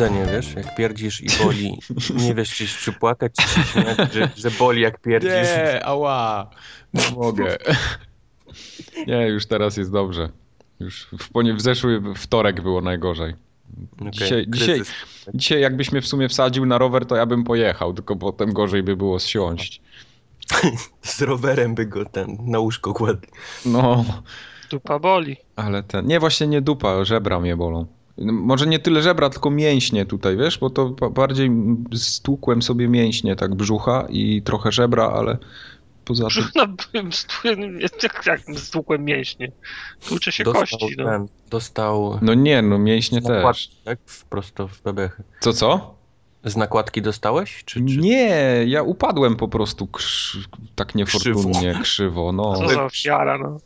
pierdzenie, wiesz? Jak pierdzisz i boli, nie wiesz, czy się przypłakać, czy się śmiać, że, że boli jak pierdzisz. Nie, ała, nie mogę. Nie, już teraz jest dobrze. Już w, w zeszły wtorek było najgorzej. Okej, Dzisiaj, dzisiaj, dzisiaj jakbyś mnie w sumie wsadził na rower, to ja bym pojechał, tylko potem gorzej by było zsiąść. Z rowerem by go ten na łóżko kładł. No, Dupa boli. ale ten... Nie, właśnie nie dupa, żebra mnie bolą. No, Może nie tyle żebra, tylko mięśnie tutaj, wiesz, bo to ba- bardziej stłukłem sobie mięśnie, tak brzucha i trochę żebra, ale poza tym... No, jak, jak stłukłem mięśnie. Tłucze się Dostał kości, no. ten, dostał No nie, no mięśnie też. tak? Prosto w bebechy. Co, co? Z nakładki dostałeś? Czy, czy... Nie, ja upadłem po prostu krz... tak niefortunnie, krzywo, no. Co za ofiara, no.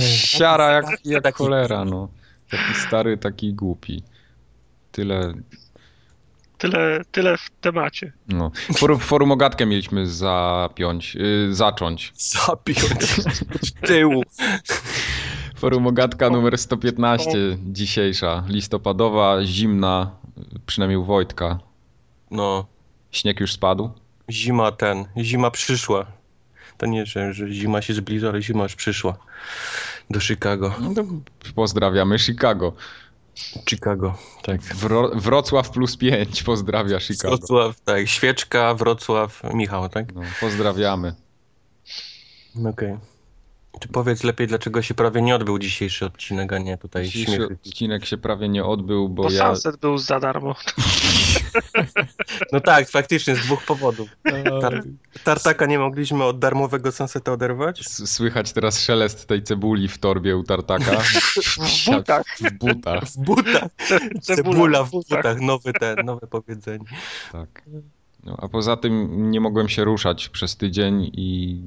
Siara jak, jak cholera, no. Taki stary, taki głupi. Tyle, Tyle, tyle w temacie. no. Forum, forum ogatkę mieliśmy zapiąć, yy, zacząć. Zapiąć z tyłu. Forum ogatka numer 115, dzisiejsza, listopadowa, zimna, przynajmniej u Wojtka. No, Śnieg już spadł? zima ten, zima przyszła. To nie, że, że zima się zbliża, ale zima już przyszła. Do Chicago. No pozdrawiamy Chicago. Chicago, tak. Wro Wrocław plus 5, pozdrawia Chicago. Wrocław, tak. Świeczka, Wrocław, Michał, tak? No, pozdrawiamy. Okej. Czy powiedz lepiej, dlaczego się prawie nie odbył dzisiejszy odcinek, a nie tutaj Dzisiejszy śmiechy. odcinek się prawie nie odbył, bo Bo ja... sunset był za darmo. No tak, faktycznie, z dwóch powodów. Tar tartaka nie mogliśmy od darmowego sunseta oderwać. S- Słychać teraz szelest tej cebuli w torbie u tartaka. W butach. W butach, W butach. Cebula w butach, nowe te, nowe powiedzenie. tak. No, a poza tym nie mogłem się ruszać przez tydzień i,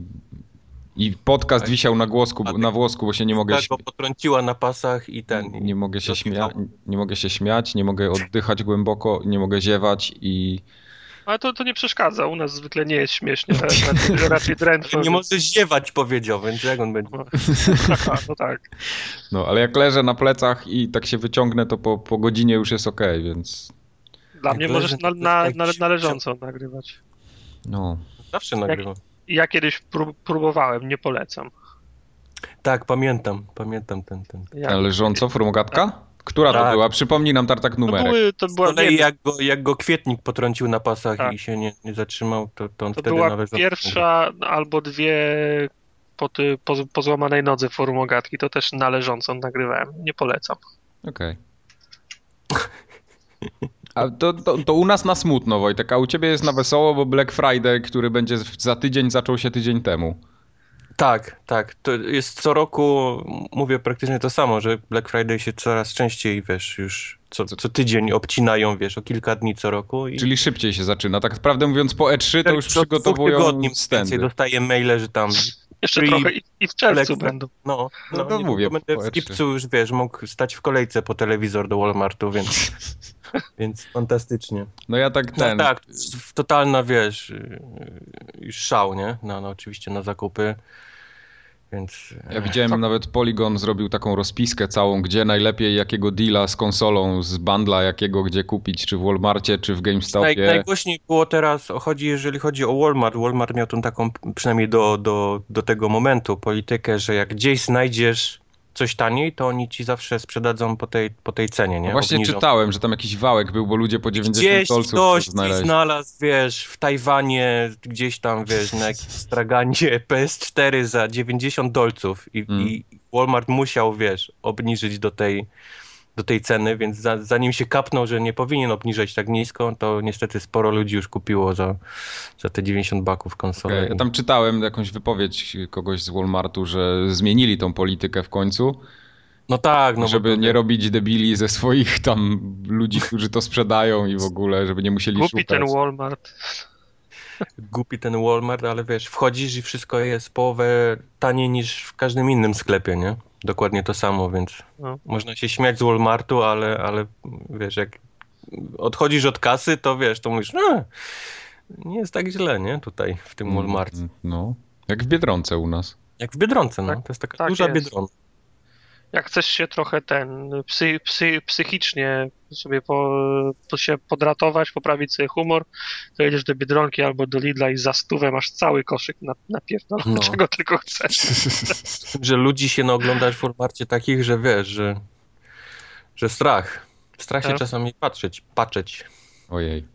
i podcast Tak. wisiał na, głosku, ty- na włosku, bo się nie mogę, Tak go potrąciła na pasach i ten. nie, mogę się śmia- nie mogę się śmiać, nie mogę oddychać głęboko, nie mogę ziewać i Ale to, to nie przeszkadza. U nas zwykle nie jest śmiesznie. Raczej, raczej drętwo. Nie może ziewać, powiedział, więc jak on będzie? Aha, no tak. no, ale jak leżę na plecach i tak się wyciągnę, to po, po godzinie już jest okej, więc Dla Jak mnie leży, możesz na, na, na, jakiś- należąco nagrywać. no. Zawsze nagrywam. I Ja kiedyś prób, próbowałem, nie polecam. Tak, pamiętam, pamiętam ten, ten. Jak, Leżąco, formogatka? Która to Tak. była? Przypomnij nam tartak to, numerek. były, to Z kolei nie, jak go, jak go kwietnik potrącił na pasach Tak. i się nie, nie zatrzymał, to, to on to wtedy była należał. pierwsza albo dwie po, ty, po, po złamanej nodze forum ogatki. To też należąco nagrywałem. Nie polecam. Okej. A to, to, to u nas na smutno, Wojtek, a u ciebie jest na wesoło, bo Black Friday, który będzie za tydzień, zaczął się tydzień temu. Tak, tak. To jest co roku, mówię praktycznie to samo, że Black Friday się coraz częściej, wiesz, już co, co tydzień obcinają, wiesz, o kilka dni co roku. I Czyli szybciej się zaczyna. Tak naprawdę mówiąc, po E3 to już co dwóch przygotowują tygodni więcej stędy. dostaję maile, że tam Jeszcze Free trochę i, i w czerwcu będą. No, No no, to nie, mówię, Będę w E3. lipcu już, wiesz, mógł stać w kolejce po telewizor do Walmartu, więc, więc fantastycznie. No ja tak ten... No tak, totalna, wiesz, yy, już szał, nie? No, no oczywiście na zakupy, więc... Ja widziałem nawet Polygon zrobił taką rozpiskę całą, gdzie najlepiej jakiego deala z konsolą, z bundla jakiego gdzie kupić, czy w Walmarcie, czy w Naj, GameStopie. najgłośniej było teraz, chodzi, jeżeli chodzi o Walmart, Walmart miał tą taką, przynajmniej do, do, do tego momentu, politykę, że jak gdzieś znajdziesz coś taniej, to oni ci zawsze sprzedadzą po tej, po tej cenie, nie? No Właśnie Obniżą. czytałem, że tam jakiś wałek był, bo ludzie po 90 Gdzieś dolców ktoś znaleźli. znalazł, wiesz, w Tajwanie, gdzieś tam, wiesz, na jakimś straganie PS4 za 90 dolców i, Mm. i Walmart musiał, wiesz, obniżyć do tej, do tej ceny, więc za, zanim się kapnął, że nie powinien obniżać tak nisko, to niestety sporo ludzi już kupiło za, za te 90 baków konsolę. Okej, Ja tam czytałem jakąś wypowiedź kogoś z Walmartu, że zmienili tą politykę w końcu, No tak, no żeby to- nie robić debili ze swoich tam ludzi, którzy to sprzedają i w ogóle, żeby nie musieli Głupi szukać. ten Walmart. głupi ten Walmart, ale wiesz, wchodzisz i wszystko jest połowę taniej niż w każdym innym sklepie, nie? Dokładnie to samo, więc No. można się śmiać z Walmartu, ale, ale wiesz, jak odchodzisz od kasy, to wiesz, to mówisz, no, nie jest tak źle, nie? Tutaj w tym Walmarcie. Mm, No, jak w Biedronce u nas. Jak w Biedronce, no. Tak, to jest taka tak duża jest. Biedronka. Jak chcesz się trochę ten psy, psy, psychicznie sobie po, po się podratować, poprawić sobie humor, to jedziesz do Biedronki albo do Lidla i za stówę masz cały koszyk na, napierdol, No. czego tylko chcesz. Że ludzi się naoglądasz w formacie takich, że wiesz, że, że strach. Strach się Tak. czasami patrzeć, patrzeć. Ojej.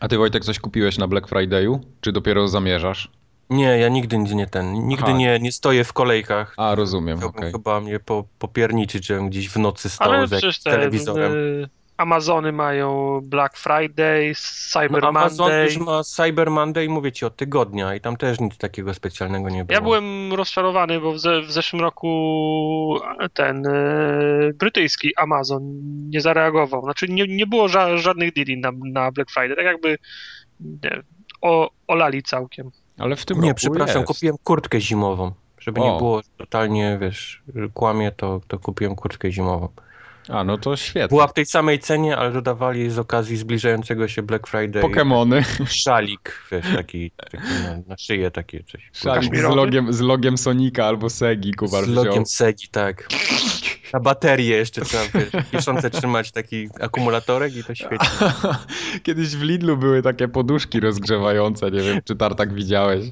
A ty Wojtek coś kupiłeś na Black Friday'u? Czy dopiero zamierzasz? Nie, ja nigdy nie ten, nigdy Aha. nie, nie stoję w kolejkach. A, rozumiem, Chciałbym okej. chyba mnie po, popierniczyć, żebym gdzieś w nocy stał Ale z te telewizorem. y, Amazony mają Black Friday, Cyber No, Amazon Monday. już ma Cyber Monday, mówię ci, od tygodnia i tam też nic takiego specjalnego nie było. Ja byłem rozczarowany, bo w, ze, w zeszłym roku ten e, brytyjski Amazon nie zareagował. Znaczy nie, nie było ża żadnych deali na, na Black Friday. Tak jakby nie, o, olali całkiem. Ale w tym Nie, roku przepraszam, jest. kupiłem kurtkę zimową. Żeby nie O. było totalnie, wiesz, kłamie, to, to kupiłem kurtkę zimową. A, no to świetnie. Była w tej samej cenie, ale dodawali z okazji zbliżającego się Black Friday Pokemony. szalik, wiesz, taki, taki na, na szyję takie coś. Szalik z logiem, z logiem Sonika albo Segi, Kubar Z wziął. logiem Segi, tak. Na baterię jeszcze trzeba, wiesz, piszące trzymać taki akumulatorek i to świeci. Kiedyś w Lidlu były takie poduszki rozgrzewające, nie wiem, czy Tartak widziałeś.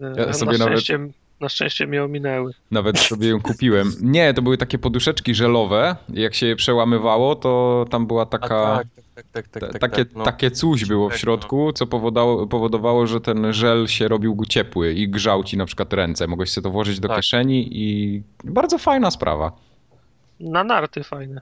E, Ja na, sobie nawet- szczęście, na szczęście mnie ominęły. Nawet sobie ją kupiłem. Nie, to były takie poduszeczki żelowe. Jak się je przełamywało, to tam była taka... tak, tak, tak, tak, ta- tak, takie, tak, no. takie coś było w Tak, środku, co powodowało, powodowało, że ten żel się robił ciepły i grzał ci na przykład ręce. Mogłeś sobie to włożyć do Tak. kieszeni i bardzo fajna sprawa. Na narty fajne.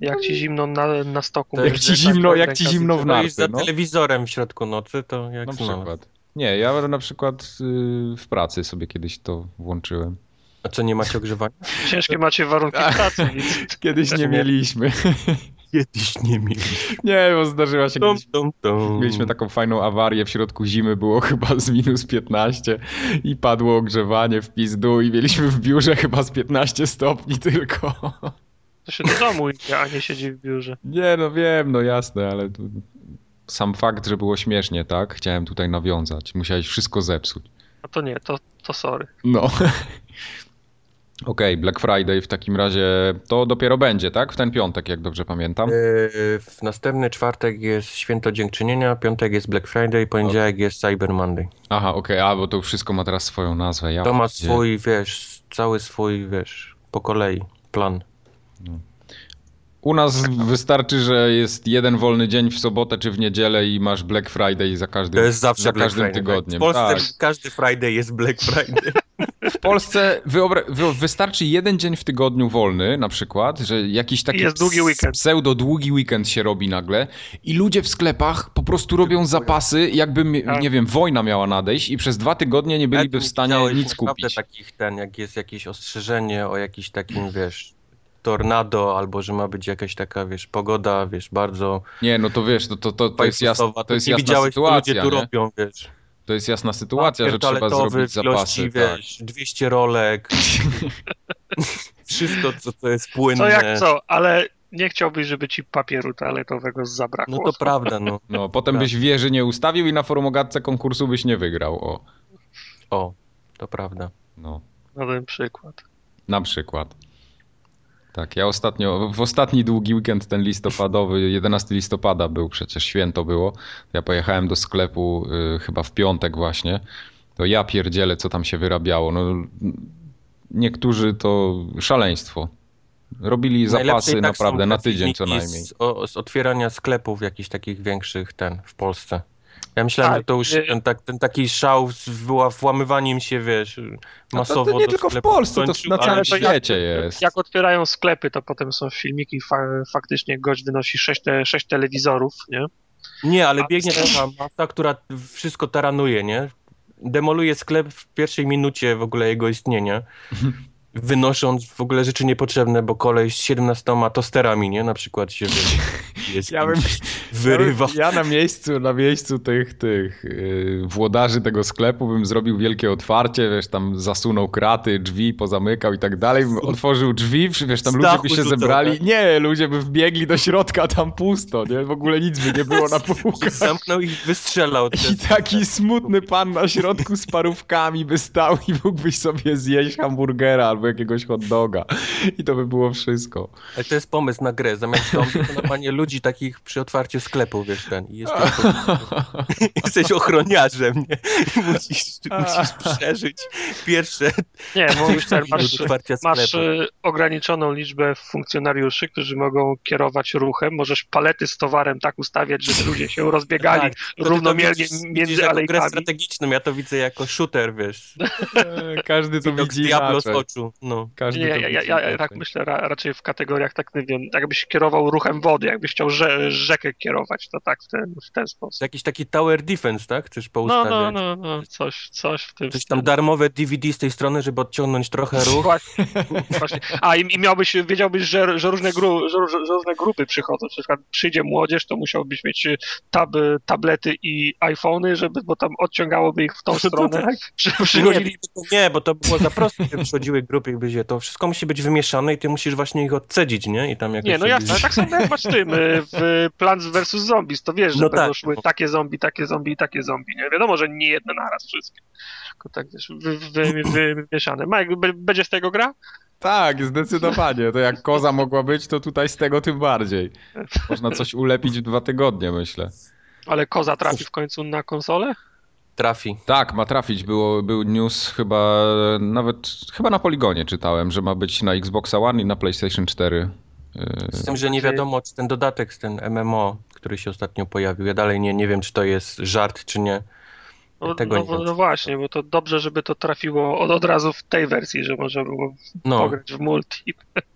Jak ci zimno na, na stoku. To Jak ci zimno, tak jak ci zimno w No i za narty, no. telewizorem w środku nocy, to jak Na przykład. Nie, ja na przykład y, w pracy sobie kiedyś to włączyłem. A co, nie macie ogrzewania? Ciężkie macie warunki pracy. Kiedyś Nie. mieliśmy. Kiedyś nie mieli. Nie, bo zdarzyła się kiedyś tum, tum. Mieliśmy taką fajną awarię w środku zimy, było chyba z minus 15 i padło ogrzewanie w pizdu i mieliśmy w biurze chyba z 15 stopni tylko. to się do domu idzie, a nie siedzi w biurze. Nie, no wiem, no jasne, ale tu sam fakt, że było śmiesznie, tak? Chciałem tutaj nawiązać. Musiałeś wszystko zepsuć. A to nie, to, to sorry. No. Okej, Black Friday w takim razie to dopiero będzie, tak? W ten piątek, jak dobrze pamiętam. Yy, W następny czwartek jest Święto Dziękczynienia, piątek jest Black Friday, poniedziałek jest Cyber Monday. Aha, okej, a bo to wszystko ma teraz swoją nazwę. Ja To ma swój, wiesz, cały swój, wiesz, po kolei plan. U nas wystarczy, że jest jeden wolny dzień w sobotę czy w niedzielę i masz Black Friday za każdym, To jest zawsze za Black każdym Friday. tygodniem. W Polsce Tak. każdy Friday jest Black Friday. W Polsce wyobra- wy- wystarczy jeden dzień w tygodniu wolny, na przykład, że jakiś taki Jest długi weekend. pseudo długi weekend się robi nagle i ludzie w sklepach po prostu robią zapasy, jakby, Tak. nie wiem, wojna miała nadejść i przez dwa tygodnie nie byliby w stanie nic naprawdę kupić. takich ten, jak jest jakieś ostrzeżenie o jakiś takim, wiesz, tornado, albo że ma być jakaś taka, wiesz, pogoda, wiesz, bardzo Nie, no to wiesz, to, to, to, to jest jasna, to jest nie jasna widziałeś, co sytuacja, ludzie tu nie? robią, wiesz. To jest jasna sytuacja, że trzeba zrobić zapasy. Tak. wiesz, 200 rolek, wszystko, co to jest płynne. Co jak co, ale nie chciałbyś, żeby ci papieru toaletowego zabrakło. No to prawda, no. No, potem Tak. byś wieży nie ustawił i na forumogatce konkursu byś nie wygrał. O, O, to prawda. no, Na ten przykład. na przykład. Tak, ja ostatnio, w ostatni długi weekend ten listopadowy, 11 listopada był przecież, święto było. Ja pojechałem do sklepu y, chyba w piątek właśnie. To ja pierdzielę, co tam się wyrabiało. No, niektórzy to szaleństwo. Robili zapasy tak naprawdę na tydzień co najmniej. Z, o, z otwierania sklepów jakichś takich większych ten w Polsce. Ja myślałem, Tak, że to już y- ten, tak, ten taki szał z włamaniem się, wiesz, masowo to nie do tylko w sklepów Polsce, to na całym to jak- świecie jest. Jak otwierają sklepy, to potem są filmiki, fa faktycznie gość wynosi 6, te, 6 telewizorów, nie? Nie, ale A- biegnie taka masa, która wszystko taranuje, nie? Demoluje sklep w pierwszej minucie w ogóle jego istnienia. Wynosząc w ogóle rzeczy niepotrzebne, bo kolej z 17 tosterami, nie? Na przykład się wy- jest Ja bym- wyrywa. Ja na miejscu, na miejscu tych, tych yy, włodarzy tego sklepu bym zrobił wielkie otwarcie, wiesz, tam zasunął kraty, drzwi, pozamykał i tak dalej, bym otworzył drzwi, wiesz, tam ludzie by się rzucał, zebrali, tak? nie, ludzie by wbiegli do środka, tam pusto, nie, w ogóle nic by nie było na półkach. Zamknął i wystrzelał. I taki smutny pan na środku z parówkami by stał i mógłbyś sobie zjeść hamburgera albo albo jakiegoś hot doga. I to by było wszystko. Ale to jest pomysł na grę. Zamiast zombie to normalnie ludzi takich przy otwarciu sklepu, wiesz, ten. I jesteś, jesteś ochroniarzem, nie? I musisz, musisz przeżyć pierwsze Nie, mówisz, tak, masz, masz sklepu. e, ograniczoną liczbę funkcjonariuszy, którzy mogą kierować ruchem. Możesz palety z towarem tak ustawiać, żeby ludzie się rozbiegali Tak, równomiernie to widzisz, widzisz między jako grę alejkami. strategiczną, ja to widzę jako shooter, wiesz. Każdy to widzi Diablo z oczu. No. Każdy Nie, ja, ja, ja, tak myślę ra, raczej w kategoriach, tak nie wiem, jakbyś kierował ruchem wody, jakbyś chciał rze, rzekę kierować, to tak w ten, w ten sposób. jakiś taki tower defense, tak? Chcesz No, poustawiać? no, no, no, coś, coś w tym Coś tam darmowe DVD z tej strony, żeby odciągnąć trochę ruch. Właśnie, właśnie. A i, i miałbyś, wiedziałbyś, że, że, różne gru, że, że, różne grupy przychodzą. Na przykład przyjdzie młodzież, to musiałbyś mieć tab, tablety i iPhony, żeby, bo tam odciągałoby ich w tą No stronę. tak. Przychodzili nie, bo to było za proste, przychodziły grupy będzie to wszystko musi być wymieszane i ty musisz właśnie ich odcedzić, nie? I tam jakoś Nie, no jasne, ale tak samo jak masz w tym, y, w Plants vs. Zombies, to wiesz, że No będą tak. szły takie zombie, takie zombie i takie zombie, nie? Wiadomo, że nie jedne naraz wszystkie, tylko tak wiesz, wy, wy, wy, wymieszane. Mike, będzie z tego gra? Tak, zdecydowanie. To jak koza mogła być, to tutaj z tego tym bardziej. Można coś ulepić w dwa tygodnie, myślę. Ale koza trafi w końcu na konsolę? Trafi. Tak, ma trafić. Było, był news chyba nawet, chyba na Poligonie czytałem, że ma być na Xboxa One i na PlayStation 4. Yy, Z tym, że nie wiadomo, czy ten dodatek z ten MMO, który się ostatnio pojawił, ja dalej nie, nie wiem, czy to jest żart, czy nie. No, Tego no, no właśnie, bo to dobrze, żeby to trafiło od, od razu w tej wersji, że można było No, pograć w multi.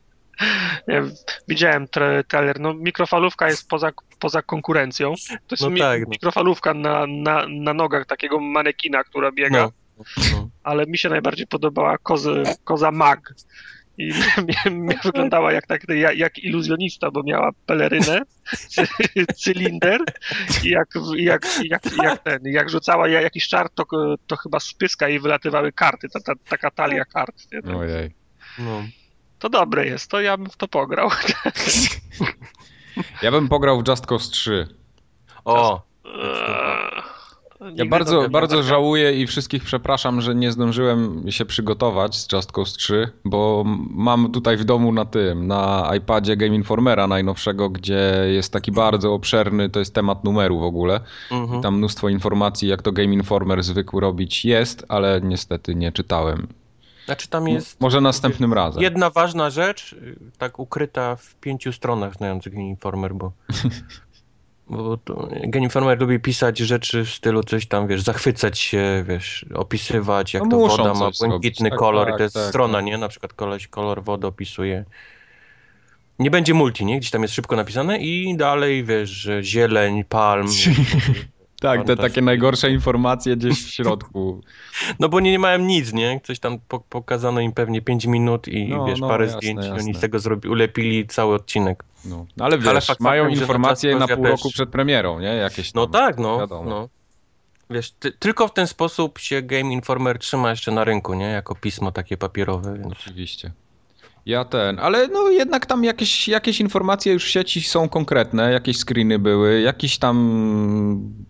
Nie, wiem, widziałem tra trailer, no mikrofalówka jest poza, poza konkurencją. To jest No mi tak, no. mikrofalówka na, na, na nogach takiego manekina, która biega, no. no. ale mi się najbardziej podobała kozy, koza mag. I wyglądała jak, tak, jak, jak iluzjonista, bo miała pelerynę, cy, cylinder i jak, jak, jak, jak, ten, jak rzucała ja- jakiś czar, to, to chyba z pyska jej wylatywały karty, ta, ta, taka talia kart. Nie? Ojej. no. To dobre jest, to ja bym w to pograł. Ja bym pograł w Just Cause 3. O, Eee, Ja nigdy bardzo, bardzo żałuję i wszystkich przepraszam, że nie zdążyłem się przygotować z Just Cause 3, bo mam tutaj w domu na tym, na iPadzie Game Informera najnowszego, gdzie jest taki bardzo obszerny, to jest temat numeru w ogóle. mhm. Tam mnóstwo informacji, jak to Game Informer zwykł robić jest, ale niestety nie czytałem. Znaczy tam jest Może następnym razem. jedna ważna rzecz, y, tak ukryta w pięciu stronach znających Informer, bo, bo to Informer lubi pisać rzeczy w stylu coś tam, wiesz, zachwycać się, wiesz, opisywać, jak No to woda ma błękitny Tak, kolor tak, i to jest tak, strona, tak. nie? Na przykład koleś kolor wody opisuje. Nie będzie multi, nie? Gdzieś tam jest szybko napisane i dalej, wiesz, że zieleń, palm. Tak, te takie najgorsze informacje gdzieś w środku. No bo nie, nie miałem nic, nie? Coś tam po, pokazano im pewnie 5 minut i No, wiesz, no, parę jasne, zdjęć i oni jasne. z tego zrobi, ulepili cały odcinek. No. Ale wiesz, Ale mają informacje na Cause pół roku przed premierą, nie? Jakieś No tam, tak, no. wiadomo. no. Wiesz, ty, tylko w ten sposób się Game Informer trzyma jeszcze na rynku, nie? Jako pismo takie papierowe, więc... Oczywiście. Ja ten, ale no jednak tam jakieś, jakieś informacje już w sieci są konkretne, jakieś screeny były, jakieś tam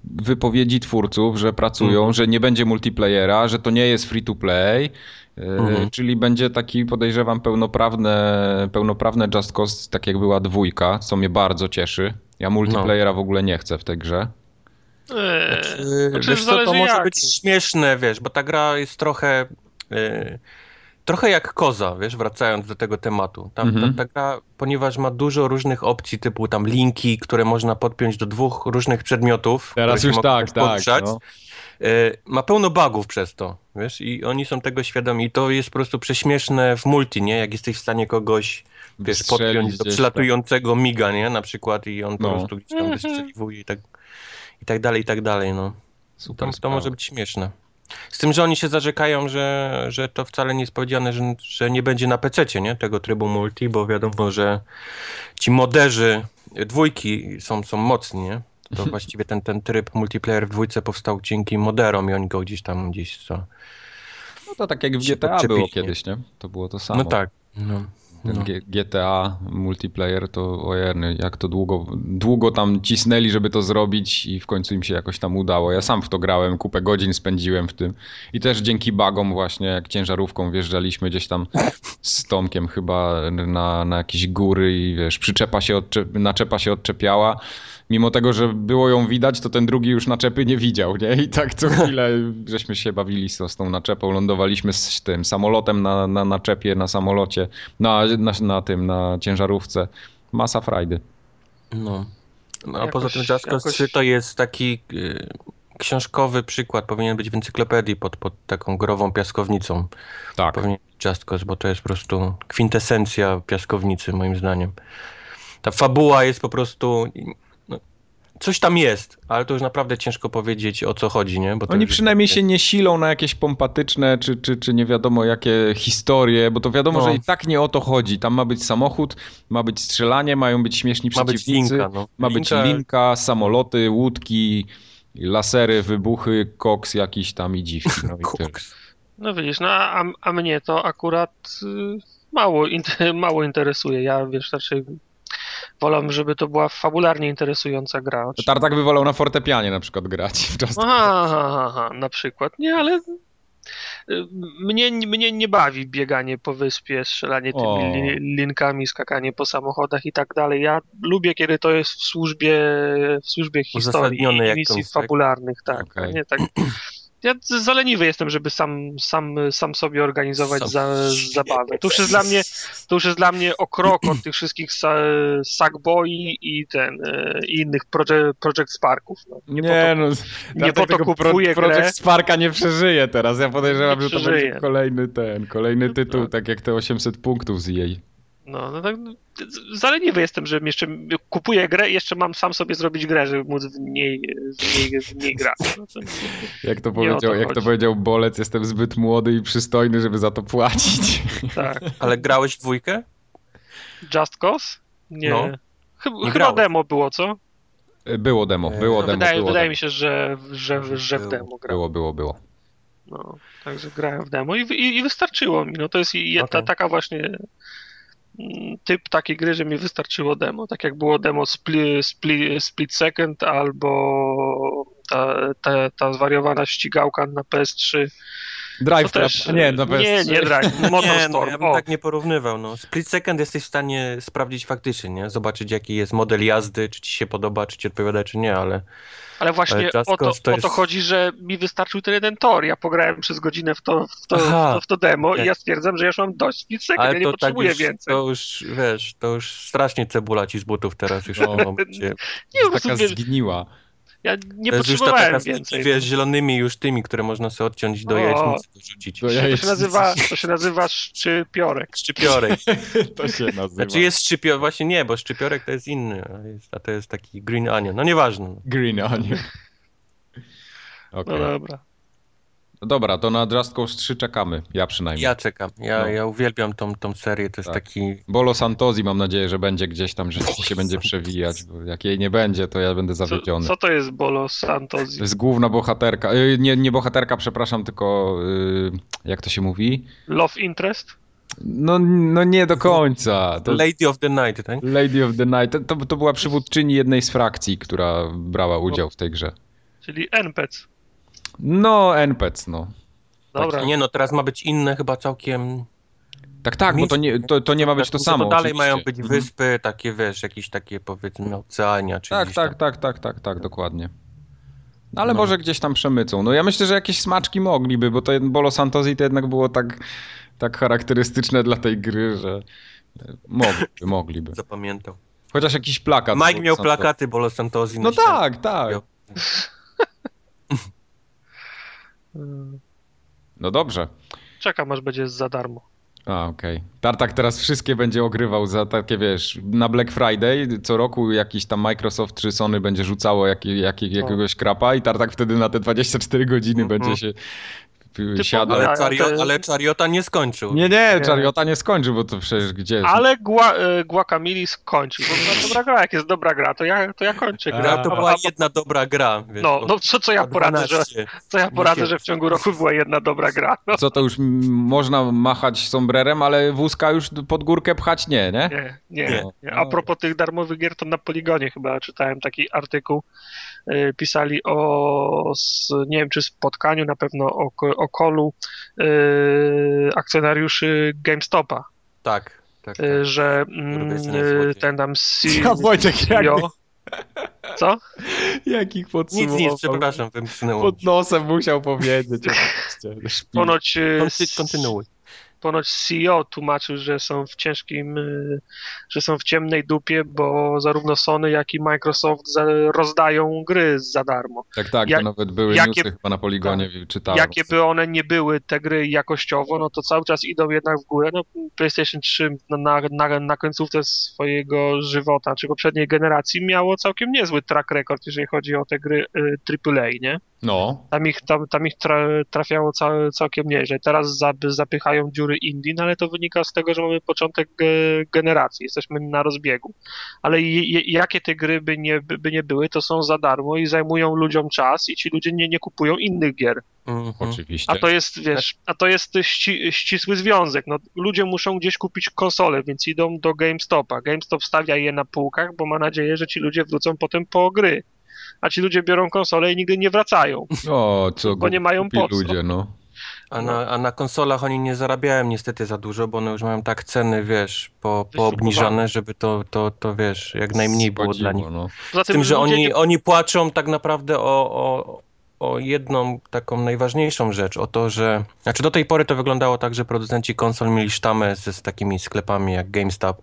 wypowiedzi twórców, że pracują, Mhm. że nie będzie multiplayera, że to nie jest free to play, yy, Mhm. czyli będzie taki podejrzewam pełnoprawne, pełnoprawne Just Cause, tak jak była dwójka, co mnie bardzo cieszy. Ja multiplayera w ogóle nie chcę w tej grze. Eee, Znaczy, znaczy, wiesz co, to może jaki. być śmieszne, wiesz, bo ta gra jest trochę... y, trochę jak koza, wiesz, wracając do tego tematu. Tam, Mhm. ta, ta gra, ponieważ ma dużo różnych opcji, typu tam linki, które można podpiąć do dwóch różnych przedmiotów. Teraz już tak, tak. No. Y, ma pełno bugów przez to, wiesz, i oni są tego świadomi. I to jest po prostu prześmieszne w multi, nie? Jak jesteś w stanie kogoś, wiesz, podpiąć do przylatującego miga, nie? Na przykład i on po No. prostu gdzieś tam Mhm. wystrzeliwuje i tak, i tak dalej, i tak dalej, no. tak. Super To, to może być śmieszne. Z tym, że oni się zarzekają, że, że to wcale nie jest powiedziane, że, że nie będzie na PC, nie? Tego trybu multi, bo wiadomo, że ci moderzy dwójki są, są mocni, nie? To właściwie ten, ten tryb multiplayer w dwójce powstał dzięki moderom i oni go gdzieś tam gdzieś co. No to tak jak w GTA było kiedyś, nie? To było to samo. No tak. No, ten No. GTA multiplayer to ojerny, jak to długo, długo tam cisnęli, żeby to zrobić i w końcu im się jakoś tam udało. Ja sam w to grałem, kupę godzin spędziłem w tym i też dzięki bugom właśnie, jak ciężarówką wjeżdżaliśmy gdzieś tam z Tomkiem chyba na, na jakieś góry i wiesz, przyczepa się, odczep- naczepa się odczepiała. Mimo tego, że było ją widać, to ten drugi już naczepy nie widział, nie? I tak co chwilę żeśmy się bawili z, z tą naczepą, lądowaliśmy z tym samolotem na, na naczepie, na samolocie, na, na, na tym, na ciężarówce. Masa frajdy. No. no a Jakoś- poza tym Cause jakoś- 3 to jest taki y, książkowy przykład, powinien być w encyklopedii pod, pod taką grową piaskownicą. Tak. Powinien być Just Cause, bo to jest po prostu kwintesencja piaskownicy moim zdaniem. Ta fabuła jest po prostu... Coś tam jest, ale to już naprawdę ciężko powiedzieć o co chodzi, nie? Bo Oni przynajmniej się nie silą na jakieś pompatyczne, czy, czy, czy nie wiadomo jakie historie, bo to wiadomo, No. że i tak nie o to chodzi. Tam ma być samochód, ma być strzelanie, mają być śmieszni Ma być przeciwnicy, linka, no. ma być Linka- linka, samoloty, łódki, lasery, wybuchy, koks jakiś tam i dziwki. No i. No widzisz, no a, a mnie to akurat y, mało, mało interesuje. Ja wiesz, raczej wolę, żeby to była fabularnie interesująca gra. To Tartak by wolał na fortepianie na przykład grać. w Just Aha, aha, aha, na przykład. Nie, ale y, mnie, mnie nie bawi bieganie po wyspie, strzelanie tymi O. li, linkami, skakanie po samochodach i tak dalej. Ja lubię, kiedy to jest w służbie, w służbie historii i misji fabularnych, tak. Okej. Nie tak. Ja zaleniwy jestem, żeby sam, sam, sam sobie organizować Sam za, zabawę. To już jest dla mnie, to już jest dla mnie o krok od tych wszystkich sa, Sackboy i ten e, i innych Project, Project Sparków. No. Nie, po to- no, nie po to tego kupuję pro, Project. Sparka nie przeżyje teraz. Ja podejrzewam, Nie że to będzie kolejny ten, kolejny tytuł, tak. tak jak te 800 punktów z jej. No, no tak, zaleniwy jestem, że jeszcze kupuję grę i jeszcze mam sam sobie zrobić grę, żeby móc w niej, w niej, w niej grać. No, to, Jak to powiedział, to jak to powiedział Bolec, jestem zbyt młody i przystojny, żeby za to płacić. tak. Ale grałeś w dwójkę? Just Cause? Nie. No. Chyba, Nie chyba grałeś. demo było, co? Było demo, było No, demo, wydaje było wydaje demo. mi się, że, że, że w demo grałem. Było, było, było. No, także grałem w demo i, i, i wystarczyło mi. No to jest i- ta, Okej. taka właśnie typ takiej gry, że mi wystarczyło demo. Tak jak było demo spli, spli, Split Second albo ta, ta, ta zwariowana ścigałka na PS3. Drive też, nie, na nie, PS3. nie Drive, Nie, no, Motorstorm. ja bym o, tak nie porównywał. No. Split second jesteś w stanie sprawdzić faktycznie, nie? Zobaczyć jaki jest model jazdy, czy ci się podoba, czy ci odpowiada, czy nie, ale ale właśnie ale o to, to o to jest- chodzi, że mi wystarczył ten jeden tor. Ja pograłem przez godzinę w to, w to, w Aha. to, w to demo Nie. i ja stwierdzam, że ja już mam dość Split Second, ale ja nie tak potrzebuję już, więcej. to już, wiesz, to już strasznie cebula ci z butów teraz już No. w. Nie, prostu Taka wiesz, zgniła. Ja nie To jest już ta potrzebowałem taka, więcej. wiesz, zielonymi już tymi, które można sobie odciąć do jajecznicy dorzucić. Do To się nazywa, to się nazywa szczypiorek. Szczypiorek. To się nazywa. Znaczy jest szczypiorek, właśnie nie, bo szczypiorek to jest inny, a, jest, a to jest taki green onion. No nieważne. no. Green Onion. Okej. No dobra. No dobra, to na Just Cause 3 czekamy. Ja przynajmniej. Ja czekam. Ja, No. ja uwielbiam tą, tą serię, to jest Tak. taki... Bolo Santozi mam nadzieję, że będzie gdzieś tam, że się będzie przewijać, bo jak jej nie będzie, to ja będę Co, zawiedziony. co to jest Bolo Santos? To jest główna bohaterka, y, nie, nie bohaterka, przepraszam, tylko y, jak to się mówi? Love Interest? No, no nie do końca. To Lady of the Night, tak? Lady of the Night. To, to była przywódczyni jednej z frakcji, która brała udział w tej grze. Czyli NPC. No, NPC, no. Dobra. Nie no, teraz ma być inne chyba całkiem... Tak, tak, bo to nie, to, to nie ma być to samo. To dalej oczywiście. mają być Mhm. wyspy, takie wiesz, jakieś takie powiedzmy oceania, czy Tak, tak, tak, tak, tak, tak, dokładnie. No ale No. może gdzieś tam przemycą. No ja myślę, że jakieś smaczki mogliby, bo to Bolo Santosi to jednak było tak, tak charakterystyczne dla tej gry, że e, mogliby, mogliby. Zapamiętał. Chociaż jakiś plakat. Mike miał Santosi. plakaty Bolo Santosi. na No tak, tak. Mm, No dobrze. Czekam aż będzie za darmo. A, okej. Tartak teraz wszystkie będzie ogrywał za takie, wiesz, na Black Friday co roku jakiś tam Microsoft czy Sony będzie rzucało jak, jak, jakiegoś krapa i Tartak wtedy na te 24 godziny Mhm. będzie się siada. Ale- Ale, Chario, te- ale Chariota nie skończył. Nie, nie, Chariota nie skończył, bo to przecież gdzie jest? Ale Gua, e, Guacamole skończył. Bo była dobra gra, jak jest dobra gra, to ja, to ja kończę grę. Gra to była jedna dobra gra. Wiesz, No, no co, co ja poradzę, że, 12. co ja poradzę, że w ciągu roku była jedna dobra gra. No, Co to już można machać sombrerem, ale wózka już pod górkę pchać nie, nie? nie, nie, Nie. nie. A propos tych darmowych gier, to na Poligonie chyba czytałem taki artykuł. E, Pisali o, nie wiem czy spotkaniu, na pewno o, o kolu e, akcjonariuszy GameStopa, Tak, tak. tak. e, że mm, ten tam C- Ja, Wojtek, jak, CEO, co? jakich Nic, podsumował? nic, przepraszam, wymknęło. Pod nosem musiał powiedzieć. Ponoć, e, Konty- Kontynuuj. Ponoć CEO tłumaczył, że są w ciężkim, y, że są w ciemnej dupie, bo zarówno Sony, jak i Microsoft za, rozdają gry za darmo. Tak, tak, Jak- to nawet były jakie- newsy chyba na Poligonie, czytałem. Jakie by one nie były, te gry jakościowo, no to cały czas idą jednak w górę. No, PlayStation 3 na, na, na, na końcówce swojego żywota, czy poprzedniej generacji miało całkiem niezły track record, jeżeli chodzi o te gry y, AAA, nie? No, Tam ich, tam, tam ich tra, trafiało cał, całkiem nieźle. Teraz za, zapychają dziury indie, no ale to wynika z tego, że mamy początek ge, generacji, jesteśmy na rozbiegu. Ale jakie te gry by nie, by nie były, to są za darmo i zajmują ludziom czas i ci ludzie nie, nie kupują innych gier. Mhm. oczywiście. A to jest, wiesz, a to jest ści, ścisły związek. No, ludzie muszą gdzieś kupić konsole, więc idą do GameStopa. GameStop stawia je na półkach, bo ma nadzieję, że ci ludzie wrócą potem po gry. A ci ludzie biorą konsole i nigdy nie wracają. O, co bo nie mają głupi po co. ludzie, no. A na, a na konsolach oni nie zarabiają niestety za dużo, bo one już mają tak ceny, wiesz, po, poobniżone, żeby to, to, to wiesz, jak najmniej było dla nich. No. Z tym, że oni, nie- oni płaczą tak naprawdę o, o, o jedną taką najważniejszą rzecz, o to, że... Znaczy do tej pory to wyglądało tak, że producenci konsol mieli sztamę z, z takimi sklepami jak GameStop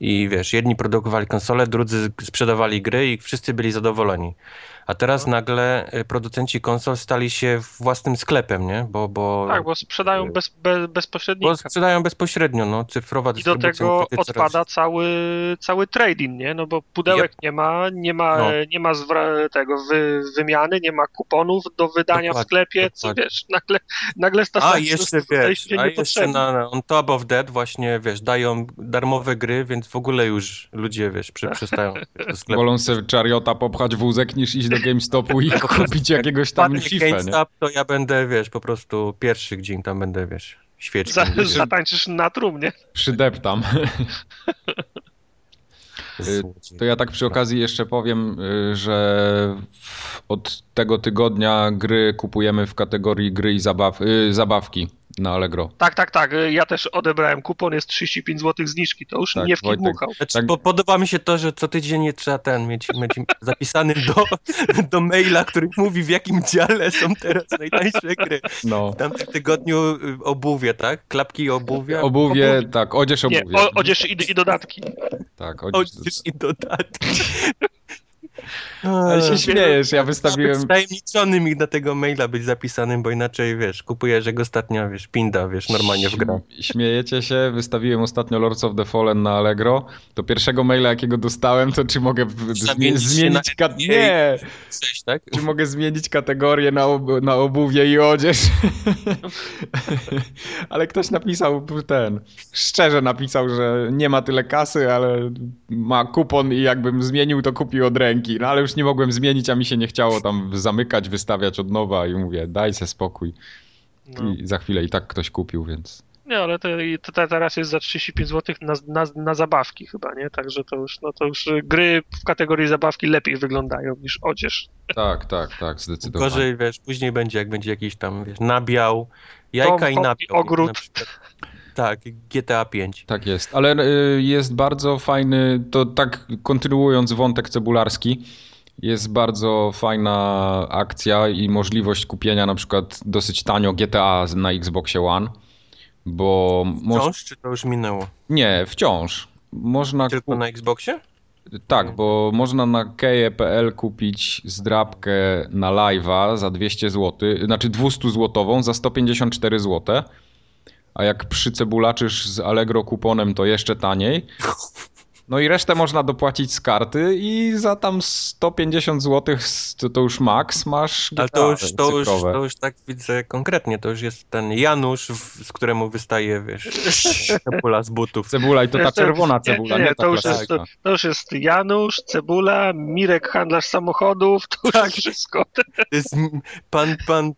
i wiesz, jedni produkowali konsole, drudzy sprzedawali gry i wszyscy byli zadowoleni. A teraz No. nagle y, producenci konsol stali się własnym sklepem, nie? Bo, bo, Tak, bo sprzedają bez, bez, bo bezpośrednika. sprzedają bezpośrednio, no, cyfrowa I do tego niestety coraz- odpada cały, cały trading, nie? No bo pudełek nie ma, nie ma, No. nie ma zwra- tego wy, wymiany, nie ma kuponów do wydania w Dokładnie, sklepie, co dokładnie. wiesz, nagle, nagle A staje jeszcze wiesz, się a jeszcze na, na on top of that właśnie, wiesz, dają darmowe gry, więc w ogóle już ludzie, wiesz, przy, przestają wiesz, do sklepu. Wolą sobie Chariota popchać wózek niż iść do GameStopu i kupić jakiegoś tam fifę, nie? GameStop, to ja będę, wiesz, po prostu pierwszy dzień tam będę, wiesz, świeczki. Za, wiesz, zatańczysz na trumnie. Przydeptam. złodziej. To ja tak przy okazji jeszcze powiem, y, że od tego tygodnia gry kupujemy w kategorii gry i zabaw, y, zabawki na Allegro. Tak, tak, tak. Ja też odebrałem kupon, jest 35 zł zniżki, to już Tak, nie Wojtek. wkidmuchał. Znaczy, tak- bo podoba mi się to, że co tydzień nie trzeba ten mieć, mieć zapisany do, do maila, który mówi w jakim dziale są teraz najtańsze gry. No. W tamtym tygodniu y, obuwie, tak? Klapki i obuwie. Obuwie, tak, odzież Nie, obuwie. o, odzież i, i dodatki. Tak, odzież. Odzież i dodatki. Ale się śmiejesz, ja wystawiłem... Tajemniczony mi na tego maila być zapisanym, bo inaczej, wiesz, kupujesz jak ostatnio, wiesz, pinda, wiesz, normalnie w grę. Śm- Śmiejecie się, wystawiłem ostatnio Lords of the Fallen na Allegro. Do pierwszego maila, jakiego dostałem, to czy mogę zmienić... na NBA. nie! Tak? Czy mogę zmienić kategorię na, ob- na obuwie i odzież? ale ktoś napisał ten, szczerze napisał, że nie ma tyle kasy, ale ma kupon i jakbym zmienił, to kupił od ręki. No ale już nie mogłem zmienić, a mi się nie chciało tam zamykać, wystawiać od nowa i mówię, daj se spokój. No. I za chwilę i tak ktoś kupił, więc... Nie, ale to, to, teraz jest za 35 zł na, na, na zabawki chyba, nie? Także to już, no to już gry w kategorii zabawki lepiej wyglądają niż odzież. Tak, tak, tak, zdecydowanie. Gorzej, wiesz, później będzie, jak będzie jakiś tam, wiesz, nabiał, jajka Dom, i nabiał. ogród. Na. Tak, GTA 5. Tak jest, ale y, jest bardzo fajny, to tak kontynuując wątek cebularski, jest bardzo fajna akcja i możliwość kupienia na przykład dosyć tanio GTA na Xboxie One, bo moż... Wciąż, czy to już minęło? nie, wciąż. Można Tylko na Xboxie? tak, bo można na keje.pl kupić zdrabkę na live'a za 200 zł, znaczy 200 złotową za 154 zł. A jak przycebulaczysz z Allegro kuponem, to jeszcze taniej. No i resztę można dopłacić z karty i za tam 150 zł, to, to już max, masz Ale to już, to, już, to już tak widzę konkretnie, to już jest ten Janusz, w, z któremu wystaje, wiesz, cebula z butów. Cebula i to ta czerwona cebula, nie, nie, ta to już, jest, to, to już jest Janusz, Cebula, Mirek, handlarz samochodów, to już Tak. wszystko. To jest pan, pan...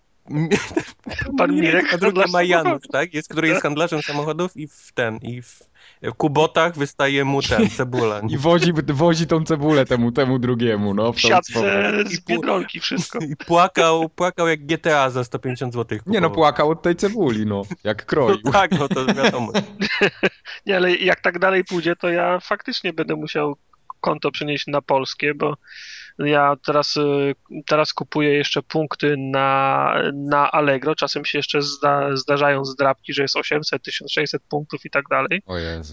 Pan Mirek, a drugi handlarz ma Janusz, samochodów. tak? Jest, który jest handlarzem samochodów i w ten, i w kubotach wystaje mu ten, cebula. I wozi, wozi tą cebulę temu, temu drugiemu, no. W W siatce z Biedronki wszystko. I płakał, płakał jak GTA za 150 zł. Nie no, płakał od tej cebuli, no. Jak kroił. No tak, no to wiadomo. Nie, ale jak tak dalej pójdzie, to ja faktycznie będę musiał konto przenieść na polskie, bo ja teraz, y, teraz kupuję jeszcze punkty na, na Allegro. Czasem się jeszcze zda, zdarzają zdrabki, że jest 800, 1600 punktów i tak dalej,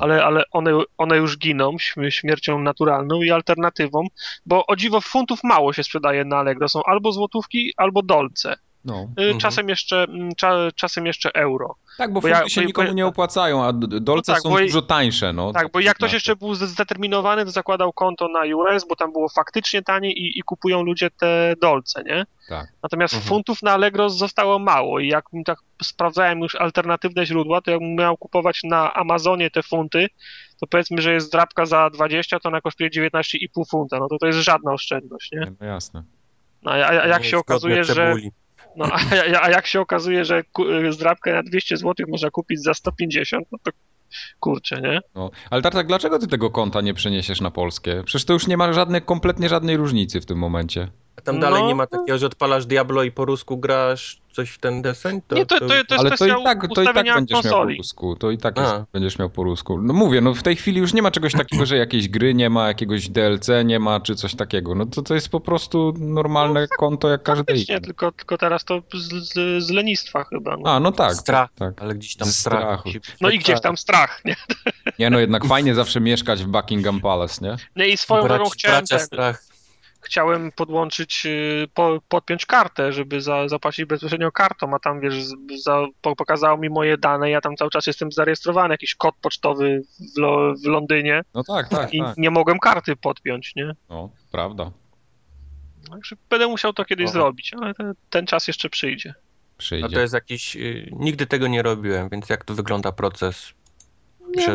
ale, ale one, one już giną śm- śmiercią naturalną i alternatywą, bo o dziwo funtów mało się sprzedaje na Allegro. Są albo złotówki, albo dolce. No. Y, Mhm. Czasem, jeszcze, mm, cza, czasem jeszcze euro. Tak, bo Bo ja- funty się bo- nikomu bo- nie opłacają, a dolce No tak, są dużo tańsze, no. Tak, bo jak ktoś jeszcze był zdeterminowany, to zakładał konto na US, bo tam było faktycznie taniej i, i kupują ludzie te dolce, nie? Tak. Natomiast Mhm. funtów na Allegro zostało mało i jak tak sprawdzałem już alternatywne źródła, to jakbym miał kupować na Amazonie te funty, to powiedzmy, że jest drapka za 20, to ona kosztuje 19,5 funta, no to to jest żadna oszczędność, nie? No jasne. No, a, a, jak Nie się okazuje, że... cebuli. No, a, a, jak się okazuje, że ku- zdrabkę na 200 zł można kupić za 150, no to kurczę, nie? No. Ale Tartak, dlaczego ty tego konta nie przeniesiesz na polskie? Przecież to już nie ma żadnej, kompletnie żadnej różnicy w tym momencie. A tam dalej No. nie ma takiego, że odpalasz Diablo i po rusku grasz coś w ten deseń? Nie, to, to, to jest Ale to i tak, to i tak będziesz miał po konsoli. rusku. To i tak jest, będziesz miał po rusku. No mówię, no w tej chwili już nie ma czegoś takiego, że jakiejś gry nie ma, jakiegoś DLC nie ma, czy coś takiego. No to to jest po prostu normalne konto jak każde Faktycznie, inne. tylko, tylko teraz to z, z, z lenistwa chyba. No. A, no tak. Strach. tak. Ale gdzieś tam strach. strachu. no i gdzieś tam strach, nie? Nie no, jednak fajnie zawsze mieszkać w Buckingham Palace, nie? No i swoją Brać- drogą chciałem, bracia ten, strach. Chciałem podłączyć, y, po, podpiąć kartę, żeby za, zapłacić bezpośrednio kartą, a tam wiesz, za, po, pokazało mi moje dane, ja tam cały czas jestem zarejestrowany, jakiś kod pocztowy w, Lo, w Londynie No tak, tak, i tak. nie mogłem karty podpiąć, nie? No, prawda. Także będę musiał to kiedyś Aha. zrobić, ale ten, ten czas jeszcze przyjdzie. A Przyjdzie. to jest jakiś... y, Nigdy tego nie robiłem, więc jak to wygląda proces? No,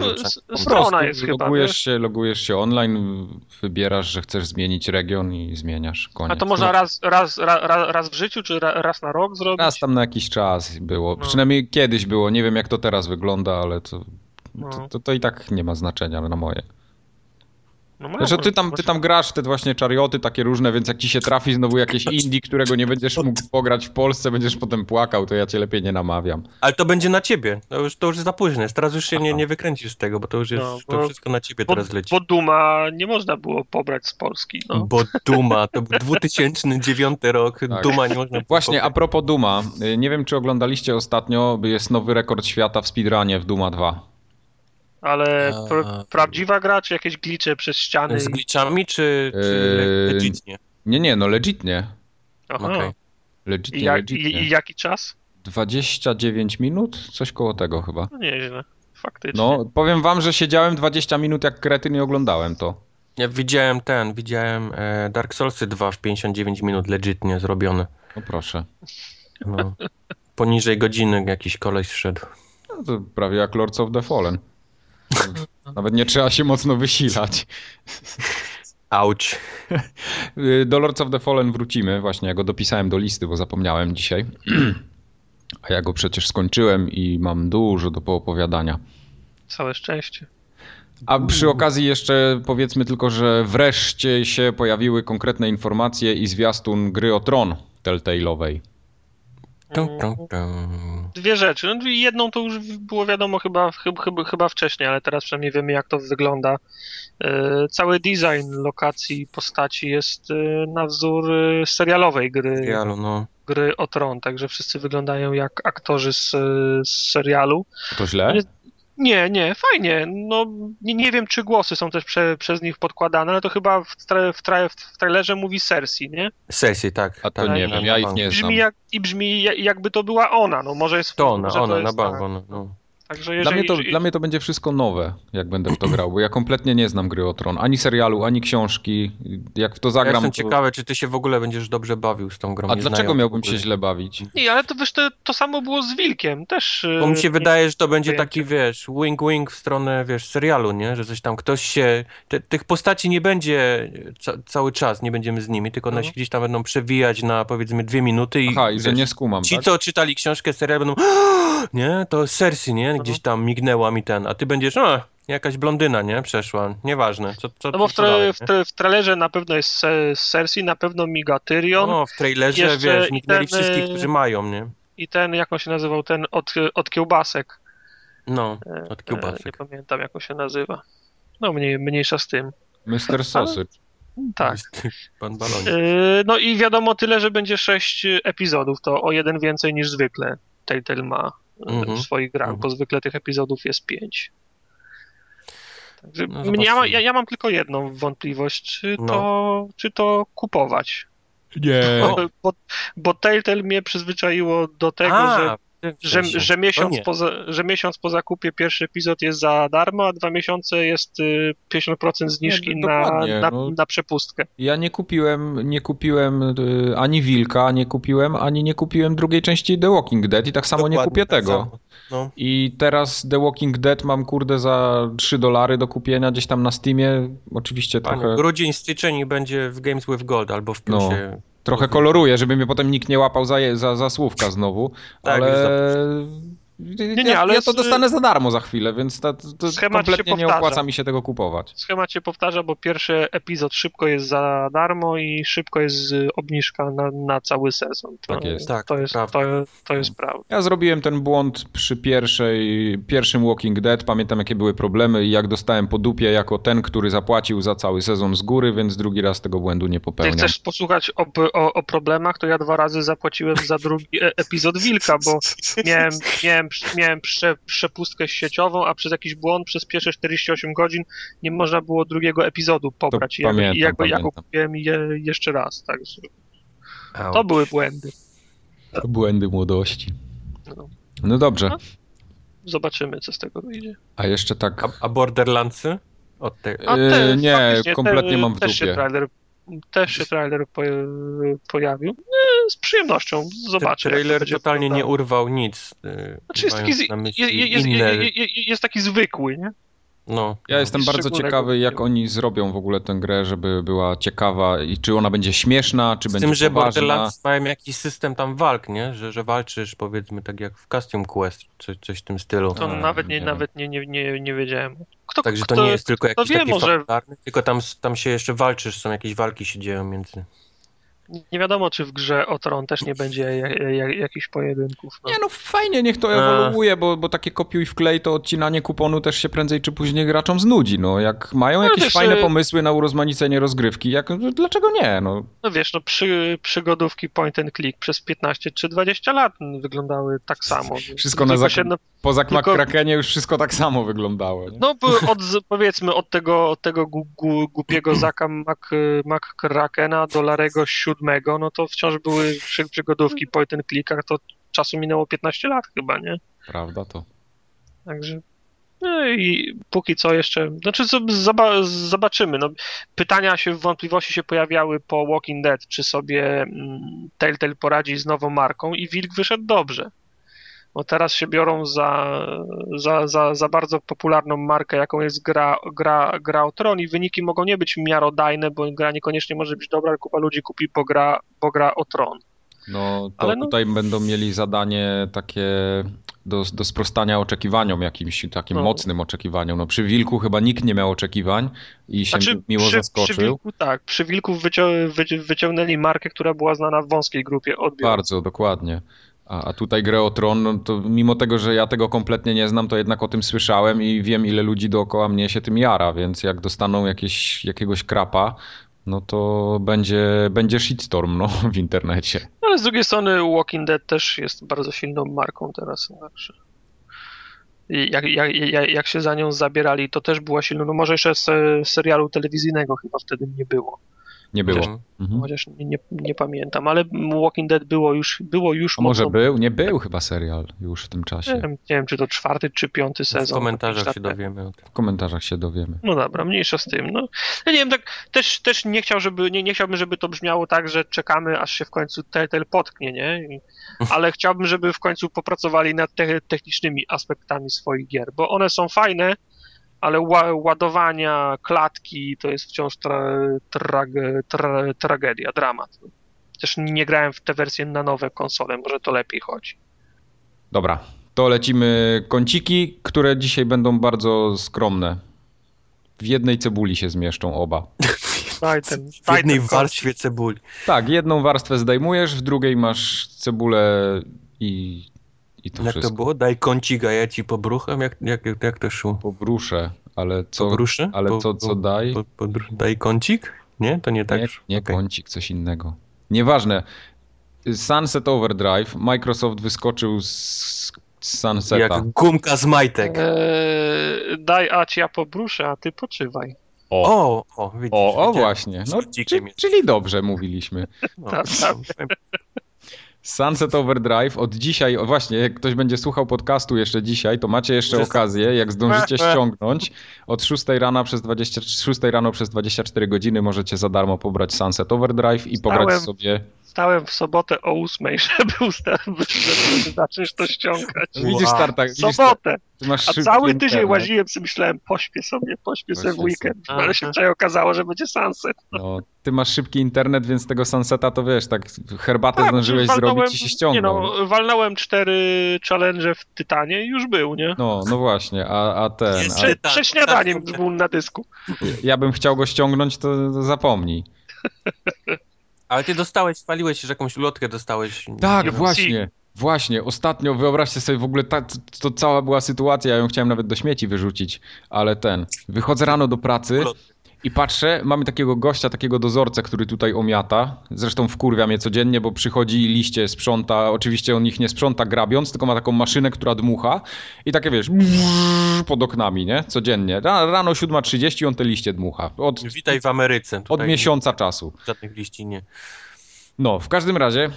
Po strona jest chyba, logujesz wiesz? się, logujesz się online, wybierasz, że chcesz zmienić region i zmieniasz. Koniec. A to można No, raz, raz, raz, raz w życiu, czy ra- raz na rok zrobić? Raz tam na jakiś czas było. No. Przynajmniej kiedyś było. Nie wiem jak to teraz wygląda, ale to, No. to, to, to i tak nie ma znaczenia na moje. No, no, Znaczy, ty tam, ty tam grasz te właśnie czarioty takie różne, więc jak ci się trafi znowu jakieś indie, którego nie będziesz mógł pograć w Polsce, będziesz potem płakał, to ja cię lepiej nie namawiam. Ale to będzie na ciebie. To już, to już za późno jest. Teraz już się nie, Aha. nie wykręcisz z tego, bo to już jest... No, to wszystko na ciebie Bo, teraz leci. bo Duma nie można było pobrać z Polski. No. Bo Duma, to był 2009 rok, Tak. Duma nie można było Właśnie, a pobrać. propos Duma, y, nie wiem czy oglądaliście ostatnio, jest nowy rekord świata w speedrunie w Duma 2. Ale pra, prawdziwa gra, czy jakieś glicze przez ściany? Z glitchami, czy, czy Eee, legitnie? Nie, nie, no legitnie. Aha. okej. Legitnie, I, jak, legitnie. i, I jaki czas? 29 minut? Coś koło tego chyba. No nieźle, faktycznie. No, powiem wam, że siedziałem 20 minut jak kretyn i oglądałem to. Ja widziałem ten, widziałem e, Dark Soulsy 2 w 59 minut legitnie zrobione. No proszę. No. Poniżej godziny jakiś koleś szedł. No to prawie jak Lords of the Fallen. Nawet nie trzeba się mocno wysilać. Auć. Do Lords of the Fallen wrócimy. Właśnie, ja go dopisałem do listy, bo zapomniałem dzisiaj. A ja go przecież skończyłem i mam dużo do poopowiadania. Całe szczęście. A przy okazji jeszcze powiedzmy tylko, że wreszcie się pojawiły konkretne informacje i zwiastun gry o Tron Telltale'owej. Tum. Dwie rzeczy. No, jedną to już było wiadomo chyba, chyba, chyba, chyba wcześniej, ale teraz przynajmniej wiemy jak to wygląda. E, Cały design lokacji postaci jest e, na wzór e, serialowej gry, Serialu, no. gry o Tron, także wszyscy wyglądają jak aktorzy z, z serialu. To źle? Nie- Nie, nie, fajnie. No, nie, nie wiem, czy głosy są też prze, przez nich podkładane, ale to chyba w, tra, w, tra, w trailerze mówi Cersei, nie? Sesji, tak. A to tak, nie na- wiem, ja ich nie znam. Brzmi jak, I brzmi ja- jakby to była ona, no może jest... To ona, ona, jest na bank, tak. ona, no. Także Dla jeżeli, mnie, to, dla mnie to będzie wszystko nowe, jak będę w to grał, bo ja kompletnie nie znam gry o Tron. Ani serialu, ani książki. Jak w to Ja zagram, jestem to... ciekawy, czy ty się w ogóle będziesz dobrze bawił z tą grą. A dlaczego miałbym się źle bawić? Nie, ale to wiesz, to, to samo było z Wilkiem, też... Bo mi się e, wydaje, że to będzie taki, wiesz, wing-wing w stronę, wiesz, serialu, nie? Że coś tam ktoś się... Te, tych postaci nie będzie ca cały czas, nie będziemy z nimi, tylko one Mhm. się gdzieś tam będą przewijać na, powiedzmy, dwie minuty i... Aha, i że wiesz, nie skumam, Ci, tak? co czytali książkę, serial będą... Nie? To Cersei, nie? Gdzieś tam mignęła mi ten, a ty będziesz... A, jakaś blondyna, nie? Przeszła. Nieważne. Co, co, No bo w, co dalej, tra- w, tra- w trailerze na pewno jest Se- Cersei, na pewno miga Tyrion No, w trailerze, Jeszcze wiesz, mignęli ten, wszystkich, y- którzy mają, nie? i ten, jak on się nazywał, ten od, od kiełbasek. No, E, od e, kiełbasek. Nie pamiętam, jak on się nazywa. No, mniej, mniejsza z tym. Mr. Sausage. Tak. Pan Balonik. E, No i wiadomo tyle, że będzie sześć epizodów, to o jeden więcej niż zwykle Telltale ma Mhm. w swoich grach, Mhm. bo zwykle tych epizodów jest pięć. Także No, ja, ja, ja mam tylko jedną wątpliwość, czy, No. to, czy to kupować. Nie. Bo, bo, bo Telltale mnie przyzwyczaiło do tego, A, że, że, że, miesiąc To nie. po, że miesiąc po zakupie pierwszy epizod jest za darmo, a dwa miesiące jest y, 50% zniżki Nie, na, na, no. na przepustkę. Ja nie kupiłem, nie kupiłem y, ani Wilka, nie kupiłem, ani nie kupiłem drugiej części The Walking Dead i tak samo nie Dokładnie kupię tak tego. No. I teraz The Walking Dead mam kurde za 3 dolary do kupienia gdzieś tam na Steamie. Oczywiście Panie, trochę, Grudzień, styczeń i będzie w Games with Gold albo w No. Trochę koloruje, żeby mnie potem nikt nie łapał za, za, za słówka znowu, Tak, ale... Nie, nie, ale ja to z- dostanę za darmo za chwilę, więc to, to kompletnie nie opłaca mi się tego kupować. Schemat się powtarza, bo pierwszy epizod szybko jest za darmo i szybko jest y, obniżka na, na cały sezon. To, Tak jest. Tak, to jest, prawda. to, to jest prawda. Ja zrobiłem ten błąd przy pierwszej, pierwszym Walking Dead. Pamiętam, jakie były problemy i jak dostałem po dupie jako ten, który zapłacił za cały sezon z góry, więc drugi raz tego błędu nie Ty popełniam. chcesz posłuchać o, o, o problemach, to ja dwa razy zapłaciłem za drugi e- epizod Wilka, bo miałem, miałem, miałem prze, przepustkę sieciową, a przez jakiś błąd przez pierwsze 48 godzin nie można było drugiego epizodu pobrać. I ja, pamiętam, i jakby, ja go kupiłem je, jeszcze raz. Auć. to były błędy. To błędy młodości. No. No dobrze. No. Zobaczymy, co z tego wyjdzie. A jeszcze tak... A, a Borderlandsy? Od te... A Yy, te, nie, kompletnie mam w też się dupie. trailer, też się trailer po, pojawił. E, Z przyjemnością zobaczę. trailer totalnie nie wyglądało. urwał nic. yy, Znaczy jest taki, z, jest, inne... je, je, jest taki zwykły, nie? No, Ja jestem bardzo ciekawy, jak oni zrobią w ogóle tę grę, żeby była ciekawa i czy ona będzie śmieszna, czy Z będzie tym, że poważna. Borderlands mają jakiś system tam walk, nie? Że, że walczysz powiedzmy tak jak w Custom Quest, czy coś w tym stylu. To A, nawet, nie, nie nawet nie, nie, nie, nie wiedziałem. Kto, Także kto, to nie jest tylko jakiś wie, taki może tylko tam, tam się jeszcze walczysz, są jakieś walki się dzieją między... nie wiadomo, czy w grze o Tron też nie będzie jak, jak, jakichś pojedynków. No. Nie no fajnie, niech to A. ewoluuje, bo, bo takie kopiuj wklej to odcinanie kuponu też się prędzej czy później graczom znudzi. No jak mają No jakieś wiesz, fajne y- pomysły na urozmaicenie rozgrywki, jak, dlaczego nie? No, no wiesz, no przy, przygodówki point and click przez 15 czy 20 lat wyglądały tak samo. Wszystko na zak- się, no, poza Tylko- McCrakenie już wszystko tak samo wyglądało. Nie? No bo od, powiedzmy od tego, od tego gu, gu, głupiego Zaka Mac, McCrackena do Larego siódmego, no to wciąż były przy, przygodówki point and clickach, to czasu minęło 15 lat chyba, nie? Prawda to. Także no i póki co jeszcze, znaczy zobaczymy. No, pytania się, wątpliwości się pojawiały po Walking Dead, czy sobie mm, Telltale poradzi z nową marką i Wilk wyszedł dobrze. Bo teraz się biorą za, za, za, za bardzo popularną markę, jaką jest gra, gra, gra o Tron i wyniki mogą nie być miarodajne, bo gra niekoniecznie może być dobra, ale kupa ludzi kupi, bo gra, bo gra o Tron. No to Ale no- tutaj będą mieli zadanie takie do, do sprostania oczekiwaniom jakimś takim No. mocnym oczekiwaniom. No przy Wilku chyba nikt nie miał oczekiwań i się Znaczy, miło przy, zaskoczył. Przy Wilku, tak, przy Wilku wycią, wyci- wyciągnęli markę, która była znana w wąskiej grupie odbiorców. Bardzo, dokładnie. A, a tutaj grę o Tron, no to mimo tego, że ja tego kompletnie nie znam, to jednak o tym słyszałem i wiem, ile ludzi dookoła mnie się tym jara, więc jak dostaną jakieś, jakiegoś krapa, no to będzie, będzie shitstorm no, w internecie. Ale z drugiej strony Walking Dead też jest bardzo silną marką teraz. I jak, jak, jak, jak się za nią zabierali, to też była silna. No może jeszcze z serialu telewizyjnego chyba wtedy nie było. Nie było. Widziałem. Mhm. chociaż nie, nie, nie pamiętam, ale Walking Dead było już, było już A może mocno- był? Nie był chyba serial już w tym Nie czasie. wiem, nie wiem, czy to czwarty, czy piąty W sezon. komentarzach Jakiś się tak- dowiemy. W komentarzach się dowiemy. No dobra, mniejsza z tym. No, ja nie wiem, tak też, też nie chciał, żeby, nie, nie chciałbym, żeby to brzmiało tak, że czekamy, aż się w końcu Telltale potknie, nie? I, ale chciałbym, żeby w końcu popracowali nad te, technicznymi aspektami swoich gier, bo one są fajne, ale ła, ładowania, klatki to jest wciąż tra, trag, tra, tragedia, dramat. Też nie grałem w te wersje na nowe konsole, może to lepiej chodzi. Dobra, to lecimy kąciki, które dzisiaj będą bardzo skromne. W jednej cebuli się zmieszczą oba. W jednej warstwie cebuli. Tak, jedną warstwę zdejmujesz, w drugiej masz cebulę i, i to Jak wszystko. to było? Daj kącik, a ja ci pobrucham? Jak, jak, jak to szło? Pobruszę, ale co, Pobruszy? ale Po- co, co po- daj? Po, po, daj kącik? Nie? To nie tak Nie, nie Okej. kącik, coś innego. Nieważne. Sunset Overdrive, Microsoft wyskoczył z, z Sunseta. Jak gumka z majtek. Eee, daj Ać, ja pobruszę, a ty poczywaj. O, O, o, widzisz. o, o właśnie. No, Żarcikiem czy, jest. czyli dobrze mówiliśmy. No, Tak, tak. Sunset Overdrive od dzisiaj, właśnie, jak ktoś będzie słuchał podcastu jeszcze dzisiaj, to macie jeszcze okazję, jak zdążycie ściągnąć, od 6 rana przez 20, 6 rano przez 24 godziny możecie za darmo pobrać Sunset Overdrive i pograć Stałem- sobie. Stałem w sobotę o ósmej, żeby, usta- żeby zacząć to ściągać. Widzisz, Wow. Widzisz, sobotę, ty masz a cały tydzień internet. łaziłem sobie, myślałem, pośpię sobie, pośpię sobie w weekend, sobie. ale się wczoraj okazało, że będzie sunset. No, ty masz szybki internet, więc tego Sunseta to wiesz, tak herbatę Tak, zdążyłeś zrobić i się Nie ściągnął. no, walnąłem cztery challenge w Tytanie i już był, nie? No, no właśnie, a, a ten. Jest A Prze, przed śniadaniem był na dysku. ja bym chciał go ściągnąć, to, to zapomnij. Ale ty dostałeś, spaliłeś że jakąś ulotkę dostałeś. Tak, właśnie. Właśnie, ostatnio wyobraźcie sobie w ogóle, ta, to, to cała była sytuacja, ja ją chciałem nawet do śmieci wyrzucić, ale ten, wychodzę rano do pracy Ulotkę. I patrzę, mamy takiego gościa, takiego dozorcę, który tutaj omiata, zresztą wkurwia mnie codziennie, bo przychodzi i liście sprząta, oczywiście on ich nie sprząta grabiąc, tylko ma taką maszynę, która dmucha i takie wiesz, pod oknami, nie, codziennie, Ra- rano 7.30 on te liście dmucha, od, Witaj w Ameryce. od Tutaj miesiąca czasu. Żadnych liści nie. No, w każdym razie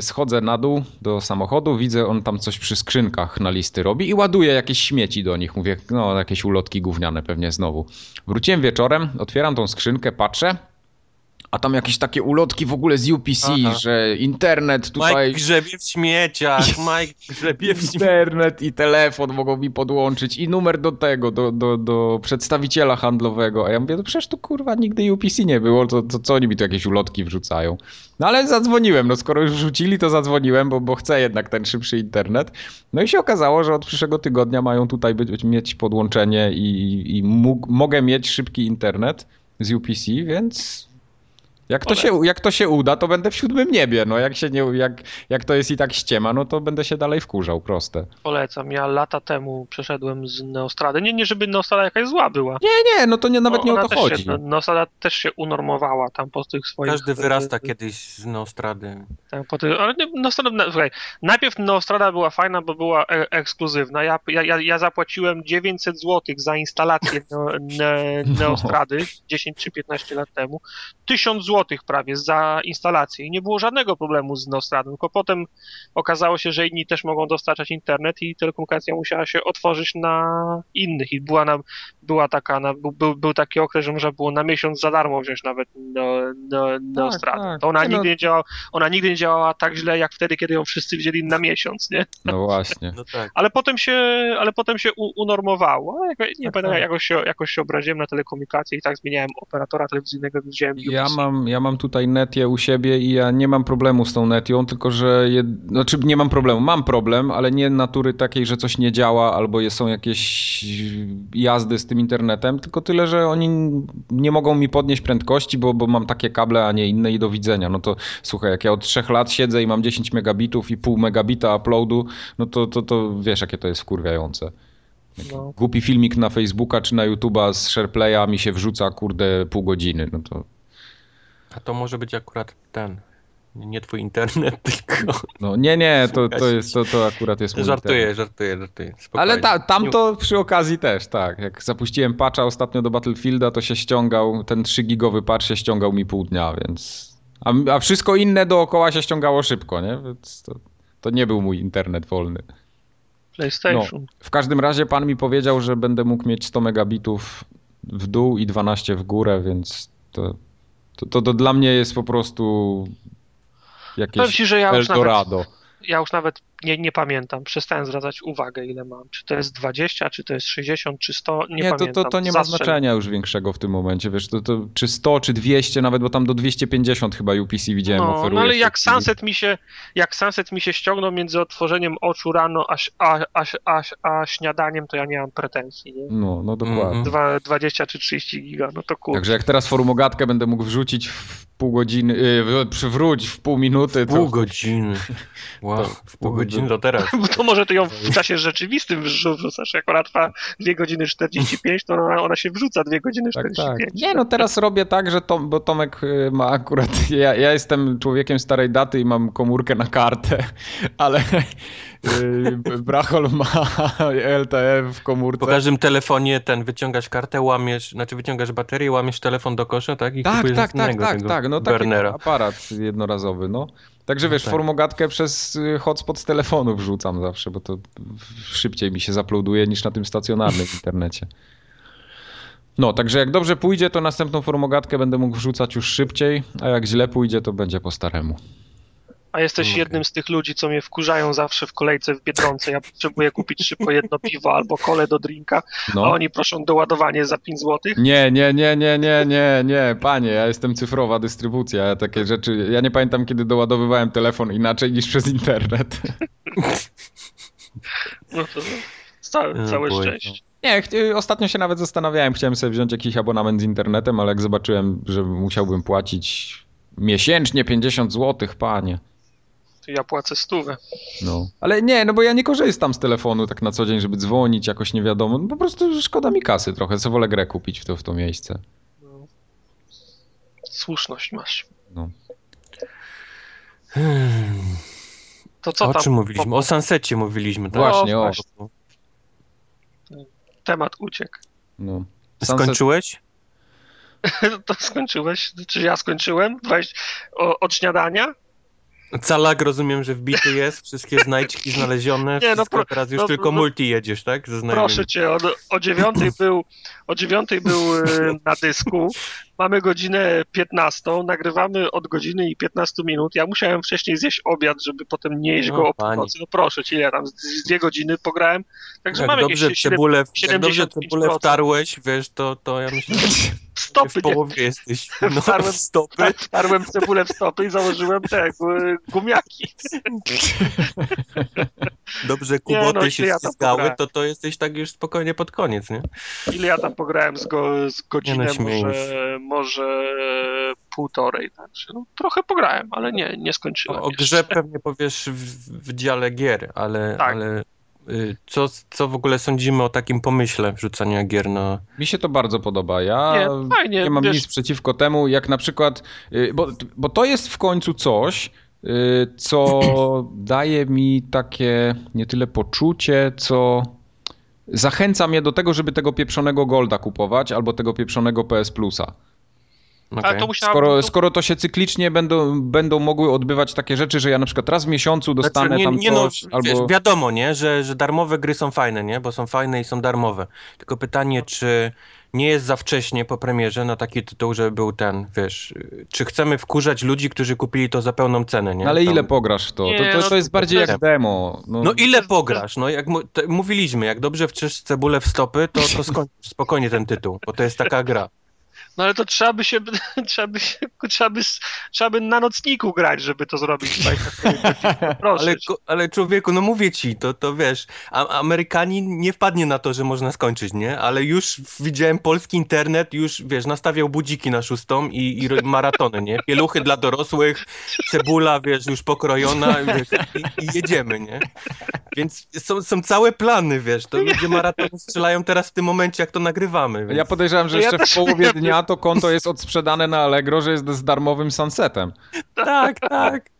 schodzę na dół do samochodu, widzę, on tam coś przy skrzynkach na listy robi i ładuje jakieś śmieci do nich. Mówię, no jakieś ulotki gówniane pewnie znowu. Wróciłem wieczorem, otwieram tą skrzynkę, patrzę, a tam jakieś takie ulotki w ogóle z UPC, Aha. że internet tutaj... Mike grzebie w śmieciach, Mike grzebie w śmieciach. Internet i telefon mogą mi podłączyć i numer do tego, do, do, do przedstawiciela handlowego. A ja mówię, no przecież to kurwa nigdy UPC nie było, to, to co oni mi tu jakieś ulotki wrzucają? No ale zadzwoniłem, no skoro już wrzucili, to zadzwoniłem, bo, bo chcę jednak ten szybszy internet. No i się okazało, że od przyszłego tygodnia mają tutaj być, mieć podłączenie i, i mógł, mogę mieć szybki internet z UPC, więc jak to, się, jak to się uda, to będę w siódmym niebie. No jak, się nie, jak, jak to jest i tak ściema, no to będę się dalej wkurzał, proste. Polecam, ja lata temu przeszedłem z Neostrady. Nie, nie żeby Neostrada jakaś zła była. Nie, nie, no to nie, nawet nie o to też chodzi. Się, Neostrada też się unormowała tam po tych swoich... Każdy wyrasta kiedyś z Neostrady. Tak, po tych, ale nie- Neostrada, słuchaj, najpierw Neostrada była fajna, bo była e ekskluzywna. Ja, ja, ja- zapłaciłem 900 zł za instalację neo, ne, Neostrady 10 czy 15 lat temu. 1000 zł prawie za instalację i nie było żadnego problemu z Neostradą, tylko potem okazało się, że inni też mogą dostarczać internet i telekomunikacja musiała się otworzyć na innych i była, na, była taka, na, był- był, taki okres, że można było na miesiąc za darmo wziąć nawet neo, neo, Neostradę. tak. To ona Nie no- nigdy nie działała, ona nigdy nie działała tak źle, jak wtedy, kiedy ją wszyscy wzięli na miesiąc, nie? No właśnie. No tak. Ale potem się, ale potem się u, unormowało. Nie Tak, pamiętam, tak. jakoś się, jakoś się obraziłem na telekomunikację i tak zmieniałem operatora telewizyjnego, więc wziąłem Ja mam, ja mam tutaj Netię u siebie i ja nie mam problemu z tą Netią, tylko że, jed... znaczy nie mam problemu, mam problem, ale nie natury takiej, że coś nie działa albo je- są jakieś jazdy z tym internetem, tylko tyle, że oni nie mogą mi podnieść prędkości, bo, bo mam takie kable, a nie inne i do widzenia. No to słuchaj, jak ja od trzech lat siedzę i mam 10 megabitów i pół megabita uploadu, no to, to, to wiesz, jakie to jest wkurwiające. No. Głupi filmik na Facebooka czy na YouTube'a z SharePlaya mi się wrzuca, kurde, pół godziny, no to... A to może być akurat ten. Nie twój internet, tylko... No nie, nie, to, to, jest, to, to akurat jest mój Żartuję, internet. żartuję, żartuję. Spokojnie. Ale ta, tam to przy okazji też, tak. Jak zapuściłem patcha ostatnio do Battlefielda, to się ściągał, ten 3-gigowy patch się ściągał mi pół dnia, więc... A, a wszystko inne dookoła się ściągało szybko, nie? Więc to, to nie był mój internet wolny. PlayStation. W każdym razie pan mi powiedział, że będę mógł mieć 100 megabitów w dół i 12 w górę, więc to, to, to, to dla mnie jest po prostu jakieś ci, ja już nawet, Eldorado. ja już nawet nie, nie pamiętam. Przestałem zwracać uwagę, ile mam. Czy to jest 20, czy to jest 60, czy 100, nie, Nie, to, pamiętam. to, to nie ma Zastrzel- znaczenia już większego w tym momencie, wiesz, to, to czy 100, czy 200 nawet, bo tam do 250 chyba UPC widziałem No, oferuje. no ale w jak sunset mi się, jak sunset mi się ściągnął między otworzeniem oczu rano a, a, a, a, a śniadaniem, to ja nie mam pretensji, nie? No, no dokładnie. Mhm. Dwa, 20 czy 30 giga, no to kurczę. Także jak teraz forumogatkę będę mógł wrzucić w pół godziny, yy, przywróć w pół minuty, to... Pół godziny. Wow, To- w pół to- godziny to teraz. Bo to może ty ją w czasie rzeczywistym wrzu- wrzucasz. Jak ona trwa 2 godziny 45, to ona, ona się wrzuca 2 godziny Tak, 45. tak. Nie, no teraz robię tak, że Tom, bo Tomek y, ma akurat. Ja, ja jestem człowiekiem starej daty i mam komórkę na kartę, ale y, Brachol ma LTE w komórce. Po każdym telefonie ten wyciągasz kartę, łamiesz, znaczy wyciągasz baterię, łamiesz telefon do kosza, tak? I Tak, kupujesz tak, tak, tak, tego tak. No taki Bernera. aparat jednorazowy, no. Także wiesz, tak. formogatkę przez y, hotspot z telefonu wrzucam zawsze, bo to szybciej mi się zaploduje niż na tym stacjonarnym internecie. No, także jak dobrze pójdzie, to następną formogatkę będę mógł wrzucać już szybciej, a jak źle pójdzie, to będzie po staremu. A jesteś Okej. jednym z tych ludzi, co mnie wkurzają zawsze w kolejce w Biedronce. Ja potrzebuję kupić szybko jedno piwo albo kole do drinka, a No. oni proszą doładowanie za 5 zł. Nie, nie, nie, nie, nie, nie, nie, panie, ja jestem cyfrowa dystrybucja, ja takie rzeczy, ja nie pamiętam kiedy doładowywałem telefon inaczej niż przez internet. No to całe, No, całe boy, szczęście. Nie, ostatnio się nawet zastanawiałem, chciałem sobie wziąć jakiś abonament z internetem, ale jak zobaczyłem, że musiałbym płacić miesięcznie 50 zł, panie. To ja płacę stówę. No. Ale nie, no bo ja nie korzystam z telefonu tak na co dzień, żeby dzwonić, jakoś nie wiadomo. No po prostu szkoda mi kasy trochę, co wolę grę kupić w to, w to miejsce. No. Słuszność masz. No. Hmm. To co o tam? czym mówiliśmy? O Sunsecie mówiliśmy, tak? Właśnie, o. Temat uciekł. No. Sunset- Skończyłeś? To skończyłeś? Czy ja skończyłem? Weź o, od śniadania? Calak rozumiem, że wbity jest, wszystkie znajdźki znalezione, Nie, no pro- teraz już no, tylko no- multi jedziesz, tak? Proszę cię, o, o dziewiątej był, o dziewiątej był e, na dysku. Mamy godzinę 15, nagrywamy od godziny i 15 minut. Ja musiałem wcześniej zjeść obiad, żeby potem nie jeść go o północy. No proszę cię, ile tam, z, dwie godziny pograłem. Także Jak mam dobrze, jakieś 7, cebulę, jak dobrze 75%. cebulę wtarłeś, wiesz, to, to ja myślę, stopy w nie, połowie jesteś. No, Wtarłem- stopy. Wtarłem cebulę w stopy i założyłem te gu- gumiaki. Dobrze Nie, kuboty no, się ja ściskały, to to jesteś tak już spokojnie pod koniec, nie? Ile ja tam pograłem z, go, z godzinę, Nie no, może, może półtorej. Także no, trochę pograłem, ale nie, nie skończyłem. O, o jeszcze. grze pewnie powiesz w, w dziale gier, ale, Tak. ale co, co w ogóle sądzimy o takim pomyśle wrzucania gier na... Mi się to bardzo podoba. Ja Nie, fajnie, nie mam wiesz- nic przeciwko temu, jak na przykład, y, bo, bo to jest w końcu coś, y, co daje mi takie nie tyle poczucie, co zachęca mnie do tego, żeby tego pieprzonego Golda kupować albo tego pieprzonego PS Plusa. Ale Okej. to musiałem... Skoro, to- skoro to się cyklicznie będą, będą mogły odbywać takie rzeczy, że ja na przykład raz w miesiącu dostanę Znaczy, nie, tam nie no, coś, albo... wiesz, wiadomo, nie, że, że darmowe gry są fajne, nie, bo są fajne i są darmowe. Tylko pytanie, czy nie jest za wcześnie po premierze na taki tytuł, żeby był ten, wiesz, czy chcemy wkurzać ludzi, którzy kupili to za pełną cenę, nie? No ale Tam- ile pograsz w to? Nie, to, to, no to jest to- bardziej to- jak demo. No, No ile pograsz? No jak mówiliśmy, jak dobrze wczysz cebulę w stopy, to, to skończysz spokojnie ten tytuł, bo to jest taka gra. No ale to trzeba by się, trzeba by, się, trzeba by, trzeba by na nocniku grać, żeby to zrobić. 24 godziny. No Proszę Ale, ale człowieku, no mówię ci, to, to wiesz, a, Amerykanin nie wpadnie na to, że można skończyć, nie? Ale już widziałem polski internet, już wiesz, nastawiał budziki na szóstą i, i maratony, nie? Pieluchy dla dorosłych, cebula, wiesz, już pokrojona wiesz, i, i jedziemy, nie? Więc są, są całe plany, wiesz, to ludzie maratony strzelają teraz w tym momencie, jak to nagrywamy. Więc... Ja podejrzewam, że No ja jeszcze też w połowie dnia dnia to konto jest odsprzedane na Allegro, że jest z darmowym sunsetem. Tak, tak.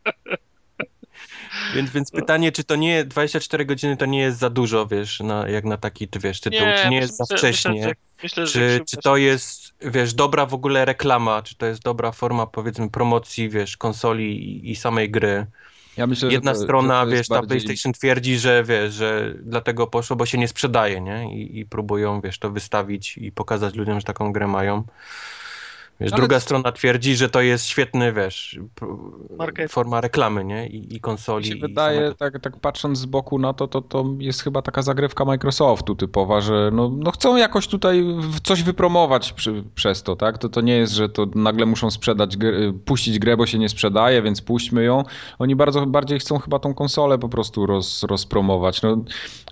Więc, więc pytanie, czy to nie 24 godziny to nie jest za dużo, wiesz, na, jak na taki, ty wiesz, tytuł, czy nie jest za myślę- wcześnie, Myślę, że, myślę, że czy, czy to jest, wiesz, dobra w ogóle reklama, czy to jest dobra forma, powiedzmy, promocji, wiesz, konsoli i, i samej gry. Ja myślę, Jedna to, strona, wiesz, ta bardziej- PlayStation twierdzi, że wiesz, że dlatego poszło, bo się nie sprzedaje, nie? I, i próbują, wiesz, to wystawić i pokazać ludziom, że taką grę mają. Wiesz, Ale druga to- strona twierdzi, że to jest świetny, wiesz, Marketing. forma reklamy, nie? I, i konsoli. Mi się i wydaje, samego- tak, tak patrząc z boku na to, to, to jest chyba taka zagrywka Microsoftu typowa, że no, no chcą jakoś tutaj coś wypromować przy, przez to, tak? To, to nie jest, że to nagle muszą sprzedać, gr- puścić grę, bo się nie sprzedaje, więc puśćmy ją. Oni bardzo bardziej chcą chyba tą konsolę po prostu roz, rozpromować. No,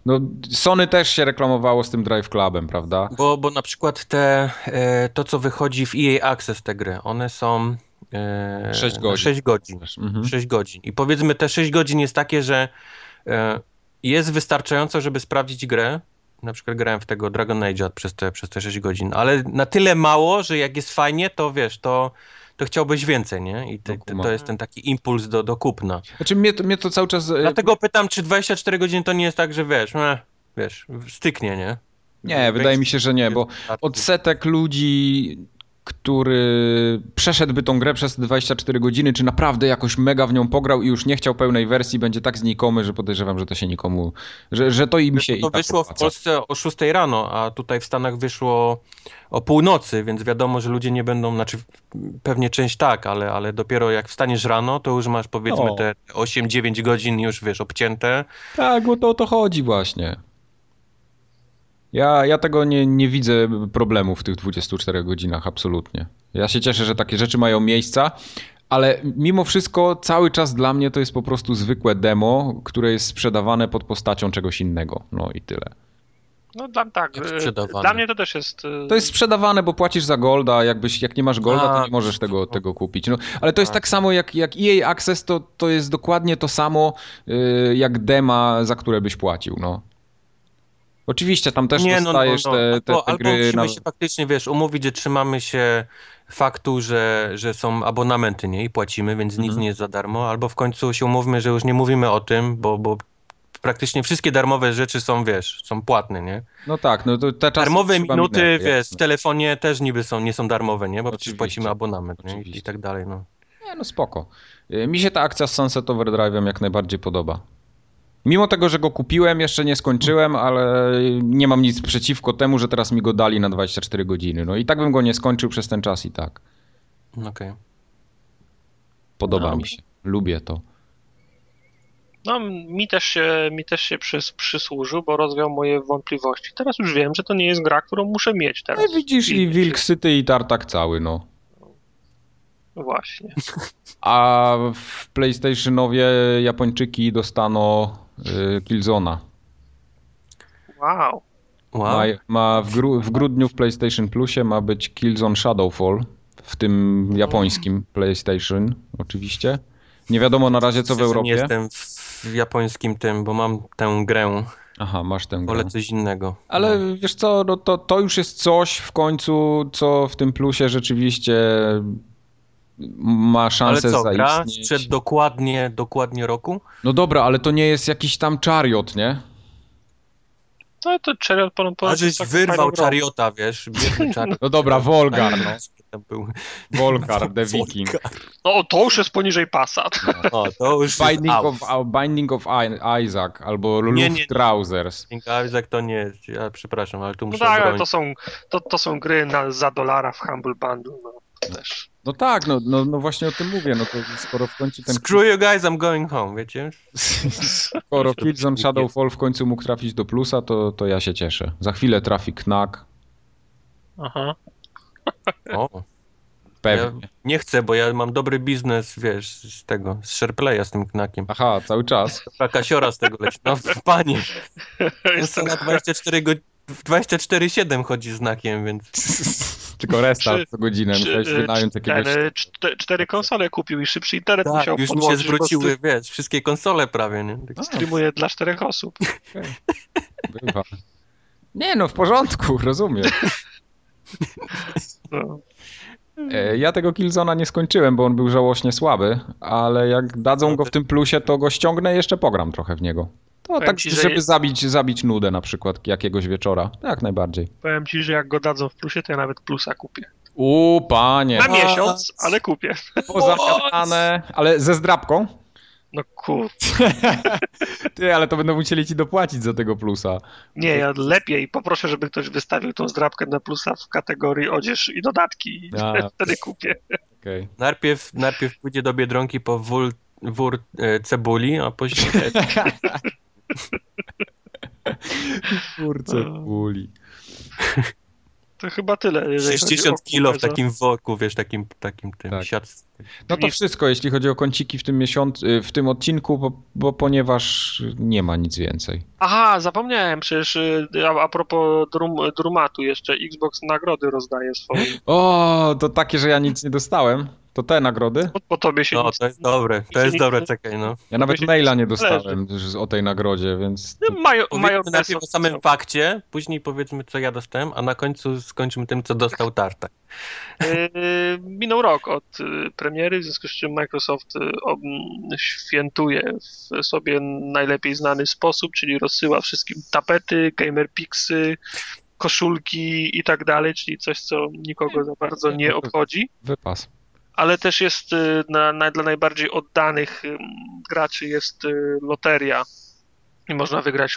no, Sony też się reklamowało z tym Drive Clubem, prawda? Bo, bo na przykład te, e, to, co wychodzi w EA Access, te gry, one są e, Sześć na godzin. 6 godzin. Mhm. 6 godzin. I powiedzmy, te 6 godzin jest takie, że e, jest wystarczająco, żeby sprawdzić grę. Na przykład grałem w tego Dragon Age przez te, przez te 6 godzin, ale na tyle mało, że jak jest fajnie, to wiesz, to, to chciałbyś więcej, nie? I te, te, kumam. to jest ten taki impuls do, do kupna. Znaczy mnie to, mnie to cały czas... e, Dlatego pytam, czy 24 godziny to nie jest tak, że wiesz, eh, wiesz, styknie, nie? Nie, wydaje mi się, że nie, bo odsetek ludzi, który przeszedłby tą grę przez 24 godziny, czy naprawdę jakoś mega w nią pograł i już nie chciał pełnej wersji, będzie tak znikomy, że podejrzewam, że to się nikomu, że, że to im się i To tak wyszło w. Polsce o 6 rano, a tutaj w Stanach wyszło o północy, więc wiadomo, że ludzie nie będą, znaczy pewnie część tak, ale, ale dopiero jak wstaniesz rano, to już masz powiedzmy No. te 8-9 godzin już wiesz, obcięte. Tak, bo to o to chodzi właśnie. Ja, ja tego nie, nie widzę problemu w tych 24 godzinach, absolutnie. Ja się cieszę, że takie rzeczy mają miejsca, ale mimo wszystko cały czas dla mnie to jest po prostu zwykłe demo, które jest sprzedawane pod postacią czegoś innego. No i tyle. No dla, tak, sprzedawane. dla mnie to też jest... e, To jest sprzedawane, bo płacisz za golda, a jakbyś, jak nie masz golda, to nie możesz tego, tego kupić. No, ale to jest tak samo jak, jak EA Access, to, to jest dokładnie to samo y, jak dema, za które byś płacił. No. Oczywiście tam też dostajesz te, te, albo, te albo gry musimy na... się faktycznie, wiesz, umówić, że trzymamy się faktu, że, że są abonamenty, nie? I płacimy, więc nic Mhm. nie jest za darmo, albo w końcu się umówmy, że już nie mówimy o tym, bo, bo praktycznie wszystkie darmowe rzeczy są, wiesz, są płatne, nie? No tak, no to te Darmowe minuty, minęły, wiesz, w telefonie też niby są, nie są darmowe, nie? Bo przecież Oczywiście. płacimy abonament, nie? I tak dalej, no. Nie, no spoko. Y, Mi się ta akcja z Sunset Overdrive'em jak najbardziej podoba. Mimo tego, że go kupiłem, jeszcze nie skończyłem, ale nie mam nic przeciwko temu, że teraz mi go dali na 24 godziny. No i tak bym go nie skończył przez ten czas i tak. Okej. Podoba No. mi się. Lubię to. No, mi też się, mi też się przys, przysłużył, bo rozwiał moje wątpliwości. Teraz już wiem, że to nie jest gra, którą muszę mieć teraz. No widzisz i Wilk Syty i Tartak cały, no. czy- Właśnie. A w PlayStationowie Japończyki dostaną Killzona. Wow. Wow. Ma, ma w, gru, w grudniu w PlayStation Plusie ma być Killzone Shadowfall, w tym japońskim PlayStation oczywiście. Nie wiadomo na razie co w Europie. Nie jestem w japońskim tym, bo mam tę grę, Aha, masz tę grę. wolę coś innego. Ale No. wiesz co, no to, to już jest coś w końcu, co w tym plusie rzeczywiście ma Ale szansę co, gra zaistnieć. sprzed dokładnie, dokładnie roku? No dobra, ale to nie jest jakiś tam chariot, nie? No to Chariot po, po A żeś taką wyrwał grą. Chariota, wiesz, biedny Chariot. No dobra, Volgar, no. Tam był. Volgar, The Viking. No to już jest poniżej pasa. O, to już Binding jest of, Binding of Isaac albo Nie, nie, nie. Luftrausers. Isaac to nie jest, ja przepraszam, ale tu No muszę tak, ale to są, to, to są gry na, za dolara w Humble Bundle. No, też. No tak, no, no, no właśnie o tym mówię, no to skoro w końcu ten... Screw you guys, I'm going home, wiecie? Skoro Killzone Shadowfall w końcu mógł trafić do plusa, to, to ja się cieszę. Za chwilę trafi Knack, Aha. O, pewnie. Ja nie chcę, bo ja mam dobry biznes, wiesz, z tego, z SharePlaya z tym knakiem. Aha, cały czas. Kasiora z tego leci. No panie, Jest jestem na 24 go... w 24-7 chodzi znakiem, więc Tylko restart co godzinę, musiałeś wynająć jakiegoś... ten, e, czte- cztery konsole kupił i szybszy internet tak, musiał już mi się podłączyć, bo zwróciły, wiesz, wszystkie konsole prawie, nie? Tak- Streamuje dla czterech osób. Bywa. Nie no, w porządku, rozumiem. No. E, Ja tego Killzona nie skończyłem, bo on był żałośnie słaby, ale jak dadzą go w tym plusie, to go ściągnę i jeszcze pogram trochę w niego. Powiem tak, ci, że żeby je- zabić, zabić nudę na przykład jakiegoś wieczora. Jak najbardziej. Powiem ci, że jak go dadzą w plusie, to ja nawet plusa kupię. U, panie. Na miesiąc, ale kupię. Pozamiatane, ale ze zdrabką? No kur... Ty, ale to będą musieli ci dopłacić za tego plusa. Nie, ja lepiej poproszę, żeby ktoś wystawił tą zdrabkę na plusa w kategorii odzież i dodatki. I A. wtedy kupię. Okej. Najpierw, najpierw pójdzie do Biedronki po wór, wór e, cebuli, a później... Kurczę, uli. To chyba tyle. jeżeli chodzi 60 o kilo w takim worku, wiesz, takim, takim tym Tak. siat... No to wszystko, jeśli chodzi o kąciki w tym miesiącu, w tym odcinku, bo, bo ponieważ nie ma nic więcej. Aha, zapomniałem przecież y, a, a propos drum, drumatu jeszcze Xbox nagrody rozdaje swoje. O, to takie, że ja nic nie dostałem. To te nagrody? Po, po tobie się No, to jest dobre, to jest dobre, czekaj, no. Ja nawet maila nie dostałem o tej nagrodzie, więc... to- No, mają, mają najpierw o samym fakcie, później powiedzmy, co ja dostałem, a na końcu skończymy tym, co dostał Tartak. Yy, Minął rok od y, premiery, w związku z czym Microsoft y, świętuje w sobie najlepiej znany sposób, czyli rozsyła wszystkim tapety, gamerpixy, koszulki i tak dalej, czyli coś, co nikogo za bardzo nie obchodzi. Wypas. Ale też jest y, na, na, dla najbardziej oddanych ym, graczy jest y, loteria i można wygrać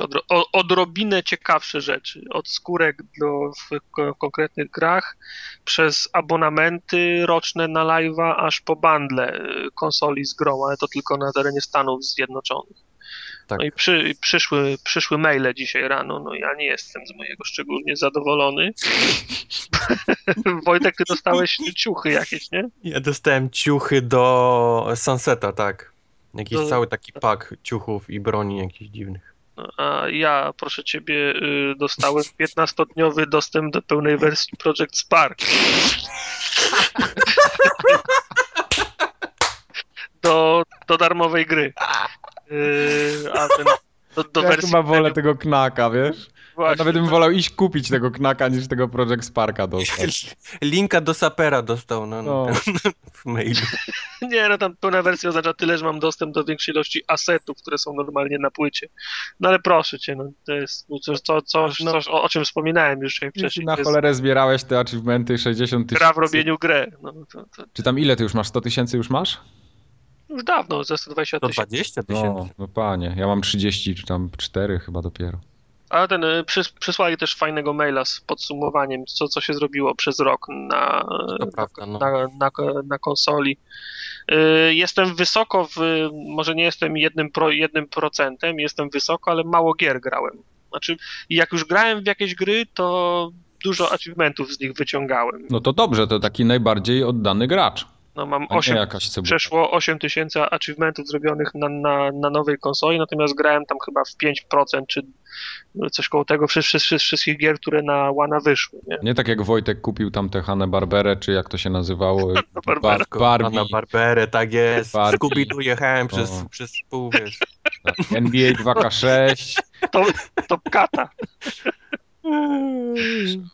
odrobinę ciekawsze rzeczy, od skórek do, w ko- konkretnych grach, przez abonamenty roczne na live'a, aż po bundle y, konsoli z grą, ale to tylko na terenie Stanów Zjednoczonych. Tak. No i przy, przyszły, przyszły maile dzisiaj rano, no ja nie jestem z mojego szczególnie zadowolony. Wojtek, ty dostałeś ciuchy jakieś, nie? Ja dostałem ciuchy do Sunseta, tak. Jakiś Do- cały taki pak ciuchów i broni jakichś dziwnych. A ja, proszę ciebie, y, dostałem 15-dniowy dostęp do pełnej wersji Project Spark. Do, do darmowej gry. Y, A ten, do, do ja wersji chyba wolę premium tego knaka, wiesz? Ja właśnie. nawet bym wolał iść kupić tego knaka, niż tego Project Sparka dostać. Linka do Sapera dostał na, No. w mailu. Nie, no tam pełna wersja oznacza tyle, że mam dostęp do większej ilości asetów, które są normalnie na płycie. No ale proszę cię, no to jest coś, co, coś, No. coś o, o czym wspominałem już wcześniej. na To jest cholerę zbierałeś te achievementy 60 tysięcy. gra w robieniu grę. No, to, to Czy tam ile ty już masz? 100 tysięcy już masz? Już dawno, ze 120 To tysięcy. 20 tysięcy. No, no panie, ja mam 30 czy tam 4 chyba dopiero. Ale ten, y, przys, przysłali też fajnego maila z podsumowaniem, co, co się zrobiło przez rok na, prawda, no. na, na, na konsoli. Y, Jestem wysoko w, może nie jestem jednym, pro, jednym procentem, jestem wysoko, ale mało gier grałem. Znaczy, jak już grałem w jakieś gry, to dużo achievementów z nich wyciągałem. No to dobrze, to taki najbardziej oddany gracz. No, mam A nie 8, jakaś cebula. przeszło 8 tysięcy achievementów zrobionych na, na, na nowej konsoli, natomiast grałem tam chyba w 5% czy coś koło tego wszy- wszy- wszy- wszystkich gier, które na Łana wyszły. Nie? Nie tak jak Wojtek kupił tam tę Hanę Barberę, czy jak to się nazywało? Barbera. Ba- Barbie, Na Barberę, tak jest. Barbie. Scooby-Doo jechałem przez, O. przez pół, wiesz. tak, NBA 2K6. To, to kata.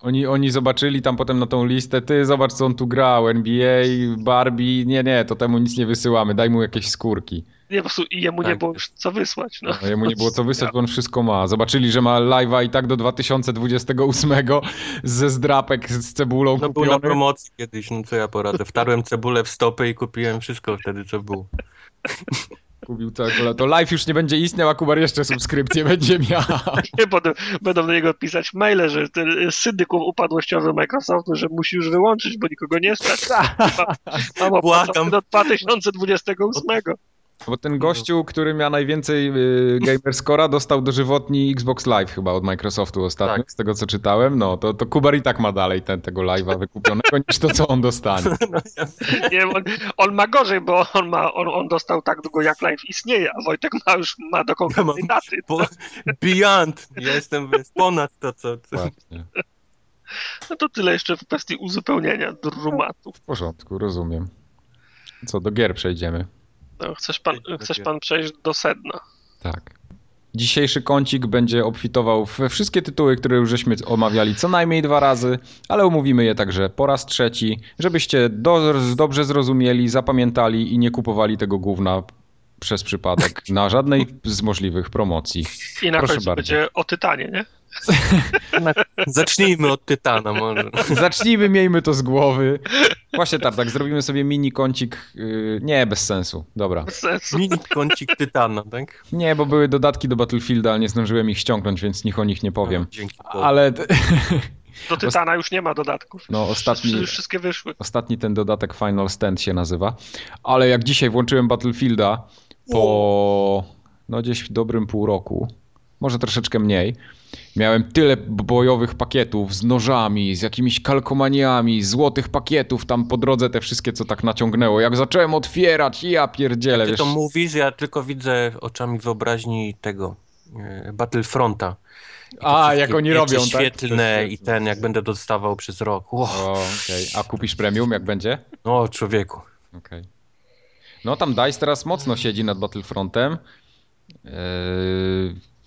Oni, oni zobaczyli tam potem na tą listę, ty zobacz co on tu grał, NBA, Barbie, nie, nie, to temu nic nie wysyłamy, daj mu jakieś skórki. Nie, po prostu i jemu nie Tak. było już co wysłać. No. No, jemu nie było co wysłać, bo on wszystko ma. Zobaczyli, że ma live'a i tak do 2028 ze zdrapek z cebulą No był na promocji kiedyś, no co ja poradzę. Wtarłem cebulę w stopy i kupiłem wszystko wtedy, co było. Kupił całego, to live już nie będzie istniał, a Kubar jeszcze subskrypcję będzie miał. Nie, będą, będą do niego pisać maile, że ten syndyk upadłościowy Microsoftu, że musi już wyłączyć, bo nikogo nie stać. Mam opłacony Błagam. do 2028. Bo ten gościu, który miał najwięcej y, gamerscora, dostał dożywotni Xbox Live chyba od Microsoftu ostatnio, Tak. z tego co czytałem. No, to, to Kubar i tak ma dalej ten, tego live'a wykupionego niż to, co on dostanie. Nie, on, on ma gorzej, bo on, ma, on, on dostał tak długo jak live istnieje, a Wojtek ma już ma do konkretnej Ja daty. Po, beyond. Ja jestem ponad to, co... No to tyle jeszcze w kwestii uzupełnienia drumatu. W porządku, rozumiem. Co, do gier przejdziemy. No, chcesz, pan, chcesz pan przejść do sedna. Tak. Dzisiejszy kącik będzie obfitował we wszystkie tytuły, które już żeśmy omawiali co najmniej dwa razy, ale omówimy je także po raz trzeci, żebyście do, dobrze zrozumieli, zapamiętali i nie kupowali tego gówna przez przypadek na żadnej z możliwych promocji. I na Proszę końcu bardzo. będzie o Tytanie, nie? Zacznijmy od Tytana może. Zacznijmy, miejmy to z głowy. Właśnie Tartak, zrobimy sobie mini kącik. Yy, nie, bez sensu. Dobra. Bez sensu. Mini kącik Tytana, tak? Nie, bo były dodatki do Battlefielda, ale nie zdążyłem ich ściągnąć, więc niech o nich nie powiem. No, dzięki Bogu. Ale Do Tytana już nie ma dodatków. No, ostatni- Już wszystkie wyszły. ostatni ten dodatek Final Stand się nazywa. Ale jak dzisiaj włączyłem Battlefielda po no gdzieś dobrym pół roku, może troszeczkę mniej, miałem tyle bojowych pakietów z nożami, z jakimiś kalkomaniami, złotych pakietów tam po drodze te wszystkie, co tak naciągnęło. Jak zacząłem otwierać, ja pierdzielę, Ty wiesz. to mówisz, ja tylko widzę oczami wyobraźni tego e, Battlefronta. A, jak oni robią, tak? świetlne i ten, jak będę dostawał przez rok. Wow. O, okej. A kupisz premium, jak będzie? O, człowieku. Okej. No tam DICE teraz mocno siedzi nad Battlefrontem. Yy,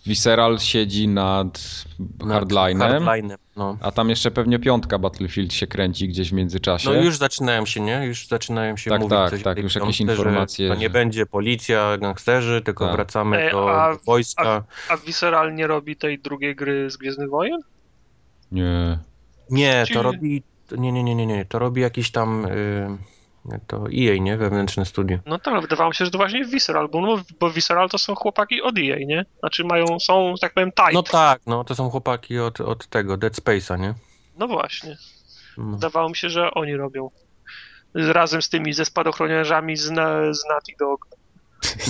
Visceral siedzi nad Hardline'em. No. A tam jeszcze pewnie piątka Battlefield się kręci gdzieś w międzyczasie. No już zaczynają się, nie? Już zaczynają się Tak, mówić tak, coś tak, już jakieś informacje, To nie że- będzie policja, gangsterzy, tylko Tak. wracamy Ej, do, a- wojska. A Visceral nie robi tej drugiej gry z Gwiezdnych Wojen? Nie. Nie, to robi... Nie, nie, nie, nie, nie. To robi jakiś tam... Y, to EA, nie? Wewnętrzne studio. No tak, ale wydawało mi się, że to właśnie Visceral, bo, no, bo Visceral to są chłopaki od EA, nie? Znaczy mają, są, tak powiem, type. No tak, no to są chłopaki od, od tego, Dead Space'a, nie? no właśnie. No. Wydawało mi się, że oni robią. Razem z tymi ze spadochroniarzami z, na, z Naughty Dog.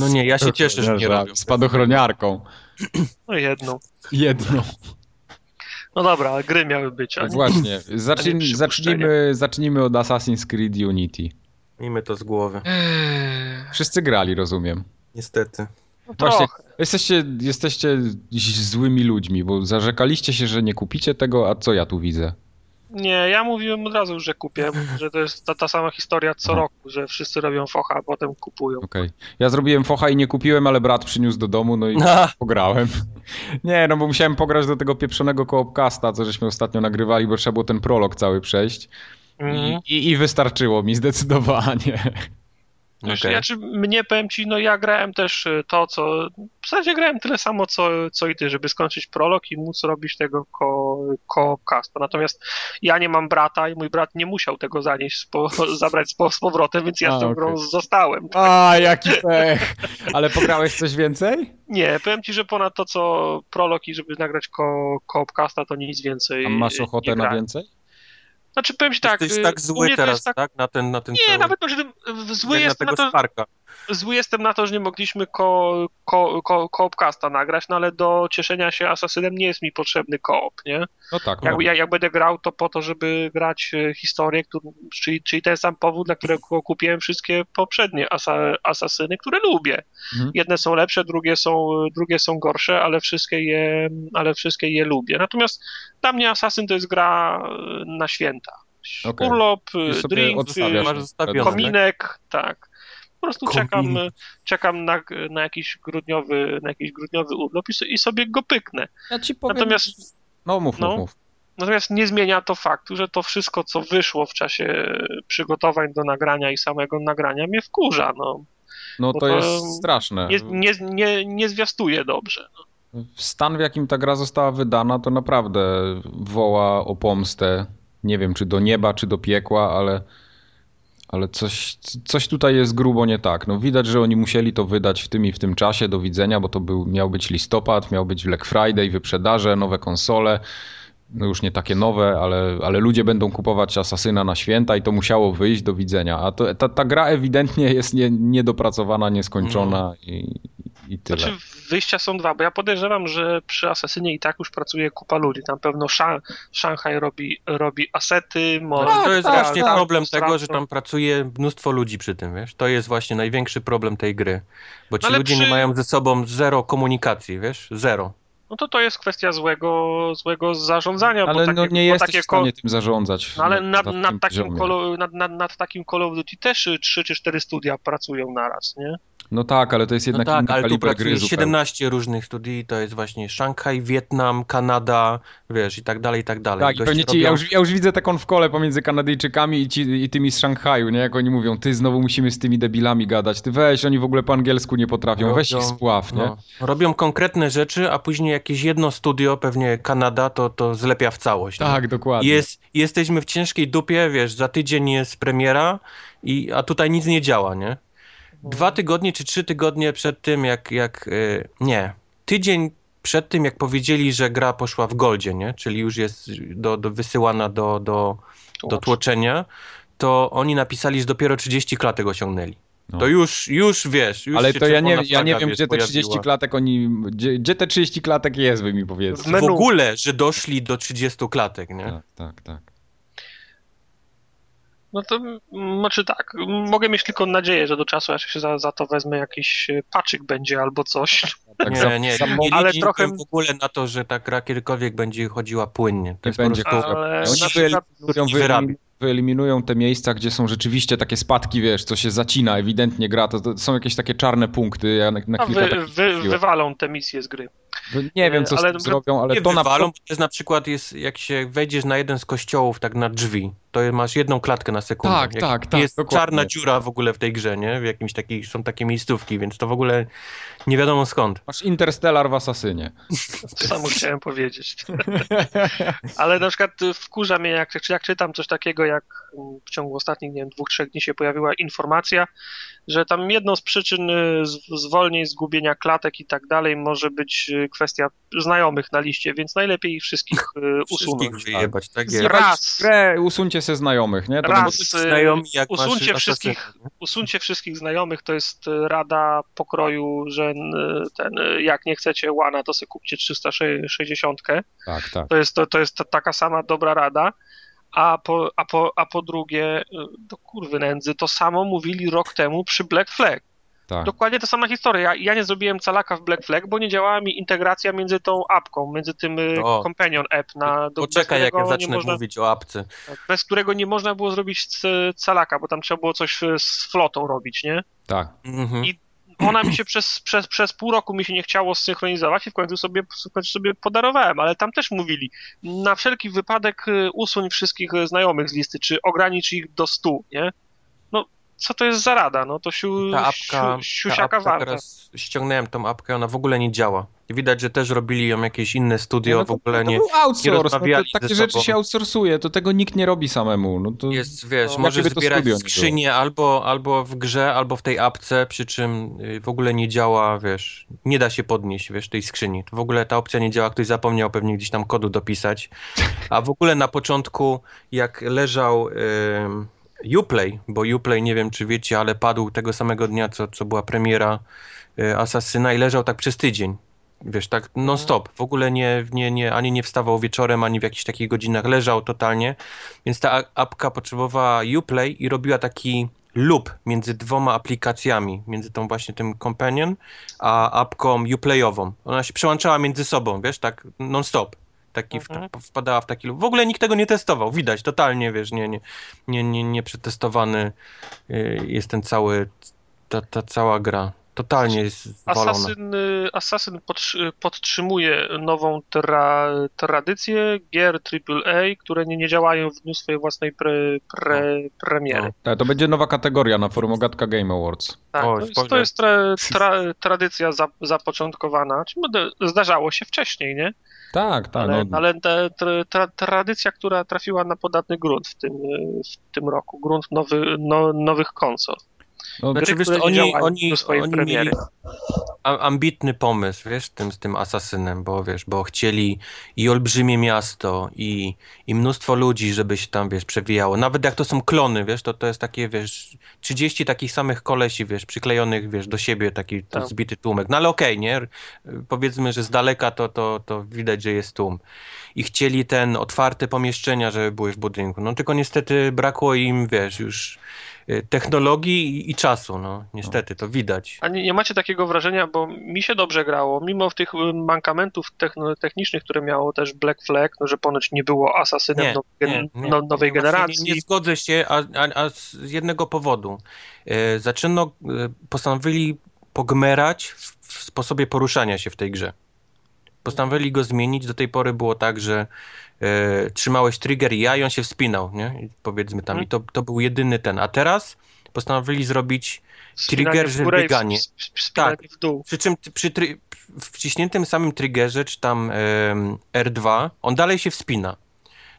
no nie, ja się cieszę, że nie robią. Spadochroniarką. No jedną. Jedną. No dobra, gry miały być, a nie... Właśnie. Zacznijmy, zacznijmy od Assassin's Creed Unity. Miejmy to z głowy. Eee, Wszyscy grali, rozumiem. Niestety. No Właśnie, jesteście, jesteście złymi ludźmi, bo zarzekaliście się, że nie kupicie tego, a co ja tu widzę? Nie, ja mówiłem od razu, że kupię, że to jest ta, ta sama historia co Aha. roku, że wszyscy robią focha, a potem kupują. Okej. Ja zrobiłem focha i nie kupiłem, ale brat przyniósł do domu, no i No, pograłem. Nie, no bo musiałem pograć do tego pieprzonego koopcasta, co żeśmy ostatnio nagrywali, bo trzeba było ten prolog cały przejść. Mhm. I, i, wystarczyło mi zdecydowanie. Wiesz, Okej. ja, czy mnie powiem ci, no ja grałem też y, to, co. W zasadzie grałem tyle samo, co, co i ty, żeby skończyć prolog i móc robić tego ko, koopcasta. Natomiast ja nie mam brata i mój brat nie musiał tego zanieść, po, zabrać z, po, z powrotem, więc ja A, z tą okej. grą zostałem. A, jaki pech. Ale pograłeś coś więcej? Nie, powiem ci, że ponad to, co prolog i żeby nagrać ko, koopcasta, to nic więcej. A masz ochotę na więcej? Znaczy, powiem ci tak. jesteś y, tak zły teraz, jest tak, tak? Na ten, na ten Nie, cały... nawet może zły jak na jestem na tego to, Sparka. Zły jestem na to, że nie mogliśmy ko, ko, ko, koopcasta nagrać, no ale do cieszenia się Asasynem nie jest mi potrzebny koop, nie? No tak. No. Jak, jak, jak będę grał, to po to, żeby grać e, historię, którą, czyli, czyli ten sam powód, dla którego kupiłem wszystkie poprzednie asa, Asasyny, które lubię. Mhm. Jedne są lepsze, drugie są, drugie są gorsze, ale wszystkie, je, ale wszystkie je lubię. Natomiast dla mnie Asasyn to jest gra e, na święta. Okej. Urlop, e, drink, kominek, tak. Po prostu czekam, czekam na, na, jakiś grudniowy, na jakiś grudniowy urlop i, so- i sobie go pyknę. Ja ci powiem... Natomiast, No mów, no. mów, mów. natomiast nie zmienia to faktu, że to wszystko, co wyszło w czasie przygotowań do nagrania i samego nagrania mnie wkurza. No. No to to jest straszne. Nie, nie, nie, nie zwiastuje dobrze. No. Stan, w jakim ta gra została wydana, to naprawdę woła o pomstę. Nie wiem, czy do nieba, czy do piekła, ale, ale coś, coś tutaj jest grubo nie tak. No, widać, że oni musieli to wydać w tym i w tym czasie do widzenia, bo to był, miał być listopad, miał być Black Friday, wyprzedaże, nowe konsole. No już nie takie nowe, ale, ale ludzie będą kupować Asasyna na święta i to musiało wyjść do widzenia. A to, ta, ta gra ewidentnie jest nie, niedopracowana, nieskończona i, i tyle. Znaczy wyjścia są dwa, bo ja podejrzewam, że przy Asasynie i tak już pracuje kupa ludzi. Tam pewno Shan- Shanghai robi, robi asety, może... Znaczy, to jest tak, właśnie tak. problem tego, że tam pracuje mnóstwo ludzi przy tym, wiesz? To jest właśnie największy problem tej gry. Bo ci Ale ludzie przy- nie mają ze sobą zero komunikacji, wiesz? Zero. No to to jest kwestia złego, złego zarządzania, Ale bo no takie, nie bo jesteś takie w stanie tym zarządzać. No ale na- nad, na nad, tym takim of- nad, nad, nad takim Call of Duty też y, trzy czy cztery studia pracują naraz, nie? No tak, ale to jest No jednak tak, inny ale tu kaliber gry pracuje zupełnie. 17 różnych studii, to jest właśnie Szanghaj, Wietnam, Kanada, wiesz, i tak dalej, i tak dalej. Tak, i Goście pewnie ci, ja, robią- już, ja już widzę taką w kole pomiędzy Kanadyjczykami i, ci, i tymi z Szanghaju, nie? Jak oni mówią, ty znowu musimy z tymi debilami gadać, ty weź, oni w ogóle po angielsku nie potrafią, weź ich Robią- spław, nie? No, robią konkretne rzeczy, a później jakieś jedno studio, pewnie Kanada, to, to zlepia w całość. nie? Tak, dokładnie. Jest, jesteśmy w ciężkiej dupie, wiesz, za tydzień jest premiera, i, a tutaj nic nie działa, nie? Dwa tygodnie czy trzy tygodnie przed tym, jak, jak y, nie, tydzień przed tym, jak powiedzieli, że gra poszła w Goldzie, nie? Czyli już jest do, do wysyłana do, do, do tłoczenia, to oni napisali, że dopiero 30 klatek osiągnęli. No. To już, już wiesz, już Ale się to ja nie, ja nie wiem, wiesz, gdzie te 30 pojawiła. klatek oni, gdzie, gdzie te 30 klatek jest, wy mi powiedzcie. W ogóle, że doszli do 30 klatek, nie? Tak, tak, tak. No to znaczy tak, mogę mieć tylko nadzieję, że do czasu, aż się za, za to wezmę, jakiś e, paczyk będzie albo coś. tak nie, nie, za- nie, ale trochę- w ogóle na to, że ta gra kiedykolwiek będzie chodziła płynnie. To Nie będzie prostu... Ale Oni na przykład, wyeliminują, wyeliminują, te miejsca, gdzie są rzeczywiście takie spadki, wiesz, co się zacina, ewidentnie gra, to, to są jakieś takie czarne punkty, ja na, na no, kilka wy, wy, wywalą te misje z gry. Wy- Nie wiem, co z ale tym to- zrobią, ale Nie to na wywalą, bo to jest na przykład, jest, jak się wejdziesz na jeden z kościołów, tak na drzwi, to masz jedną klatkę na sekundę. Tak, jak tak, tak, Jest dokładnie. czarna dziura w ogóle w tej grze, nie? W jakimś takich, są takie miejscówki, więc to w ogóle nie wiadomo skąd. Masz Interstellar w Asasynie. To samo chciałem powiedzieć. Ale na przykład y, wkurza mnie, jak, czy jak czytam coś takiego, jak mm, w ciągu ostatnich, nie wiem, dwóch, trzech dni się pojawiła informacja, że tam jedną z przyczyn y, zwolnień, zgubienia klatek i tak dalej może być y, kwestia znajomych na liście, więc najlepiej ich wszystkich y, Wszystkich usunąć. wyjebać, tak Z jest. ra- Raz. Grę usuńcie se znajomych, nie? To Raz. to znajomi, jak usuńcie masz wszystkich-? Usuńcie wszystkich znajomych, to jest y, rada pokroju, że ten, jak nie chcecie łana, to sobie kupcie 360. Tak, tak. To jest, to, to jest ta- taka sama dobra rada. A po, a, po, a po drugie, do kurwy nędzy, to samo mówili rok temu przy Black Flag. Tak. Dokładnie ta sama historia. Ja, ja nie zrobiłem calaka w Black Flag, bo nie działała mi integracja między tą apką, między tym y, O. Companion App, na, do, Poczekaj, jak ja zacznę można, mówić o apce. bez którego nie można było zrobić c- calaka, bo tam trzeba było coś y, z flotą robić, nie? tak. Mhm. I- Ona mi się przez, przez, przez pół roku mi się nie chciało zsynchronizować i w końcu sobie, w końcu sobie podarowałem, ale tam też mówili, na wszelki wypadek y, usuń wszystkich y, znajomych z listy, czy ogranicz ich do 100, nie? No, co to jest za rada? No to siu, Ta apka, siu, ta siusiaka apka warta. teraz ściągnąłem tą apkę, ona w ogóle nie działa. Widać, że też robili ją jakieś inne studio, No w to, ogóle to nie. był outsource, no to, takie ze rzeczy sobą. się outsourcuje, to tego nikt nie robi samemu. No to... Jest, wiesz, No, może jakie by to zbierać nie skrzynie albo, albo w grze, albo w tej apce, przy czym y, w ogóle nie działa, wiesz, nie da się podnieść, wiesz, tej skrzyni. W ogóle ta opcja nie działa, ktoś zapomniał pewnie gdzieś tam kodu dopisać. A w ogóle na początku, jak leżał ym, Uplay, bo Uplay, nie wiem czy wiecie, ale padł tego samego dnia, co, co była premiera y, Asasyna i leżał tak przez tydzień. Wiesz, tak non-stop. W ogóle nie, nie, nie, ani nie wstawał wieczorem, ani w jakichś takich godzinach. Leżał totalnie. Więc ta apka potrzebowała Uplay i robiła taki loop między dwoma aplikacjami, między tą właśnie tym Companion, a apką Uplayową. Ona się przełączała między sobą, wiesz, tak non-stop. Taki w, Mhm. wpadała w taki. W ogóle nikt tego nie testował, widać, totalnie, wiesz, nie, nie, nie, nie, nie przetestowany y, jest ten cały, ta, ta cała gra. Totalnie jest walona. Assassin, y, Assassin podtrzy- podtrzymuje nową tra, tradycję gier AAA, które nie, nie działają w dniu swojej własnej pre, pre, premiery. Tak, to będzie nowa kategoria na forum Ogatka Game Awards. Tak, O, to jest, to jest tra, tra, tradycja za, zapoczątkowana. Czy może zdarzało się wcześniej, nie? Tak, tak. Ale, no, ale tra, tradycja, która trafiła na podatny grunt w tym, w tym roku, grunt nowy, no, nowych konsol. No, Znaczy, wiesz, oni, oni, oni premiery. mieli ambitny pomysł, wiesz, z tym, z tym Asasynem, bo wiesz, bo chcieli i olbrzymie miasto, i, i mnóstwo ludzi, żeby się tam, wiesz, przewijało. Nawet jak to są klony, wiesz, to to jest takie, wiesz, 30 takich samych kolesi, wiesz, przyklejonych, wiesz, do siebie, taki Tak. zbity tłumek. No ale okej, nie? Powiedzmy, że z daleka to, to, to widać, że jest tłum. I chcieli ten otwarte pomieszczenia, żeby były w budynku. No tylko niestety brakło im, wiesz, już technologii i, czasu, no. Niestety, to widać. A nie, nie macie takiego wrażenia, bo mi się dobrze grało, mimo tych y, mankamentów technicznych, które miało też Black Flag, no, że ponoć nie było asasynem Nie, nie, nie. No, nowej generacji. Nie, nie zgodzę się, a, a, a z jednego powodu. E, zaczęno, e, postanowili pogmerać w, w sposobie poruszania się w tej grze. Postanowili go zmienić. Do tej pory było tak, że e, trzymałeś trigger i ja i on się wspinał, nie? I powiedzmy tam. I to, to był jedyny ten. A teraz postanowili zrobić Wspinanie Trigger, że bieganie. Tak. w dół. Przy czym przy try, w wciśniętym samym triggerze, czy tam em, R2, on dalej się wspina.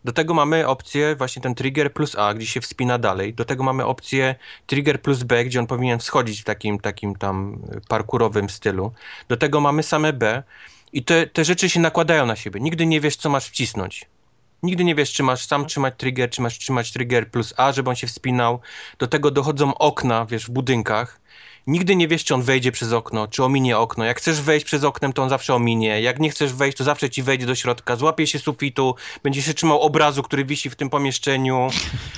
Do tego mamy opcję właśnie ten trigger plus A, gdzie się wspina dalej. Do tego mamy opcję trigger plus B, gdzie on powinien schodzić w takim, takim tam y, parkurowym stylu. Do tego mamy same B i te, te rzeczy się nakładają na siebie. Nigdy nie wiesz, co masz wcisnąć. Nigdy nie wiesz, czy masz sam trzymać trigger, czy masz trzymać trigger plus A, żeby on się wspinał. Do tego dochodzą okna, wiesz, w budynkach. Nigdy nie wiesz, czy on wejdzie przez okno, czy ominie okno. Jak chcesz wejść przez oknem, to on zawsze ominie. Jak nie chcesz wejść, to zawsze ci wejdzie do środka, złapie się sufitu, będzie się trzymał obrazu, który wisi w tym pomieszczeniu.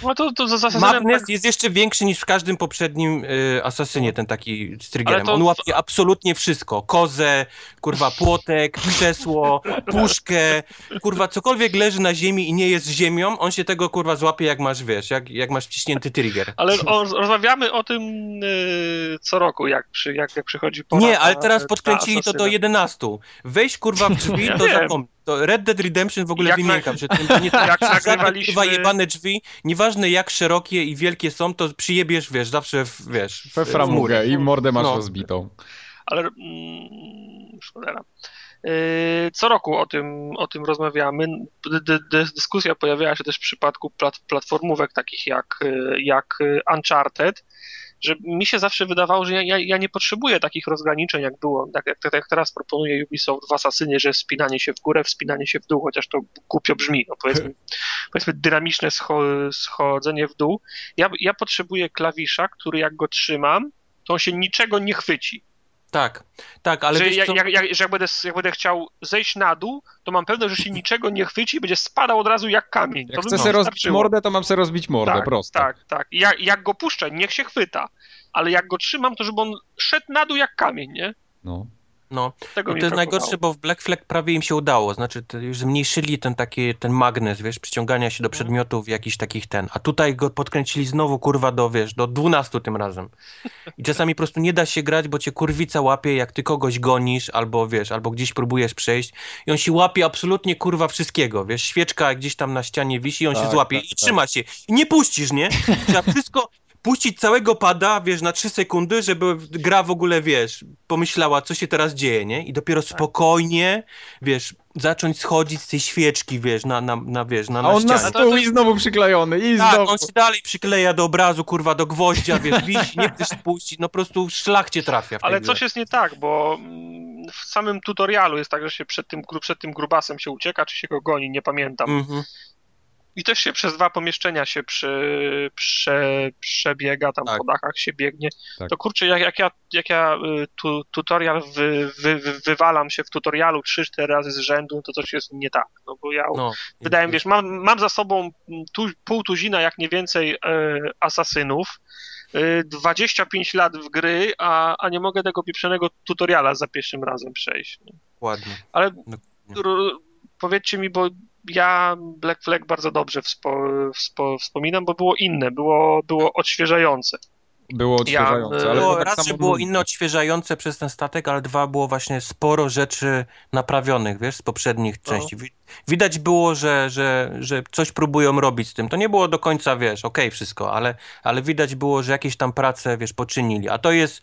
No to, to za Madness tak, jest jeszcze większy niż w każdym poprzednim y, asasynie, ten taki z triggerem. To On łapie absolutnie wszystko. Kozę, kurwa, płotek, krzesło, puszkę, kurwa, cokolwiek leży na ziemi i nie jest ziemią, on się tego, kurwa, złapie jak masz, wiesz, jak, jak masz wciśnięty trigger. Ale o, rozmawiamy o tym y, co roku, jak, przy, jak, jak przychodzi pora Nie, ale na- teraz na podkręcili to do Asasyna. 11. Wejść kurwa w drzwi, Ja to. To Red Dead Redemption w ogóle Jak na- wymięka tym. To nie tak, jak nagrywaliśmy- kurwa jebane drzwi, nieważne jak szerokie i wielkie są, to przyjebiesz, wiesz, zawsze w, wiesz, We w, framugę i mordę masz No. rozbitą. Ale mm, cholera. Y, Co roku o tym, o tym rozmawiamy. Dyskusja pojawiała się też w przypadku plat, platformówek takich jak, y, jak y, Uncharted, że mi się zawsze wydawało, że ja, ja, ja nie potrzebuję takich rozgraniczeń, jak było, tak jak, tak jak teraz proponuje Ubisoft w Assassinie, że wspinanie się w górę, wspinanie się w dół, chociaż to głupio brzmi, no powiedzmy, powiedzmy dynamiczne scho, schodzenie w dół. Ja, ja potrzebuję klawisza, który jak go trzymam, to on się niczego nie chwyci. Tak, tak, ale że, wiesz jak, co? jak, jak, że jak, będę, jak będę chciał zejść na dół, to mam pewność, że się niczego nie chwyci i będzie spadał od razu jak kamień. Jak to chcę sobie rozbić mordę, to mam sobie rozbić mordę, tak, prosto. Tak, tak. Jak, jak go puszczę, niech się chwyta. Ale jak go trzymam, to żeby on szedł na dół jak kamień, nie? No. No, Tego I to jest najgorsze, bo w Black Flag prawie im się udało. Znaczy, już zmniejszyli ten taki, ten magnes, wiesz, przyciągania się do przedmiotów jakichś takich ten. A tutaj go podkręcili znowu, kurwa, do, wiesz, do 12 tym razem. I czasami po prostu nie da się grać, bo cię kurwica łapie, jak ty kogoś gonisz, albo wiesz, albo gdzieś próbujesz przejść i on się łapie absolutnie, kurwa, wszystkiego, wiesz, świeczka gdzieś tam na ścianie wisi i on się Tak, złapie tak, i tak. trzyma się. I nie puścisz, nie? Trzeba wszystko... Puścić całego pada, wiesz, na 3 sekundy, żeby gra w ogóle, wiesz, pomyślała, co się teraz dzieje, nie? I dopiero Tak. spokojnie, wiesz, zacząć schodzić z tej świeczki, wiesz, na, na, na wiesz, na, A na on na ścianie. stół i znowu przyklejony, i Tak, znowu. on się dalej przykleja do obrazu, kurwa, do gwoździa, wiesz, wisi, nie chcesz puścić, no po prostu szlak cię trafia Ale grze. coś jest nie tak, bo mm, w samym tutorialu jest tak, że się przed tym, przed tym grubasem się ucieka, czy się go goni, nie pamiętam. Mhm. I też się przez dwa pomieszczenia się przy, prze, przebiega, tam Tak. po dachach się biegnie. Tak. To kurczę, jak, jak ja, jak ja y, tu, tutorial wy, wy, wy, wywalam się w tutorialu 3-4 razy z rzędu, to coś jest nie tak. No bo ja No, wydaje mi wiesz, mam, mam za sobą tu, pół tuzina, jak nie więcej, e, asasynów. e, 25 lat w gry, a, a nie mogę tego pieprzonego tutoriala za pierwszym razem przejść. Ładnie. Ale Dokładnie. r- powiedzcie mi, bo ja Black Flag bardzo dobrze wspo, wspo, wspominam, bo było inne, było, było odświeżające. Było odświeżające, Ja, ale Było, tak raz, samo że było nudne. inne odświeżające przez ten statek, ale dwa było właśnie sporo rzeczy naprawionych, wiesz, z poprzednich No. części. Wi- Widać było, że, że, że coś próbują robić z tym. To nie było do końca, wiesz, okej wszystko, ale, ale widać było, że jakieś tam prace, wiesz, poczynili. A to jest,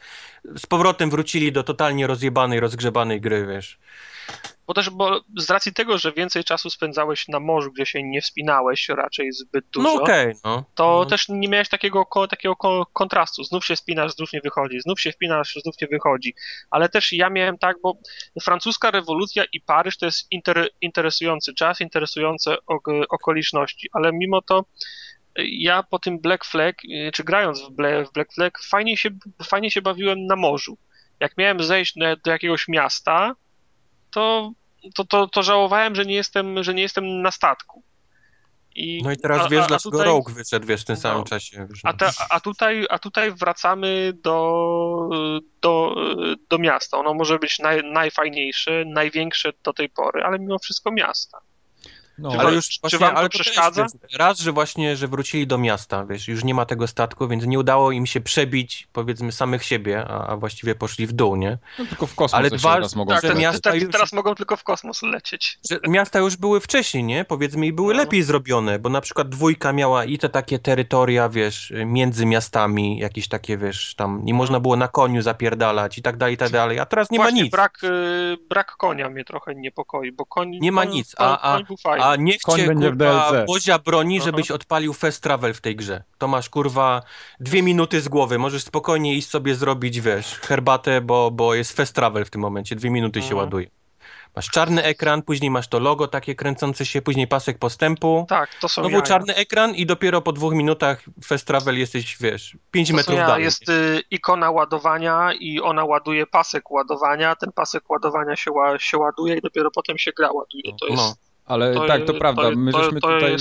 z powrotem wrócili do totalnie rozjebanej, rozgrzebanej gry, wiesz. Bo też, bo z racji tego, że więcej czasu spędzałeś na morzu, gdzie się nie wspinałeś raczej zbyt dużo, No okej, no. to no. też nie miałeś takiego, takiego ko, kontrastu. Znów się spinasz, znów nie wychodzi, znów się wpinasz, znów nie wychodzi. Ale też ja miałem tak, bo francuska rewolucja i Paryż to jest inter, interesujący czas, interesujące ok, okoliczności, ale mimo to y, ja po tym Black Flag, y, czy grając w, Black Flag, fajnie się, fajnie się bawiłem na morzu. Jak miałem zejść do jakiegoś miasta, to, to, to, to żałowałem, że nie jestem, że nie jestem na statku. I, No i teraz a- wiesz, a- a dlaczego tutaj- Rogue wyszedł, wiesz, w tym No. samym czasie. A, a, tutaj, a tutaj wracamy do, do, do miasta. Ono może być naj, najfajniejsze, największe do tej pory, ale mimo wszystko miasta. No, Czy Ale wam- już czy właśnie, wam ale to przeszkadza? Raz, że właśnie, że wrócili do miasta, wiesz, już nie ma tego statku, więc nie udało im się przebić, powiedzmy, samych siebie, a, a właściwie poszli w dół, nie? no tylko w kosmos ale ale dwa- teraz mogą Tak, miasta te, już- teraz mogą tylko w kosmos lecieć. Że miasta już były wcześniej, nie? Powiedzmy, i były No. lepiej zrobione, bo na przykład dwójka miała i te takie terytoria, wiesz, między miastami, jakieś takie, wiesz, tam nie można było na koniu zapierdalać i tak dalej, i tak dalej, a teraz nie Właśnie, ma nic. Brak, y, brak konia mnie trochę niepokoi, bo koń, Nie ma nic, a- a- fajny. A niech Koń cię, będzie w kurwa, DLC. Bozia broni, Aha. żebyś odpalił fast travel w tej grze. To masz, kurwa, dwie minuty z głowy. Możesz spokojnie iść sobie zrobić, wiesz, herbatę, bo, bo jest fast travel w tym momencie. Dwie minuty się Mhm. ładuje. Masz czarny ekran, później masz to logo takie kręcące się, później pasek postępu. Tak, to są Znowu jaja. czarny ekran i dopiero po dwóch minutach fast travel jesteś, wiesz, pięć To są metrów jaja. dalej. Jest y, ikona ładowania i ona ładuje pasek ładowania, ten pasek ładowania się, ła, się ładuje i dopiero potem się gra ładuje. To jest, No. Ale To tak, to prawda. My to- żeśmy to tutaj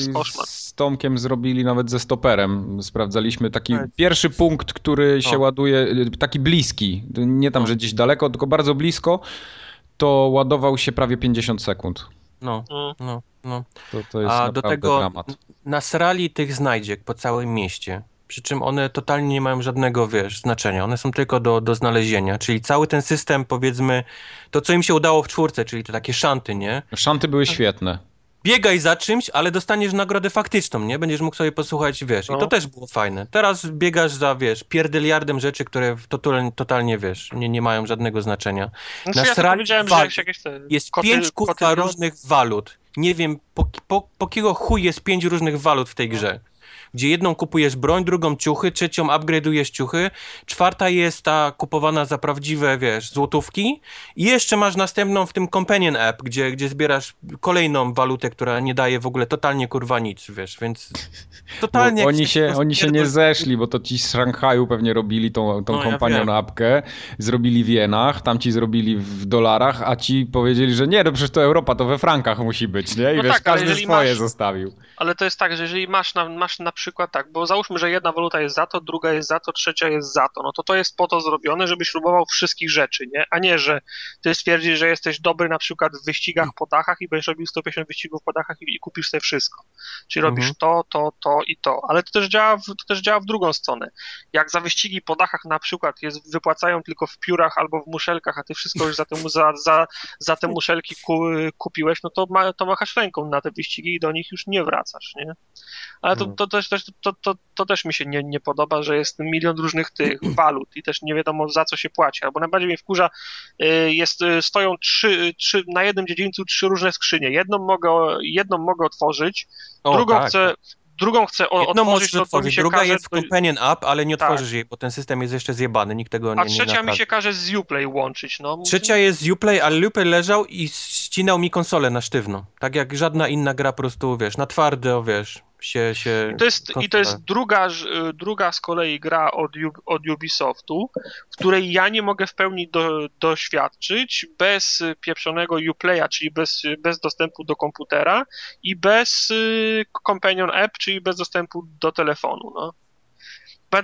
z Tomkiem zrobili nawet ze stoperem. Sprawdzaliśmy taki Tak. pierwszy punkt, który się O. ładuje, taki bliski. Nie tam, O. że gdzieś daleko, tylko bardzo blisko. To ładował się prawie 50 sekund. No, Mm. no, no. To, to jest A naprawdę do tego dramat. nasrali tych znajdziek po całym mieście. Przy czym one totalnie nie mają żadnego, wiesz, znaczenia. One są tylko do, do znalezienia. Czyli cały ten system, powiedzmy, to co im się udało w czwórce, czyli te takie szanty, nie? Szanty były świetne. Biegaj za czymś, ale dostaniesz nagrodę faktyczną, nie? Będziesz mógł sobie posłuchać, wiesz. I No. to też było fajne. Teraz biegasz za, wiesz, pierdyliardem rzeczy, które totalnie, totalnie wiesz, nie, nie mają żadnego znaczenia. Znaczy, ja tylko Nasrali powiedziałem, że jakieś, te Jest koty, pięć kurwa różnych walut. Nie wiem, po, po, po kiego chuj jest pięć różnych walut w tej grze. Gdzie jedną kupujesz broń, drugą ciuchy, trzecią upgrade'ujesz ciuchy, czwarta jest ta kupowana za prawdziwe, wiesz, złotówki i jeszcze masz następną w tym Companion App, gdzie, gdzie zbierasz kolejną walutę, która nie daje w ogóle totalnie kurwa nic, wiesz, więc totalnie... Bo oni się, oni się nie zeszli, bo to ci z Szanghaju pewnie robili tą, tą No, ja kompanią wiem. na apkę, zrobili w jenach, tamci zrobili w dolarach, a ci powiedzieli, że nie, no przecież to Europa, to we frankach musi być, nie? I No wiesz, tak, każdy swoje masz- zostawił. Ale to jest tak, że jeżeli masz na, masz na przykład tak, bo załóżmy, że jedna waluta jest za to, druga jest za to, trzecia jest za to, no to to jest po to zrobione, żebyś próbował wszystkich rzeczy, nie? A nie, że ty stwierdzisz, że jesteś dobry na przykład w wyścigach po dachach i będziesz robił 150 wyścigów po dachach i, i kupisz sobie wszystko. Czyli Mhm. robisz to, to, to i to. Ale to też, działa w, to też działa w drugą stronę. Jak za wyścigi po dachach na przykład jest, wypłacają tylko w piórach albo w muszelkach, a ty wszystko już za te, mu- za, za, za te muszelki ku, kupiłeś, no to, ma, to machasz ręką na te wyścigi i do nich już nie wracasz, nie? Ale to, Mm. to, też, też, to, to, to też mi się nie, nie podoba, że jest milion różnych tych walut i też nie wiadomo za co się płaci. Albo najbardziej mnie wkurza, y, jest, y, stoją trzy, trzy, na jednym dziedzińcu trzy różne skrzynie. Jedną mogę, jedną mogę otworzyć, O, drugą, tak, chcę, drugą chcę o, Jedną otworzyć, to, mi otworzyć, druga każe, jest w Companion App, ale nie Tak. otworzysz jej, bo ten system jest jeszcze zjebany, nikt tego nie a nie trzecia mi naprawi. się każe z Uplay łączyć. No. Trzecia jest Uplay, ale Uplay leżał i ścinał mi konsolę na sztywno. Tak jak żadna inna gra po prostu, wiesz, na twardo, wiesz, się... się To jest, I to jest druga, ż- druga z kolei gra od, od Ubisoftu, w której ja nie mogę w pełni do, doświadczyć bez y, pieprzonego Uplaya, czyli bez, bez dostępu do komputera i bez y, Companion App, czyli bez dostępu do telefonu. No.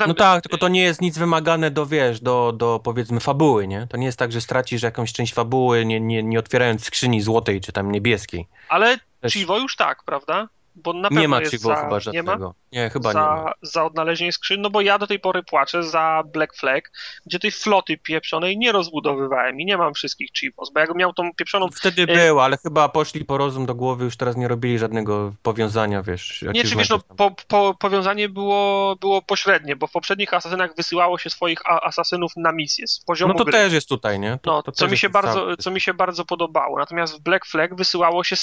No tak, tylko to nie jest nic wymagane do, wiesz, do, do powiedzmy fabuły, nie? To nie jest tak, że stracisz jakąś część fabuły, nie, nie, nie otwierając skrzyni złotej czy tam niebieskiej. ale Też- Chivo już tak, prawda? Bo na pewno Nie ma jest Chivo za, chyba nie ma? Nie, chyba za, nie ma. za odnalezienie skrzyn, no bo ja do tej pory płaczę za Black Flag, gdzie tej floty pieprzonej nie rozbudowywałem i nie mam wszystkich Chivos, bo jakbym miał tą pieprzoną Wtedy było, ale chyba poszli po rozum do głowy, już teraz nie robili żadnego powiązania, wiesz. Nie, czy wiesz, no, po, po, powiązanie było, było pośrednie, bo w poprzednich asasynach wysyłało się swoich a, asasynów na misję z poziomu No to gry. też jest tutaj, nie? To, No, to co, mi się bardzo, cały- co mi się bardzo podobało. Natomiast w Black Flag wysyłało się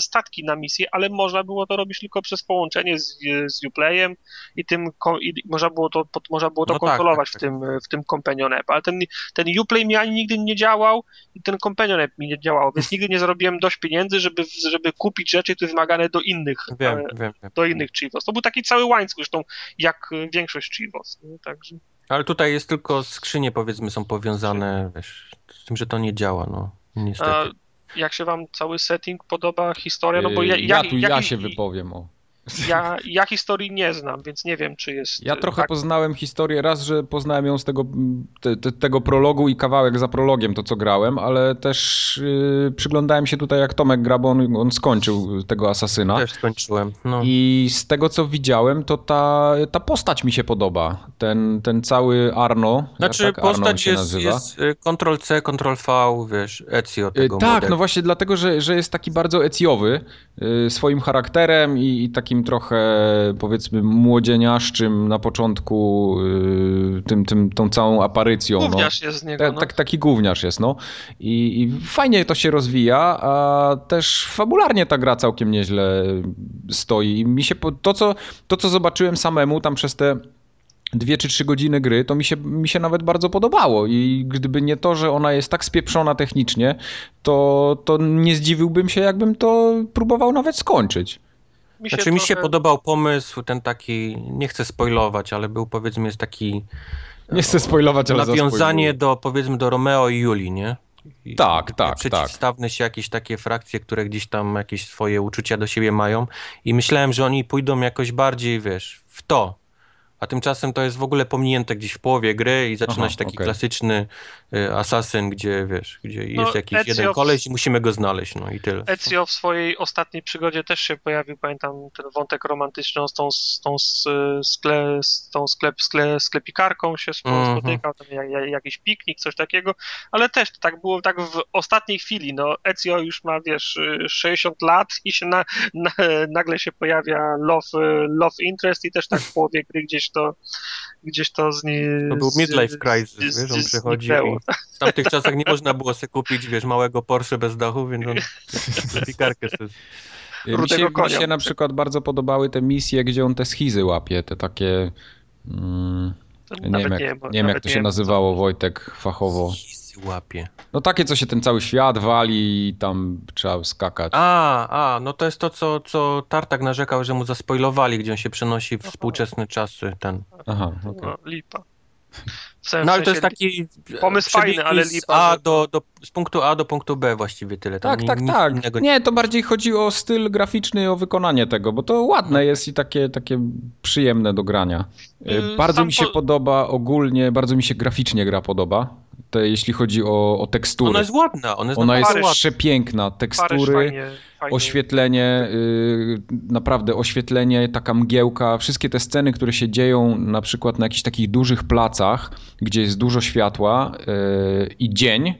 statki na misję, ale można było to robić tylko przez połączenie z, z Uplayem i tym i można było to, pod- można było to No tak, kontrolować tak, w tym, w tym Companion App. Ale ten, ten Uplay mi ani nigdy nie działał i ten Companion App mi nie działał, więc nigdy nie zarobiłem dość pieniędzy, żeby, żeby kupić rzeczy, które wymagane do innych Wiem, e, wiem, wiem. do innych Chivos. To był taki cały łańcuch, zresztą jak e, większość Chivos. nie? Także Ale tutaj jest tylko skrzynie, powiedzmy, są powiązane, wiesz, z tym, że to nie działa, no. Niestety. a jak się wam cały setting podoba, historia? No bo ja, Yy, ja, ja, tu ja jakim- się wypowiem o. Ja, ja historii nie znam, więc nie wiem, czy jest. Ja trochę tak, poznałem historię, raz, że poznałem ją z tego, te, te, tego prologu i kawałek za prologiem, to co grałem, ale też yy, przyglądałem się tutaj jak Tomek gra, bo on, on skończył tego asasyna. Też skończyłem. No. I z tego co widziałem, to ta, ta postać mi się podoba. Ten, ten cały Arno. Znaczy tak postać jest, nazywa. jest y, Ctrl-C, Ctrl-V, wiesz, Ezio Y, tego Tak, modelu. no właśnie dlatego, że, że jest taki bardzo ecjowy y, swoim charakterem i, i takim trochę powiedzmy młodzieniaszczym na początku y, tym, tym, tą całą aparycją. no. Gówniarz jest z niego. Ta, no. tak, taki gówniarz jest, no. I, I fajnie to się rozwija, a też fabularnie ta gra całkiem nieźle stoi. I mi się to, co, to, co zobaczyłem samemu tam przez te dwie czy trzy godziny gry, to mi się, mi się nawet bardzo podobało i gdyby nie to, że ona jest tak spieprzona technicznie, to, to nie zdziwiłbym się, jakbym to próbował nawet skończyć. Mi Znaczy mi się trochę- podobał pomysł ten taki, nie chcę spoilować, ale był powiedzmy jest taki Nie chcę spoilować, ale nawiązanie do powiedzmy do Romeo i Julii, nie? I Tak, takie tak, Przeciwstawne się jakieś takie frakcje, które gdzieś tam jakieś swoje uczucia do siebie mają i myślałem, że oni pójdą jakoś bardziej, wiesz, w to. A tymczasem to jest w ogóle pominięte gdzieś w połowie gry i zaczyna Aha, się taki okej. klasyczny y, asasyn, gdzie wiesz, gdzie No, jest jakiś Ezio jeden w- koleś i musimy go znaleźć, no i tyle. Ezio w swojej ostatniej przygodzie też się pojawił, pamiętam ten wątek romantyczny z tą, z tą, z, skle, z tą sklep, skle, sklepikarką się Mhm. spotykał, tam jak, jak, jakiś piknik, coś takiego, ale też to tak było tak w ostatniej chwili, no Ezio już ma, wiesz, y, 60 lat i się na, na, nagle się pojawia love, y, love interest i też tak w połowie gry gdzieś to gdzieś to z nie, To był midlife crisis, z- wiesz, on przychodzi w tamtych czasach nie można było sobie kupić, wiesz, małego Porsche bez dachu, więc on pikarkę sobie... Mi się, mi się na przykład bardzo podobały te misje, gdzie on te schizy łapie, te takie... Mm, nie, wiem, jak, nie nie wiem, jak to nie się wiem, nazywało, Wojtek, fachowo. Hisy łapie. No takie, co się ten cały świat wali i tam trzeba skakać. A, a, no to jest to, co, co Tartak narzekał, że mu zaspoilowali, gdzie on się przenosi w współczesne czasy, ten. Aha, okej. No, lipa. W sensie, No ale to jest taki Pomysł fajny, ale z lipa, A że- do, do, z punktu A do punktu B właściwie tyle. Tam Tak, ni- tak, tak. innego Nie, to bardziej chodzi o styl graficzny i o wykonanie tego, bo to ładne jest i takie, takie przyjemne do grania. E, Yy, Bardzo sam mi się po- podoba ogólnie, bardzo mi się graficznie gra podoba, te, jeśli chodzi o, o tekstury. Ona jest ładna, ona jest Ona jest przepiękna, tekstury, fajnie, fajnie. oświetlenie, y, naprawdę oświetlenie, taka mgiełka, wszystkie te sceny, które się dzieją na przykład na jakichś takich dużych placach, gdzie jest dużo światła y, i dzień,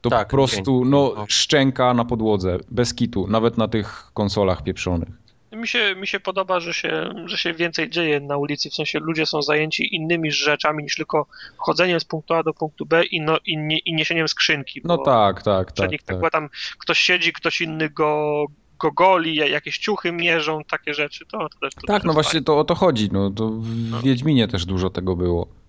to Tak, po prostu dzień. no, No. szczęka na podłodze, bez kitu, nawet na tych konsolach pieprzonych. Mi się, mi się podoba, że się, że się więcej dzieje na ulicy, w sensie ludzie są zajęci innymi rzeczami niż tylko chodzeniem z punktu A do punktu B i, no, i, nie, i niesieniem skrzynki. No tak, tak, tak. nich tak. tak. tam ktoś siedzi, ktoś inny go, go goli, ja- jakieś ciuchy mierzą, takie rzeczy, to, to to Tak, no właśnie to o to chodzi. No, to w No. Wiedźminie też dużo tego było.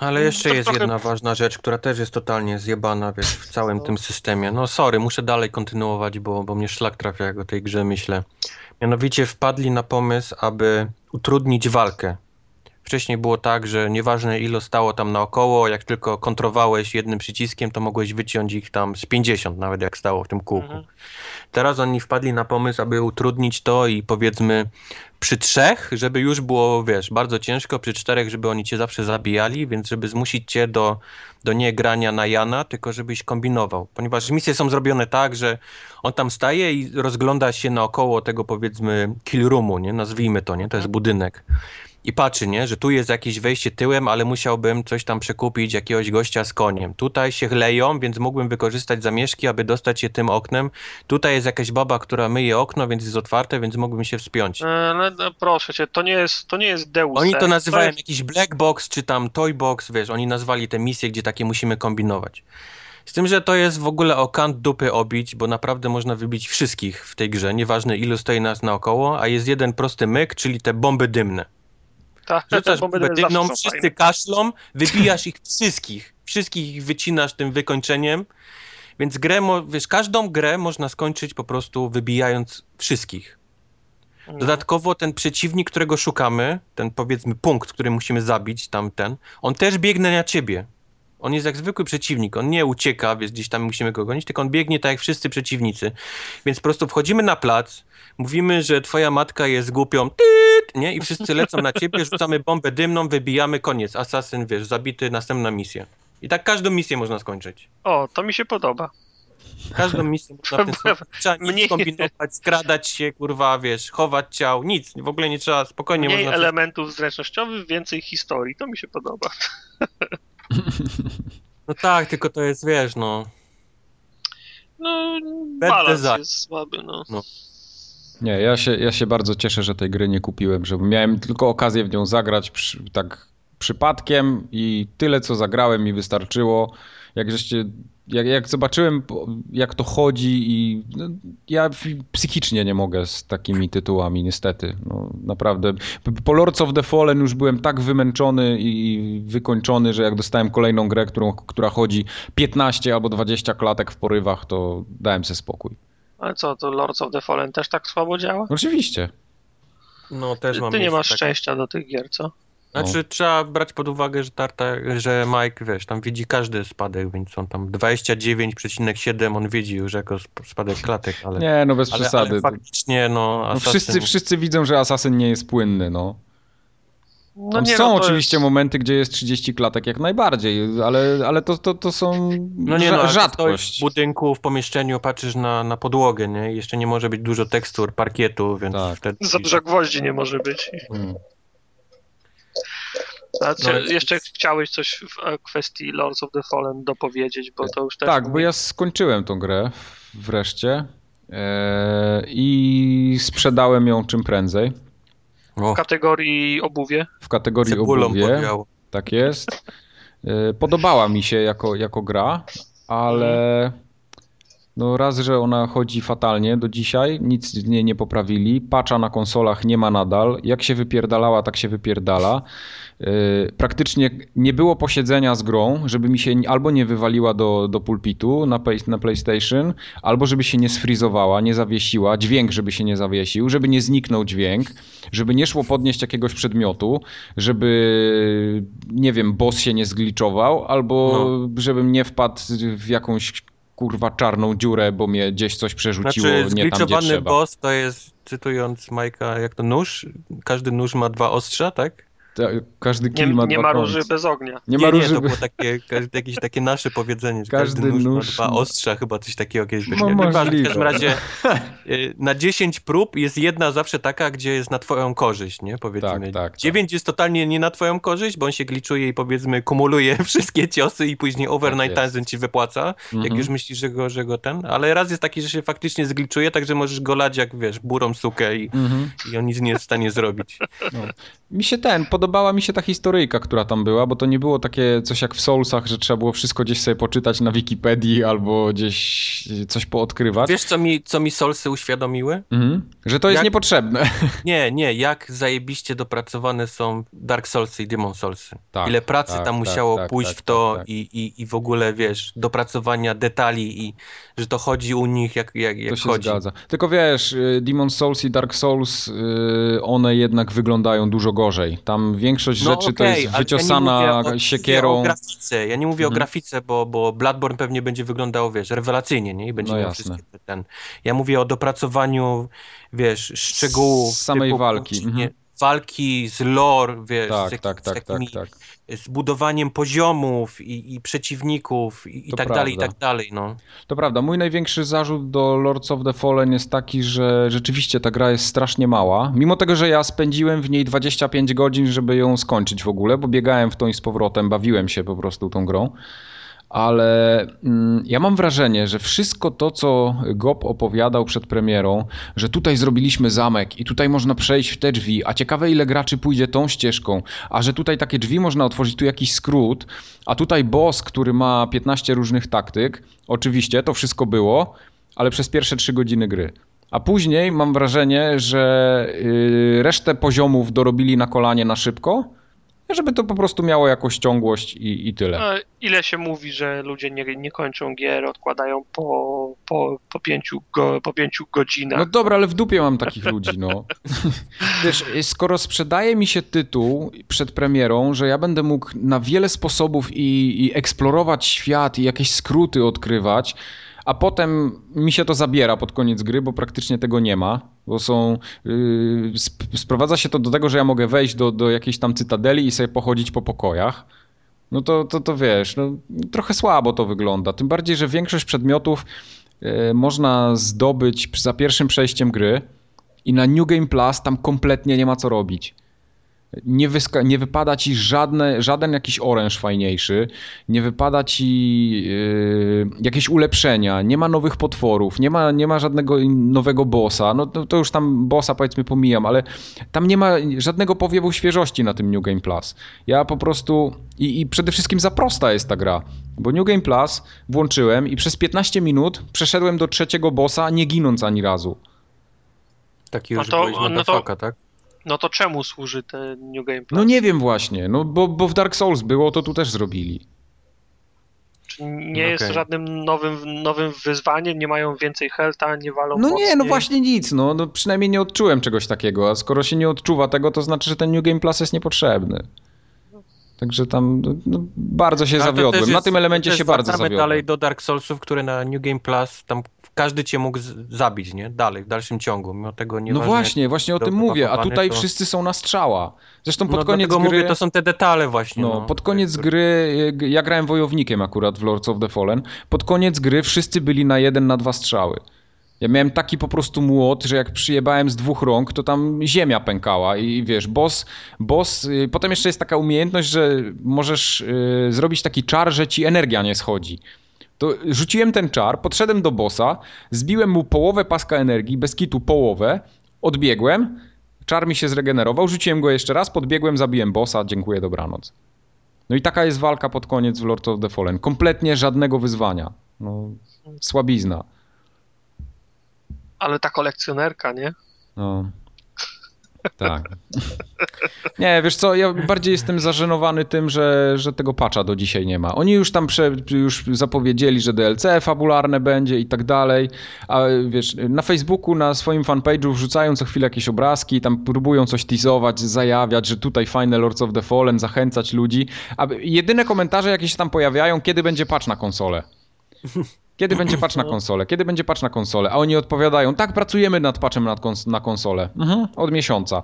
Ale jeszcze To jest trochę- jedna ważna rzecz, która też jest totalnie zjebana, wiesz, w całym No. tym systemie. No sorry, muszę dalej kontynuować, bo, bo mnie szlak trafia, jak o tej grze myślę. Mianowicie wpadli na pomysł, aby utrudnić walkę. Wcześniej było tak, że nieważne ile stało tam naokoło, jak tylko kontrowałeś jednym przyciskiem, to mogłeś wyciąć ich tam z 50, nawet jak stało w tym kółku. Mhm. Teraz oni wpadli na pomysł, aby utrudnić to i powiedzmy przy trzech, żeby już było, wiesz, bardzo ciężko, przy czterech, żeby oni cię zawsze zabijali, więc żeby zmusić cię do, do nie grania na Jana, tylko żebyś kombinował. Ponieważ misje są zrobione tak, że on tam staje i rozgląda się naokoło tego, powiedzmy, kill roomu, nie? Nazwijmy to, nie? To jest budynek. I patrzy, nie? Że tu jest jakieś wejście tyłem, ale musiałbym coś tam przekupić, jakiegoś gościa z koniem. Tutaj się chleją, więc mógłbym wykorzystać zamieszki, aby dostać się tym oknem. Tutaj jest jakaś baba, która myje okno, więc jest otwarte, więc mógłbym się wspiąć. Ale no, proszę cię, to nie jest, to nie jest Deus Oni to nazywają jest- jakiś black box, czy tam toy box, wiesz, oni nazwali te misje, gdzie takie musimy kombinować. Z tym, że to jest w ogóle o kant dupy obić, bo naprawdę można wybić wszystkich w tej grze, nieważne ilu stoi nas naokoło, a jest jeden prosty myk, czyli te bomby dymne. Ta, Rzucasz dymną, są wszyscy fajne. kaszlą, wybijasz ich wszystkich. Wszystkich ich wycinasz tym wykończeniem. Więc grę, wiesz, każdą grę można skończyć po prostu wybijając wszystkich. No. Dodatkowo ten przeciwnik, którego szukamy, ten powiedzmy punkt, który musimy zabić, tamten, on też biegnie na ciebie. On jest jak zwykły przeciwnik, on nie ucieka, więc gdzieś tam musimy go gonić, tylko on biegnie tak jak wszyscy przeciwnicy. Więc po prostu wchodzimy na plac, mówimy, że twoja matka jest głupią, tyt, nie? I wszyscy lecą na ciebie, rzucamy bombę dymną, wybijamy, koniec. Asasyn, wiesz, zabity, następna misja. I tak każdą misję można skończyć. O, to mi się podoba. Każdą misję można w ten sposób. Trzeba nic Mniej- kombinować, skradać się, kurwa, wiesz, chować ciał, nic. W ogóle nie trzeba, spokojnie Mniej można... elementów zręcznościowych, więcej historii. To mi się podoba. No tak, tylko to jest, wiesz, no... No, Bad balans design. jest słaby, no. Nie, ja się, ja się bardzo cieszę, że tej gry nie kupiłem, że miałem tylko okazję w nią zagrać przy, tak przypadkiem i tyle co zagrałem mi wystarczyło. Jak żeście, jak, jak zobaczyłem jak to chodzi i no, ja psychicznie nie mogę z takimi tytułami niestety. No, naprawdę. Po Lords of the Fallen już byłem tak wymęczony i wykończony, że jak dostałem kolejną grę, którą, która chodzi 15 albo 20 klatek w porywach, to dałem sobie spokój. Ale co, to Lords of the Fallen też tak słabo działa? Oczywiście. No też mam Ty nie masz takie. szczęścia do tych gier, co? Znaczy trzeba brać pod uwagę, że, tarta, że Mike, wiesz, tam widzi każdy spadek, więc on tam 29,7 on widzi już jako sp- spadek klatek, ale, Nie, no bez ale, przesady. ale faktycznie no, no, Assassin, wszyscy, wszyscy widzą, że Assassin nie jest płynny, no. No Tam nie, są no, oczywiście jest... momenty, gdzie jest 30 klatek jak najbardziej, ale, ale to, to, to są no nie no, rzadkość. w budynku, w pomieszczeniu, patrzysz na, na podłogę, nie, I jeszcze nie może być dużo tekstur, parkietu, więc Tak. wtedy... Za dużo gwoździ nie może być. Mm. A czy No, jeszcze chciałeś coś w e, kwestii Lords of the Fallen dopowiedzieć, bo to już też... Tak, bo ja skończyłem tą grę wreszcie e, i sprzedałem ją czym prędzej O, W kategorii obuwie. w kategorii cebulą obuwie. Tak jest. E, Podobała mi się jako, jako gra, ale no raz, że ona chodzi fatalnie do dzisiaj, nic z niej nie poprawili. Patcha na konsolach nie ma nadal. Jak się wypierdalała, tak się wypierdala. E, Praktycznie nie było posiedzenia z grą, żeby mi się albo nie wywaliła do, do pulpitu na, play, na PlayStation, albo żeby się nie sfrizowała, nie zawiesiła, dźwięk, żeby się nie zawiesił, żeby nie zniknął dźwięk, żeby nie szło podnieść jakiegoś przedmiotu, żeby, nie wiem, boss się nie zgliczował, albo żebym nie wpadł w jakąś kurwa czarną dziurę, bo mnie gdzieś coś przerzuciło Znaczy, nie tam, gdzie trzeba. boss to jest, cytując Majka, jak to nóż? Każdy nóż ma dwa ostrza, tak? Każdy Nie, kij ma nie dwa ma końce. róży bez ognia. Nie ma nie, róży. to było takie, każde, jakieś takie nasze powiedzenie, że każdy, Każdy nóż, nóż ma dwa ma- ostrza, chyba coś takiego kiedyś No, w każdym razie y, na 10 prób jest jedna zawsze taka, gdzie jest na twoją korzyść, nie? Powiedzmy. Tak, tak, 9 jest totalnie nie na twoją korzyść, bo on się gliczuje i powiedzmy kumuluje wszystkie ciosy i później overnight Tak jest. time ci wypłaca, jak Mhm. już myślisz, że go, że go ten, ale raz jest taki, że się faktycznie zgliczuje, także możesz go lać jak, wiesz, burą sukę i, Mhm. i on nic nie jest w stanie zrobić. Mi się ten, podobała mi się ta historyjka, która tam była, bo to nie było takie coś jak w Soulsach, że trzeba było wszystko gdzieś sobie poczytać na Wikipedii albo gdzieś coś poodkrywać. Wiesz, co mi, co mi Solsy uświadomiły? Mhm. Że to jest Jak- niepotrzebne. Nie, nie, jak zajebiście dopracowane są Dark Soulsy i Demon Soulsy. Tak, Ile pracy tak, tam tak, musiało tak, pójść tak, w to tak. I, i, i w ogóle, wiesz, dopracowania detali i że to chodzi u nich jak, jak, jak To się chodzi. zgadza. Tylko wiesz, y, Demon Souls i Dark Souls, y, one jednak wyglądają dużo gorzej. Tam większość No rzeczy to okej, jest wyciosana ja o, siekierą. O grafice. Ja nie mówię Mhm. o grafice, bo, bo Bloodborne pewnie będzie wyglądał, wiesz, rewelacyjnie, nie? I będzie No miał jasne. wszystkie te- ten. Ja mówię o dopracowaniu, wiesz, szczegółów. Samej typu walki, mhm. Walki z lore, wiesz, z, Tak, jak, tak, z tak, tak, tak. z budowaniem poziomów i, i przeciwników i, i tak dalej, i prawda. tak dalej, no. To prawda. Mój największy zarzut do Lords of the Fallen jest taki, że rzeczywiście ta gra jest strasznie mała. Mimo tego, że ja spędziłem w niej 25 godzin, żeby ją skończyć w ogóle, bo biegałem w tą i z powrotem, bawiłem się po prostu tą grą. Ale mm, ja mam wrażenie, że wszystko to, co Gob opowiadał przed premierą, że tutaj zrobiliśmy zamek i tutaj można przejść w te drzwi, a ciekawe ile graczy pójdzie tą ścieżką, a że tutaj takie drzwi można otworzyć, tu jakiś skrót, a tutaj boss, który ma 15 różnych taktyk, oczywiście to wszystko było, ale przez pierwsze 3 godziny gry. A później mam wrażenie, że yy, resztę poziomów dorobili na kolanie na szybko żeby to po prostu miało jakąś ciągłość i, i tyle. No, ile się mówi, że ludzie nie, nie kończą gier, odkładają po, po, po, pięciu, go, po pięciu godzinach. No dobra, ale w dupie mam takich ludzi, no. Wiesz, skoro sprzedaje mi się tytuł przed premierą, że ja będę mógł na wiele sposobów i, i eksplorować świat i jakieś skróty odkrywać, a potem mi się to zabiera pod koniec gry, bo praktycznie tego nie ma, bo są... Yy, sprowadza się to do tego, że ja mogę wejść do, do jakiejś tam cytadeli i sobie pochodzić po pokojach. No to, to, to wiesz, no, trochę słabo to wygląda. Tym bardziej, że większość przedmiotów yy, można zdobyć za pierwszym przejściem gry i na New Game Plus tam kompletnie nie ma co robić nie, wyska- nie wypada ci żadne, żaden jakiś oręż fajniejszy, nie wypada ci yy, jakieś ulepszenia, nie ma nowych potworów, nie ma, nie ma żadnego nowego bossa, no to, to, już tam bossa powiedzmy pomijam, ale tam nie ma żadnego powiewu świeżości na tym New Game Plus. Ja po prostu i, i przede wszystkim za prosta jest ta gra, bo New Game Plus włączyłem i przez 15 minut przeszedłem do trzeciego bossa nie ginąc ani razu. Taki już no to, byłeś no to, tak? No to czemu służy ten New Game Plus? No nie wiem właśnie, no bo, bo w Dark Souls było, to tu też zrobili. Czy nie okay. jest żadnym nowym, nowym wyzwaniem, nie mają więcej helta, nie walą No mocniej. nie, no właśnie nic, no, no przynajmniej nie odczułem czegoś takiego, a skoro się nie odczuwa tego, to znaczy, że ten New Game Plus jest niepotrzebny. Także tam no, bardzo się zawiodłem. Jest, na tym elemencie się bardzo zawiodłem. dalej do Dark Soulsów, które na New Game Plus tam każdy cię mógł zabić, nie? Dalej, w dalszym ciągu. Mimo tego nie No właśnie, właśnie o tym mówię, a tutaj to... wszyscy są na strzała. Zresztą pod no, koniec gry... mówię, to są te detale właśnie. No, no. pod koniec gry, ja grałem wojownikiem akurat w Lords of the Fallen, pod koniec gry wszyscy byli na jeden, na dwa strzały. Ja miałem taki po prostu młot, że jak przyjebałem z dwóch rąk, to tam ziemia pękała i wiesz, boss, boss, y, potem jeszcze jest taka umiejętność, że możesz y, zrobić taki czar, że ci energia nie schodzi. To rzuciłem ten czar, podszedłem do bossa, zbiłem mu połowę paska energii, bez kitu połowę, odbiegłem, czar mi się zregenerował, rzuciłem go jeszcze raz, podbiegłem, zabiłem bossa, dziękuję, dobranoc. No i taka jest walka pod koniec w Lord of the Fallen. Kompletnie żadnego wyzwania. No, słabizna. Ale ta kolekcjonerka, nie? No. Tak. Nie, wiesz co, ja bardziej jestem zażenowany tym, że, że tego patcha do dzisiaj nie ma. Oni już tam prze, już zapowiedzieli, że DLC fabularne będzie i tak dalej, a wiesz, na Facebooku, na swoim fanpage'u wrzucają co chwilę jakieś obrazki, tam próbują coś teasować, zajawiać, że tutaj fajne Lords of the Fallen, zachęcać ludzi, a jedyne komentarze jakie się tam pojawiają, kiedy będzie patch na konsolę. Kiedy będzie patch na konsolę? Kiedy będzie patch na konsolę? A oni odpowiadają, tak, pracujemy nad patchem na, kons na konsolę. Mhm, od miesiąca.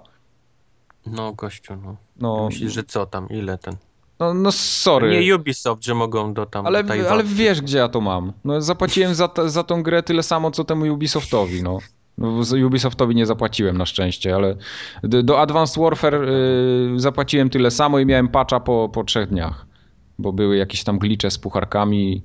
No, gościu, no. no. Myślisz, że co tam, ile ten? No, no sorry. Nie Ubisoft, że mogą do tam. Ale, ale wiesz, gdzie ja to mam. No, zapłaciłem za, za tą grę tyle samo, co temu Ubisoftowi, no. No, Ubisoftowi nie zapłaciłem na szczęście, ale do Advanced Warfare y, zapłaciłem tyle samo i miałem patcha po, po trzech dniach. Bo były jakieś tam glicze z pucharkami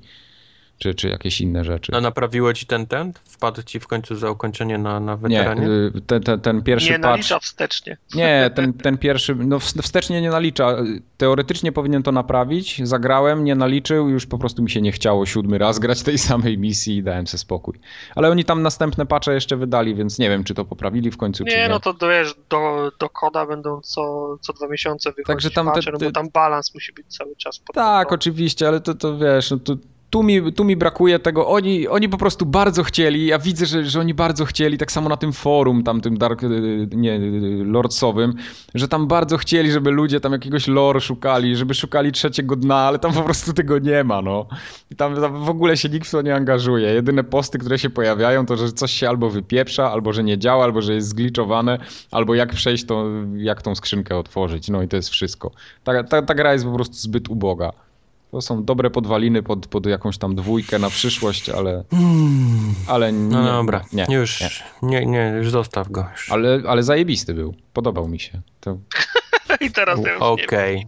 czy, czy jakieś inne rzeczy. A naprawiło ci ten ten? Wpadł ci w końcu za ukończenie na, na weteranie? Nie, ten, ten, ten pierwszy Nie patch... nalicza wstecznie. Nie, ten, ten pierwszy, no wstecznie nie nalicza. Teoretycznie powinien to naprawić, zagrałem, nie naliczył, już po prostu mi się nie chciało siódmy raz grać tej samej misji i dałem sobie spokój. Ale oni tam następne patche jeszcze wydali, więc nie wiem, czy to poprawili w końcu, nie, czy nie. no to wiesz, do, do koda będą co, co dwa miesiące wychodzić Także tam patche, te, te... no bo tam balans musi być cały czas. Tak, oczywiście, ale to, to wiesz, no to tu mi, tu mi brakuje tego. Oni, oni po prostu bardzo chcieli. Ja widzę, że, że oni bardzo chcieli, tak samo na tym forum, tam tym Dark, nie, Lordsowym, że tam bardzo chcieli, żeby ludzie tam jakiegoś lore szukali, żeby szukali trzeciego dna, ale tam po prostu tego nie ma, no. I tam, tam w ogóle się nikt w to nie angażuje. Jedyne posty, które się pojawiają, to że coś się albo wypieprza, albo że nie działa, albo że jest zgliczowane, albo jak przejść to, jak tą skrzynkę otworzyć. No i to jest wszystko. Ta, ta, ta gra jest po prostu zbyt uboga. To są dobre podwaliny pod, pod jakąś tam dwójkę na przyszłość, ale. Ale nie. No dobra, nie, już nie. nie, nie już zostaw go. Już. Ale, ale zajebisty był. Podobał mi się. To... I teraz już Okej.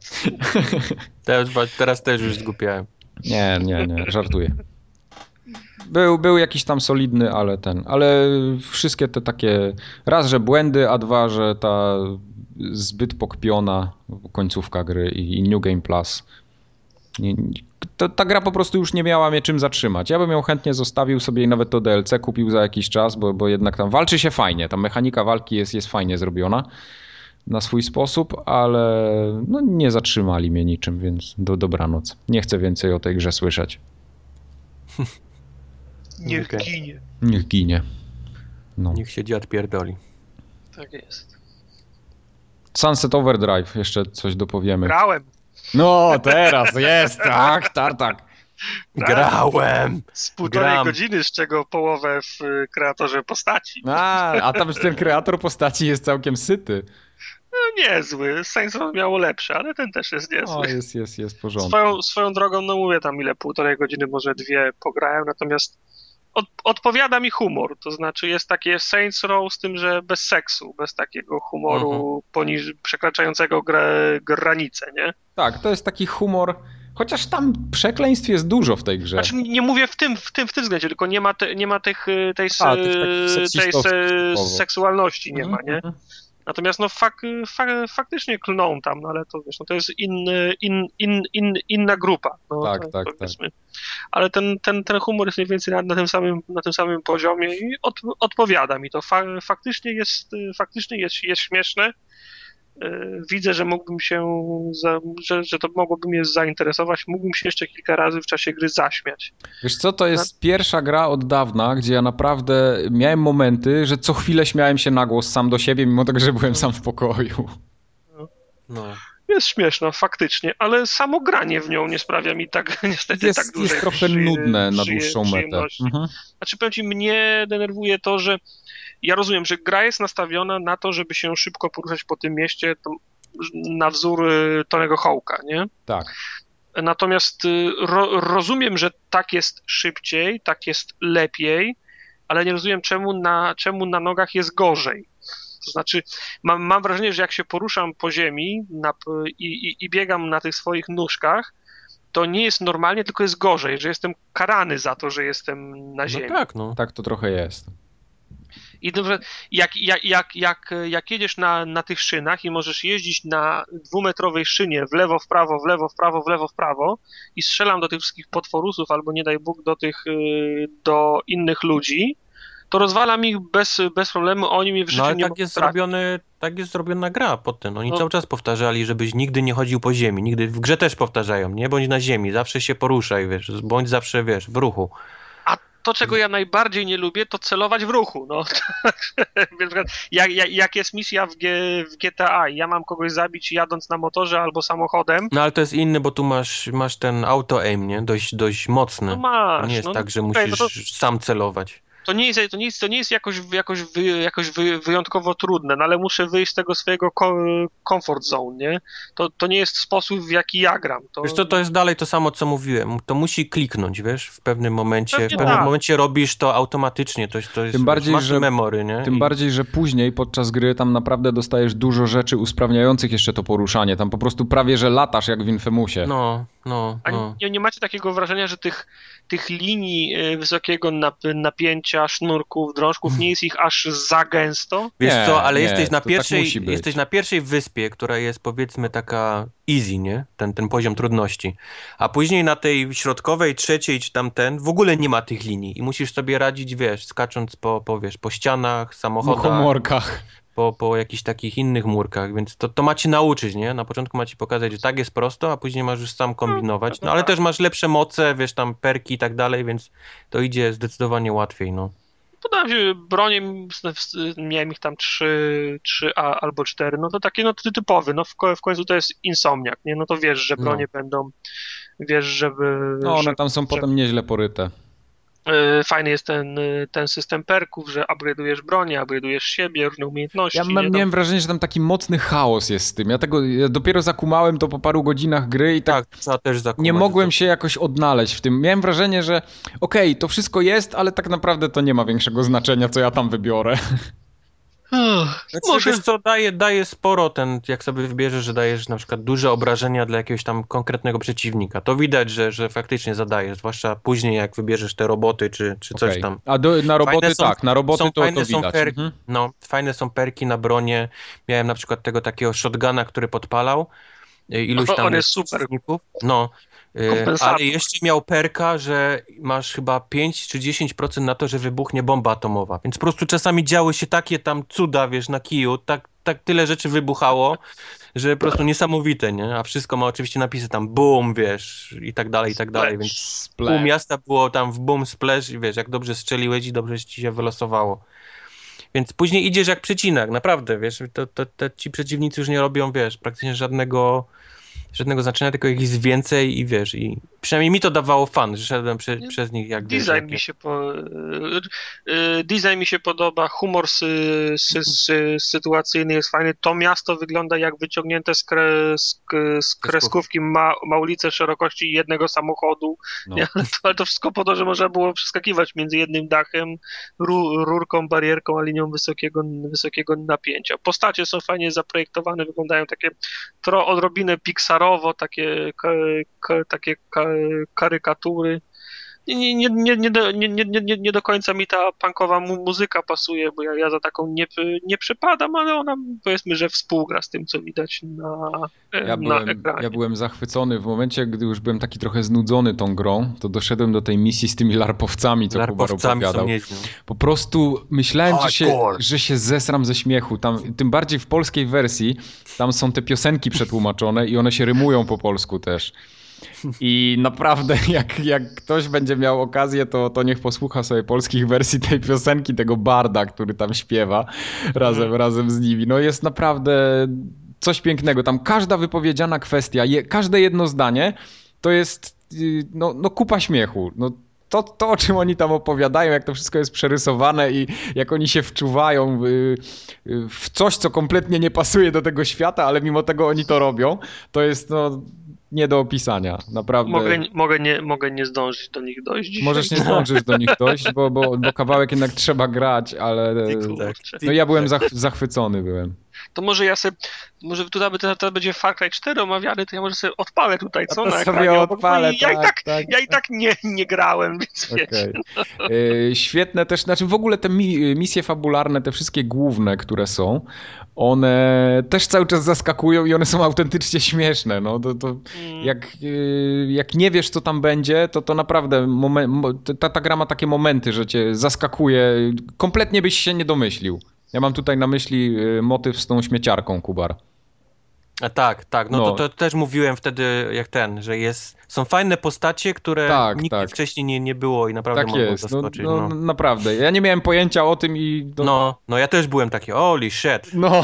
Okay. teraz, teraz też już zgupiałem. Nie, nie, nie, żartuję. Był, był jakiś tam solidny, ale ten. Ale wszystkie te takie. Raz, że błędy, a dwa, że ta zbyt pokpiona końcówka gry i New Game Plus nie, to, ta gra po prostu już nie miała mnie czym zatrzymać. Ja bym ją chętnie zostawił sobie i nawet to DLC kupił za jakiś czas, bo, bo jednak tam walczy się fajnie. Ta mechanika walki jest, jest fajnie zrobiona. na swój sposób, ale no, nie zatrzymali mnie niczym, więc do dobranoc. Nie chcę więcej o tej grze słyszeć. Niech Okej. ginie. Niech ginie. No. Niech się dziad pierdoli. Tak jest. Sunset Overdrive, jeszcze coś dopowiemy. Grałem. No, teraz jest, tak, tak, tak. Grałem! Z półtorej Gram. godziny, z czego połowę w y, kreatorze postaci. A, a tam ten kreator postaci jest całkiem syty. No niezły. Saints Row miało lepsze, ale ten też jest O, niezły. jest, jest, jest w porządku. Swoją, swoją drogą, no mówię tam ile, półtorej godziny, może dwie pograłem, natomiast od, odpowiada mi humor, to znaczy jest takie Saints Row z tym, że bez seksu, bez takiego humoru poniż, przekraczającego gra, granicę, nie? Tak, to jest taki humor, chociaż tam przekleństw jest dużo w tej grze. Znaczy nie mówię w tym, w tym, w tym względzie, tylko nie ma, te, nie ma tych, tej, A, tych tej se, seksualności nie ma, nie? Natomiast no fak, fak, faktycznie klną tam, no ale to wiesz, no to jest inny, in, in, in, inna grupa. No, Tak, to, tak, powiedzmy. Ale ten, ten, ten humor jest mniej więcej na, na, tym, samym, na tym samym poziomie i od, odpowiada mi to. Fa, faktycznie jest, faktycznie jest, jest śmieszne. Y, Widzę, że mógłbym się, za, że, że to mogłoby mnie zainteresować. Mógłbym się jeszcze kilka razy w czasie gry zaśmiać. Wiesz co, to jest pierwsza gra od dawna, gdzie ja naprawdę miałem momenty, że co chwilę śmiałem się na głos sam do siebie, mimo tego, że byłem sam w pokoju. No. Jest śmieszna, faktycznie, ale samo granie w nią nie sprawia mi tak niestety Jest, tak dużej jest trochę przyje- nudne na dłuższą metę. Mhm. Znaczy, powiem ci, mnie denerwuje to, że ja rozumiem, że gra jest nastawiona na to, żeby się szybko poruszać po tym mieście na wzór y, Tonego Hołka, nie? Tak. Natomiast y, ro, rozumiem, że tak jest szybciej, tak jest lepiej, ale nie rozumiem, czemu na, czemu na nogach jest gorzej. To znaczy, mam, mam wrażenie, że jak się poruszam po ziemi na, i, i, i biegam na tych swoich nóżkach, to nie jest normalnie, tylko jest gorzej, że jestem karany za to, że jestem na no ziemi. tak, no. Tak to trochę jest. I dobrze, jak, jak, jak, jak, jak jedziesz na, na tych szynach i możesz jeździć na dwumetrowej szynie w lewo, w prawo, w lewo, w prawo, w lewo, w prawo i strzelam do tych wszystkich potworusów albo nie daj Bóg do tych, y, do innych ludzi, to rozwalam ich bez, bez problemu, oni mnie w życiu No ale nie tak jest, zrobiony, tak jest zrobiona gra pod tym. Oni No. cały czas powtarzali, żebyś nigdy nie chodził po ziemi. Nigdy w grze też powtarzają, nie bądź na ziemi, zawsze się poruszaj, wiesz, bądź zawsze, wiesz, w ruchu. A to, czego ja najbardziej nie lubię, to celować w ruchu. No. Więc jak, jak, jak jest misja w, G, w GTA ja mam kogoś zabić jadąc na motorze albo samochodem, No ale to jest inny, bo tu masz, masz ten auto-aim, nie? Dość, dość mocny. no masz. To nie jest no, tak, że okej, musisz no to- sam celować. To nie jest, to nie jest, to nie jest jakoś, jakoś, wy, jakoś wy, wyjątkowo trudne, no ale muszę wyjść z tego swojego comfort zone, nie? To, to nie jest sposób, w jaki ja gram. To, Wiesz co, to jest dalej to samo, co mówiłem. To musi kliknąć, wiesz, w pewnym momencie. Pewnie w pewnym tak. momencie robisz to automatycznie. To, to jest, Tym bardziej, masz że- memory, nie? Tym I- bardziej, że później podczas gry tam naprawdę dostajesz dużo rzeczy usprawniających jeszcze to poruszanie. Tam po prostu prawie, że latasz jak w Infamusie. No, no, A no. nie, nie macie takiego wrażenia, że tych, tych linii y, wysokiego nap- napięcia, sznurków, drążków, nie jest ich aż za gęsto? Wiesz Nie, co, ale nie, jesteś na tak pierwszej, być. jesteś na pierwszej wyspie, która jest powiedzmy taka easy, nie? Ten, ten poziom trudności. A później na tej środkowej, trzeciej czy tamten w ogóle nie ma tych linii i musisz sobie radzić, wiesz, skacząc po, po wiesz, po ścianach, samochodach, komorkach. Po, po jakichś takich innych murkach, więc to, to ma ci nauczyć, nie? Na początku ma ci pokazać, że tak jest prosto, a później masz już sam kombinować. No ale też masz lepsze moce, wiesz, tam perki i tak dalej, więc to idzie zdecydowanie łatwiej, no. Podałem się bronię, miałem ich tam trzy, trzy a, albo cztery, no to takie no ty- typowy, no w, w końcu to jest insomniak, nie? No to wiesz, że No. bronie będą, wiesz, żeby... No one tam są potem nieźle poryte. Y, Fajny jest ten, y, ten system perków, że upgrade'ujesz bronię, upgrade'ujesz siebie, różne umiejętności. Ja mam, miałem wrażenie, że tam taki mocny chaos jest z tym. Ja tego ja dopiero zakumałem to po paru godzinach gry i tak Tak, też zakumać. nie mogłem się jakoś odnaleźć w tym. Miałem wrażenie, że okej, to wszystko jest, ale tak naprawdę to nie ma większego znaczenia, co ja tam wybiorę. Uff, Znaczy, Może wiesz co, daje, daje sporo ten, jak sobie wybierzesz, że dajesz na przykład duże obrażenia dla jakiegoś tam konkretnego przeciwnika. To widać, że, że faktycznie zadajesz, zwłaszcza później jak wybierzesz te roboty czy, czy coś Okej. tam. A do, na roboty są- tak, na roboty są to, fajne, to są widać. perki. Mhm. No, fajne są perki na bronie. Miałem na przykład tego takiego shotguna, który podpalał iluś tam on jest super. No. Ale jeszcze miał perka, że masz chyba 5 czy 10% na to, że wybuchnie bomba atomowa. Więc po prostu czasami działy się takie tam cuda, wiesz, na kiju, tak, tak tyle rzeczy wybuchało, że po prostu niesamowite, nie? A wszystko ma oczywiście napisy tam boom, wiesz, i tak dalej, i tak dalej, więc pół Splash. miasta było tam w boom, splash i wiesz, jak dobrze strzeliłeś i dobrze ci się wylosowało. Więc później idziesz jak przecinak, naprawdę, wiesz, to, to, to ci przeciwnicy już nie robią, wiesz, praktycznie żadnego, żadnego znaczenia, tylko ich jest więcej i wiesz, i przynajmniej mi to dawało fan, że szedłem prze, przez nich jak wiesz, Design jak, mi się po, y, y, design mi się podoba, humor sy, sy, sy, sytuacyjny jest fajny. To miasto wygląda jak wyciągnięte z, kre, z, z kreskówki ma, ma ulicę szerokości jednego samochodu, No. nie? Ale, to, ale to wszystko po to, że można było przeskakiwać między jednym dachem, ru, rurką, barierką, a linią wysokiego, wysokiego napięcia. Postacie są fajnie zaprojektowane, wyglądają takie tro, odrobinę pixarowo, takie, takie ka, karykatury. Nie, nie, nie, nie, nie, do, nie, nie, nie, nie do końca mi ta punkowa mu, muzyka pasuje, bo ja, ja za taką nie, nie przepadam, ale ona powiedzmy, że współgra z tym, co widać na, Ja na byłem, ekranie. ja byłem zachwycony w momencie, gdy już byłem taki trochę znudzony tą grą, to doszedłem do tej misji z tymi larpowcami, co Kubar larpowcami opowiadał. nieźli. Po prostu myślałem, że się, że się zesram ze śmiechu. Tam, tym bardziej w polskiej wersji, tam są te piosenki przetłumaczone i one się rymują po polsku też. I naprawdę, jak, jak ktoś będzie miał okazję, to, to niech posłucha sobie polskich wersji tej piosenki, tego barda, który tam śpiewa razem, razem z nimi. No jest naprawdę coś pięknego. Tam każda wypowiedziana kwestia, je, każde jedno zdanie to jest y, no, no kupa śmiechu. No, to, to, o czym oni tam opowiadają, jak to wszystko jest przerysowane i jak oni się wczuwają w, y, w coś, co kompletnie nie pasuje do tego świata, ale mimo tego oni to robią, to jest no, nie do opisania. Naprawdę. Mogę, mogę, nie, mogę nie zdążyć do nich dojść dzisiaj. Możesz nie zdążysz do nich dojść, bo, bo, bo kawałek jednak trzeba grać, ale Ty kurczę. no ja byłem zach, zachwycony byłem. To może ja sobie, może tutaj to, to będzie Far Cry 4 omawiany, to ja może sobie odpalę tutaj, co A to na sobie ekranie. odpalę, ja, i tak, tak, tak. ja i tak nie, nie grałem, więc wiecie. Okej. Y, Świetne też, znaczy w ogóle te mi, misje fabularne, te wszystkie główne, które są, one też cały czas zaskakują i one są autentycznie śmieszne. No, to, to Mm. jak, y, jak nie wiesz, co tam będzie, to, to naprawdę momen, mo- ta, ta gra ma takie momenty, że cię zaskakuje. Kompletnie byś się nie domyślił. Ja mam tutaj na myśli y, motyw z tą śmieciarką, Kubar. A tak, tak, no, No. To, to też mówiłem wtedy jak ten, że jest, są fajne postacie, które Tak, nigdy tak. wcześniej nie, nie było i naprawdę Tak jest. No, zaskoczyć. no, No, Naprawdę. Ja nie miałem pojęcia o tym i... No, no, no ja też byłem taki, holy shit. No,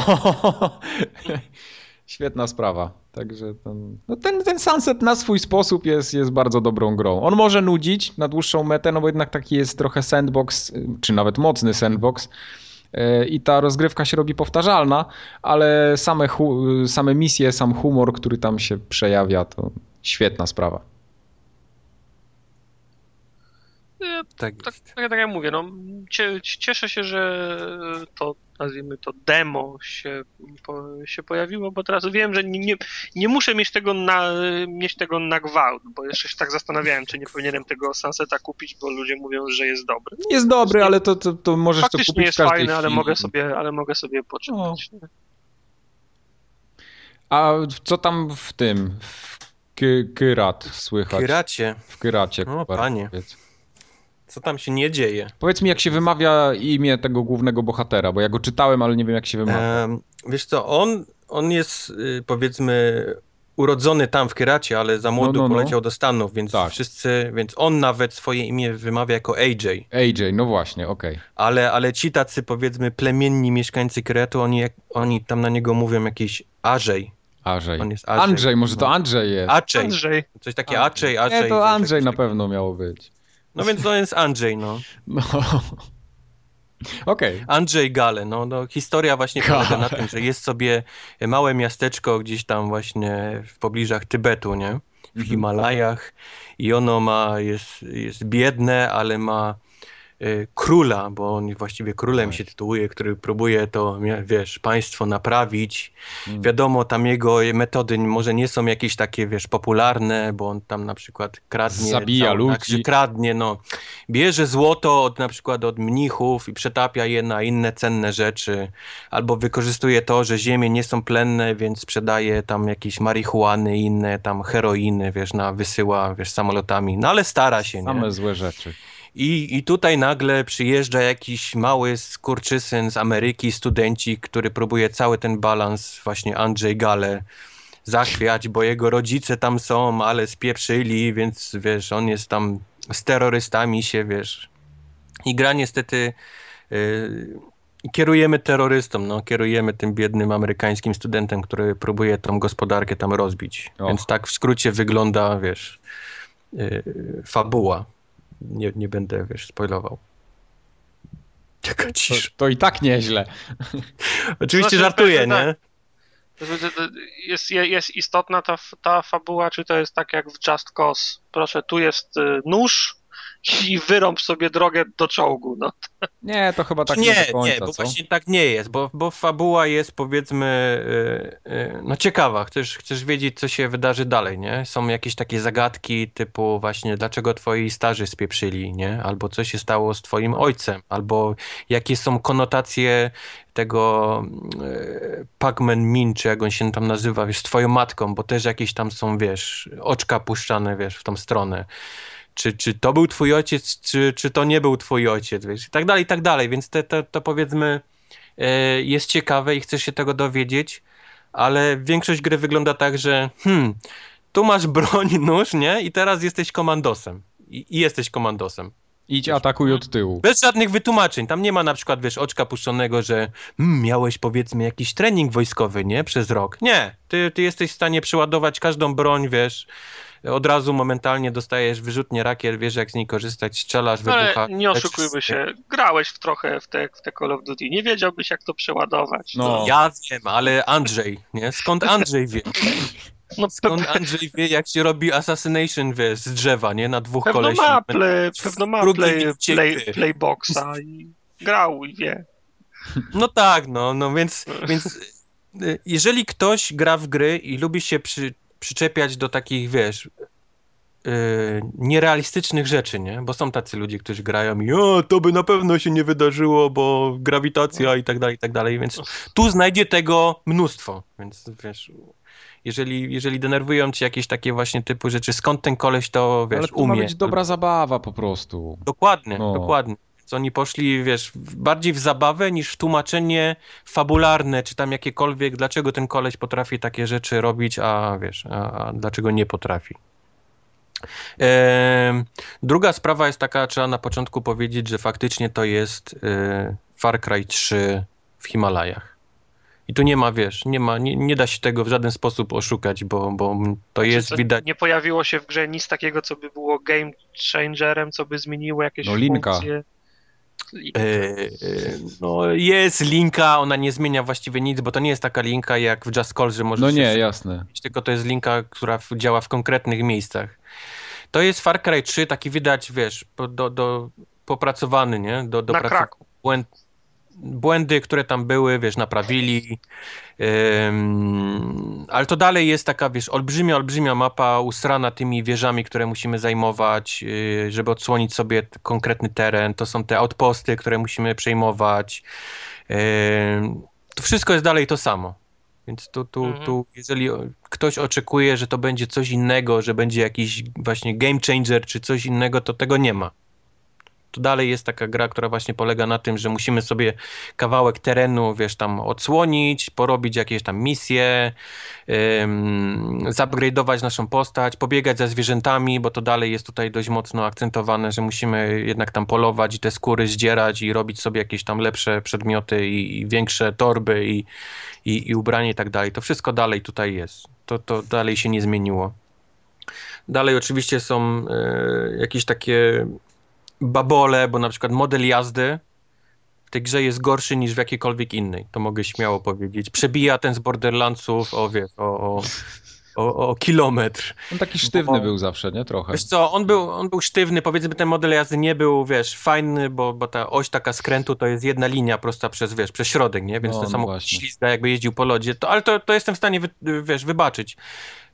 świetna sprawa. Także ten, no ten, ten Sunset na swój sposób jest, jest bardzo dobrą grą. On może nudzić na dłuższą metę, no bo jednak taki jest trochę sandbox, y, czy nawet mocny sandbox. Y, I ta rozgrywka się robi powtarzalna, ale same, hu, same misje, sam humor, który tam się przejawia, to świetna sprawa. Ja, Tak, tak, tak, tak jak mówię, no, cie, cieszę się, że to, nazwijmy to, demo się, po, się pojawiło, bo teraz wiem, że nie, nie, nie muszę mieć tego, na, mieć tego na gwałt, bo jeszcze się tak zastanawiałem, czy nie powinienem tego Sunseta kupić, bo ludzie mówią, że jest dobry. No, Jest dobry, ale to, to, to możesz to faktycznie kupić jest w każdej fajny, ale chwili. mogę sobie, ale mogę sobie poczytać. nie? A co tam w tym, w Ky- Kyrat słychać? Kyracie, W Kyracie. O, Kubar, panie. powiedz. Co tam się nie dzieje? Powiedz mi, jak się wymawia imię tego głównego bohatera, bo ja go czytałem, ale nie wiem, jak się wymawia. Em, wiesz co, on, on jest y, powiedzmy urodzony tam w Kyracie, ale za młodu no, no. poleciał do Stanów, więc Tak. wszyscy, więc on nawet swoje imię wymawia jako AJ. AJ, no właśnie, okej. Ale, ale ci tacy powiedzmy plemienni mieszkańcy Kretu, oni, oni tam na niego mówią jakiś Ażej. Andrzej. On jest Andrzej. Andrzej, może to No. Andrzej jest. Aczej. Andrzej, Coś takie Aczej, Aczej. Nie, to Andrzej na pewno miało być. No więc to jest Andrzej, no. No. Okej. Andrzej Gale, no, no historia właśnie polega na Gale. tym, że jest sobie małe miasteczko gdzieś tam właśnie w pobliżach Tybetu, nie? W Mhm. Himalajach i ono ma, jest, jest biedne, ale ma króla, bo on właściwie królem Tak. się tytułuje, który próbuje to, wiesz, państwo naprawić. Mm. Wiadomo, tam jego metody może nie są jakieś takie, wiesz, popularne, bo on tam na przykład kradnie. Zabija całą- ludzi. Tak, kradnie, no. Bierze złoto od na przykład od mnichów i przetapia je na inne cenne rzeczy. Albo wykorzystuje to, że ziemie nie są plenne, więc sprzedaje tam jakieś marihuany inne tam heroiny, wiesz, na wysyła, wiesz, samolotami. No ale stara się, nie? Same złe rzeczy. I, I tutaj nagle przyjeżdża jakiś mały skurczysyn z Ameryki, studenci, który próbuje cały ten balans, właśnie Andrzej Gale, zachwiać, bo jego rodzice tam są, ale spieprzyli, więc wiesz, on jest tam z terrorystami się, wiesz. I gra niestety y, kierujemy terrorystom, no, kierujemy tym biednym amerykańskim studentem, który próbuje tą gospodarkę tam rozbić. Och. Więc tak w skrócie wygląda, wiesz, y, fabuła. Nie, nie będę, wiesz, spoilował. Jaka To, cisza. to i tak nieźle. Oczywiście Znaczy, żartuję, nie? To- to- to Jest, jest istotna ta, ta fabuła, czy to jest tak jak w Just Cause? Proszę, tu jest y, nóż i wyrąb sobie drogę do czołgu. No. Nie, to chyba tak nie, nie, do końca, nie, bo co? właśnie tak nie jest, bo, bo fabuła jest powiedzmy y, y, no ciekawa, chcesz, chcesz wiedzieć co się wydarzy dalej, nie? Są jakieś takie zagadki typu właśnie dlaczego twoi starzy spieprzyli, nie? Albo co się stało z twoim ojcem, albo jakie są konotacje tego y, Pac-Man Min, czy jak on się tam nazywa, wiesz, z twoją matką, bo też jakieś tam są, wiesz, oczka puszczane, wiesz, w tą stronę. Czy, czy to był twój ojciec, czy, czy to nie był twój ojciec, wiesz, i tak dalej, i tak dalej, więc te, te, to powiedzmy e, jest ciekawe i chcesz się tego dowiedzieć, ale większość gry wygląda tak, że hmm, tu masz broń, nóż, nie? I teraz jesteś komandosem. I, i jesteś komandosem. Idź atakuj od tyłu. Bez żadnych wytłumaczeń. Tam nie ma na przykład, wiesz, oczka puszczonego, że hmm, miałeś powiedzmy jakiś trening wojskowy, nie? Przez rok. Nie. Ty, ty jesteś w stanie przeładować każdą broń, wiesz. Od razu momentalnie dostajesz wyrzutnie rakiet, wiesz jak z niej korzystać, strzelasz, Ale wybucha. nie oszukujmy się, grałeś w trochę w te, w te Call of Duty, nie wiedziałbyś jak to przeładować. No. Ja wiem, ale Andrzej, nie? Skąd Andrzej wie? no Skąd Andrzej wie, jak się robi assassination, wiesz, z drzewa, nie? Na dwóch pewno kolesi. ma, pewno ma play, play, playboxa i grał i wie. No tak, no, no więc, więc y, jeżeli ktoś gra w gry i lubi się przy, przyczepiać do takich, wiesz, y, nierealistycznych rzeczy, nie? Bo są tacy ludzie, którzy grają i o, to by na pewno się nie wydarzyło, bo grawitacja i tak dalej, i tak dalej, więc tu znajdzie tego mnóstwo, więc wiesz... Jeżeli, jeżeli denerwują cię jakieś takie właśnie typu rzeczy, skąd ten koleś to, wiesz, Ale to umie. ma być dobra zabawa po prostu. Dokładnie, No. dokładnie. Oni poszli, wiesz, bardziej w zabawę niż w tłumaczenie fabularne, czy tam jakiekolwiek, dlaczego ten koleś potrafi takie rzeczy robić, a wiesz, a, a dlaczego nie potrafi. Em, druga sprawa jest taka, trzeba na początku powiedzieć, że faktycznie to jest y, Far Cry 3 w Himalajach. I tu nie ma, wiesz, nie ma, nie, nie da się tego w żaden sposób oszukać, bo, bo to jest Czy to widać. Nie pojawiło się w grze nic takiego, co by było game changerem, co by zmieniło jakieś No, linka. funkcje. Linka. E, e, No, jest linka, ona nie zmienia właściwie nic, bo to nie jest taka linka jak w Just Cause, że możesz No nie, jasne. tylko to jest linka, która działa w konkretnych miejscach. To jest Far Cry 3, taki widać, wiesz, do, do, popracowany, nie? Do, do Na kraku. błęd, błędy, które tam były, wiesz, naprawili. Ale to dalej jest taka, wiesz, olbrzymia, olbrzymia mapa usrana tymi wieżami, które musimy zajmować, yy, żeby odsłonić sobie konkretny teren. To są te outposty, które musimy przejmować. To wszystko jest dalej to samo. Więc tu, tu, Mhm. tu, jeżeli ktoś oczekuje, że to będzie coś innego, że będzie jakiś właśnie game changer czy coś innego, to tego nie ma. To dalej jest taka gra, która właśnie polega na tym, że musimy sobie kawałek terenu, wiesz, tam odsłonić, porobić jakieś tam misje, zupgrade'ować naszą postać, pobiegać za zwierzętami, bo to dalej jest tutaj dość mocno akcentowane, że musimy jednak tam polować i te skóry zdzierać i robić sobie jakieś tam lepsze przedmioty i, i większe torby i, i, i ubranie i tak dalej. To wszystko dalej tutaj jest. To, to dalej się nie zmieniło. Dalej oczywiście są e, jakieś takie babole, bo na przykład model jazdy w tej grze jest gorszy niż w jakiejkolwiek innej. To mogę śmiało powiedzieć. Przebija ten z Borderlandsów o, wiesz, o, o, o, o kilometr. On taki sztywny Bo- był zawsze, nie? Trochę. Wiesz co, on był, on był sztywny, powiedzmy ten model jazdy nie był, wiesz, fajny, bo, bo ta oś taka skrętu to jest jedna linia prosta przez, wiesz, przez środek, nie? Więc No, ten no samochód właśnie. ślizga jakby jeździł po lodzie, to, ale to, to jestem w stanie, wy, wiesz, wybaczyć.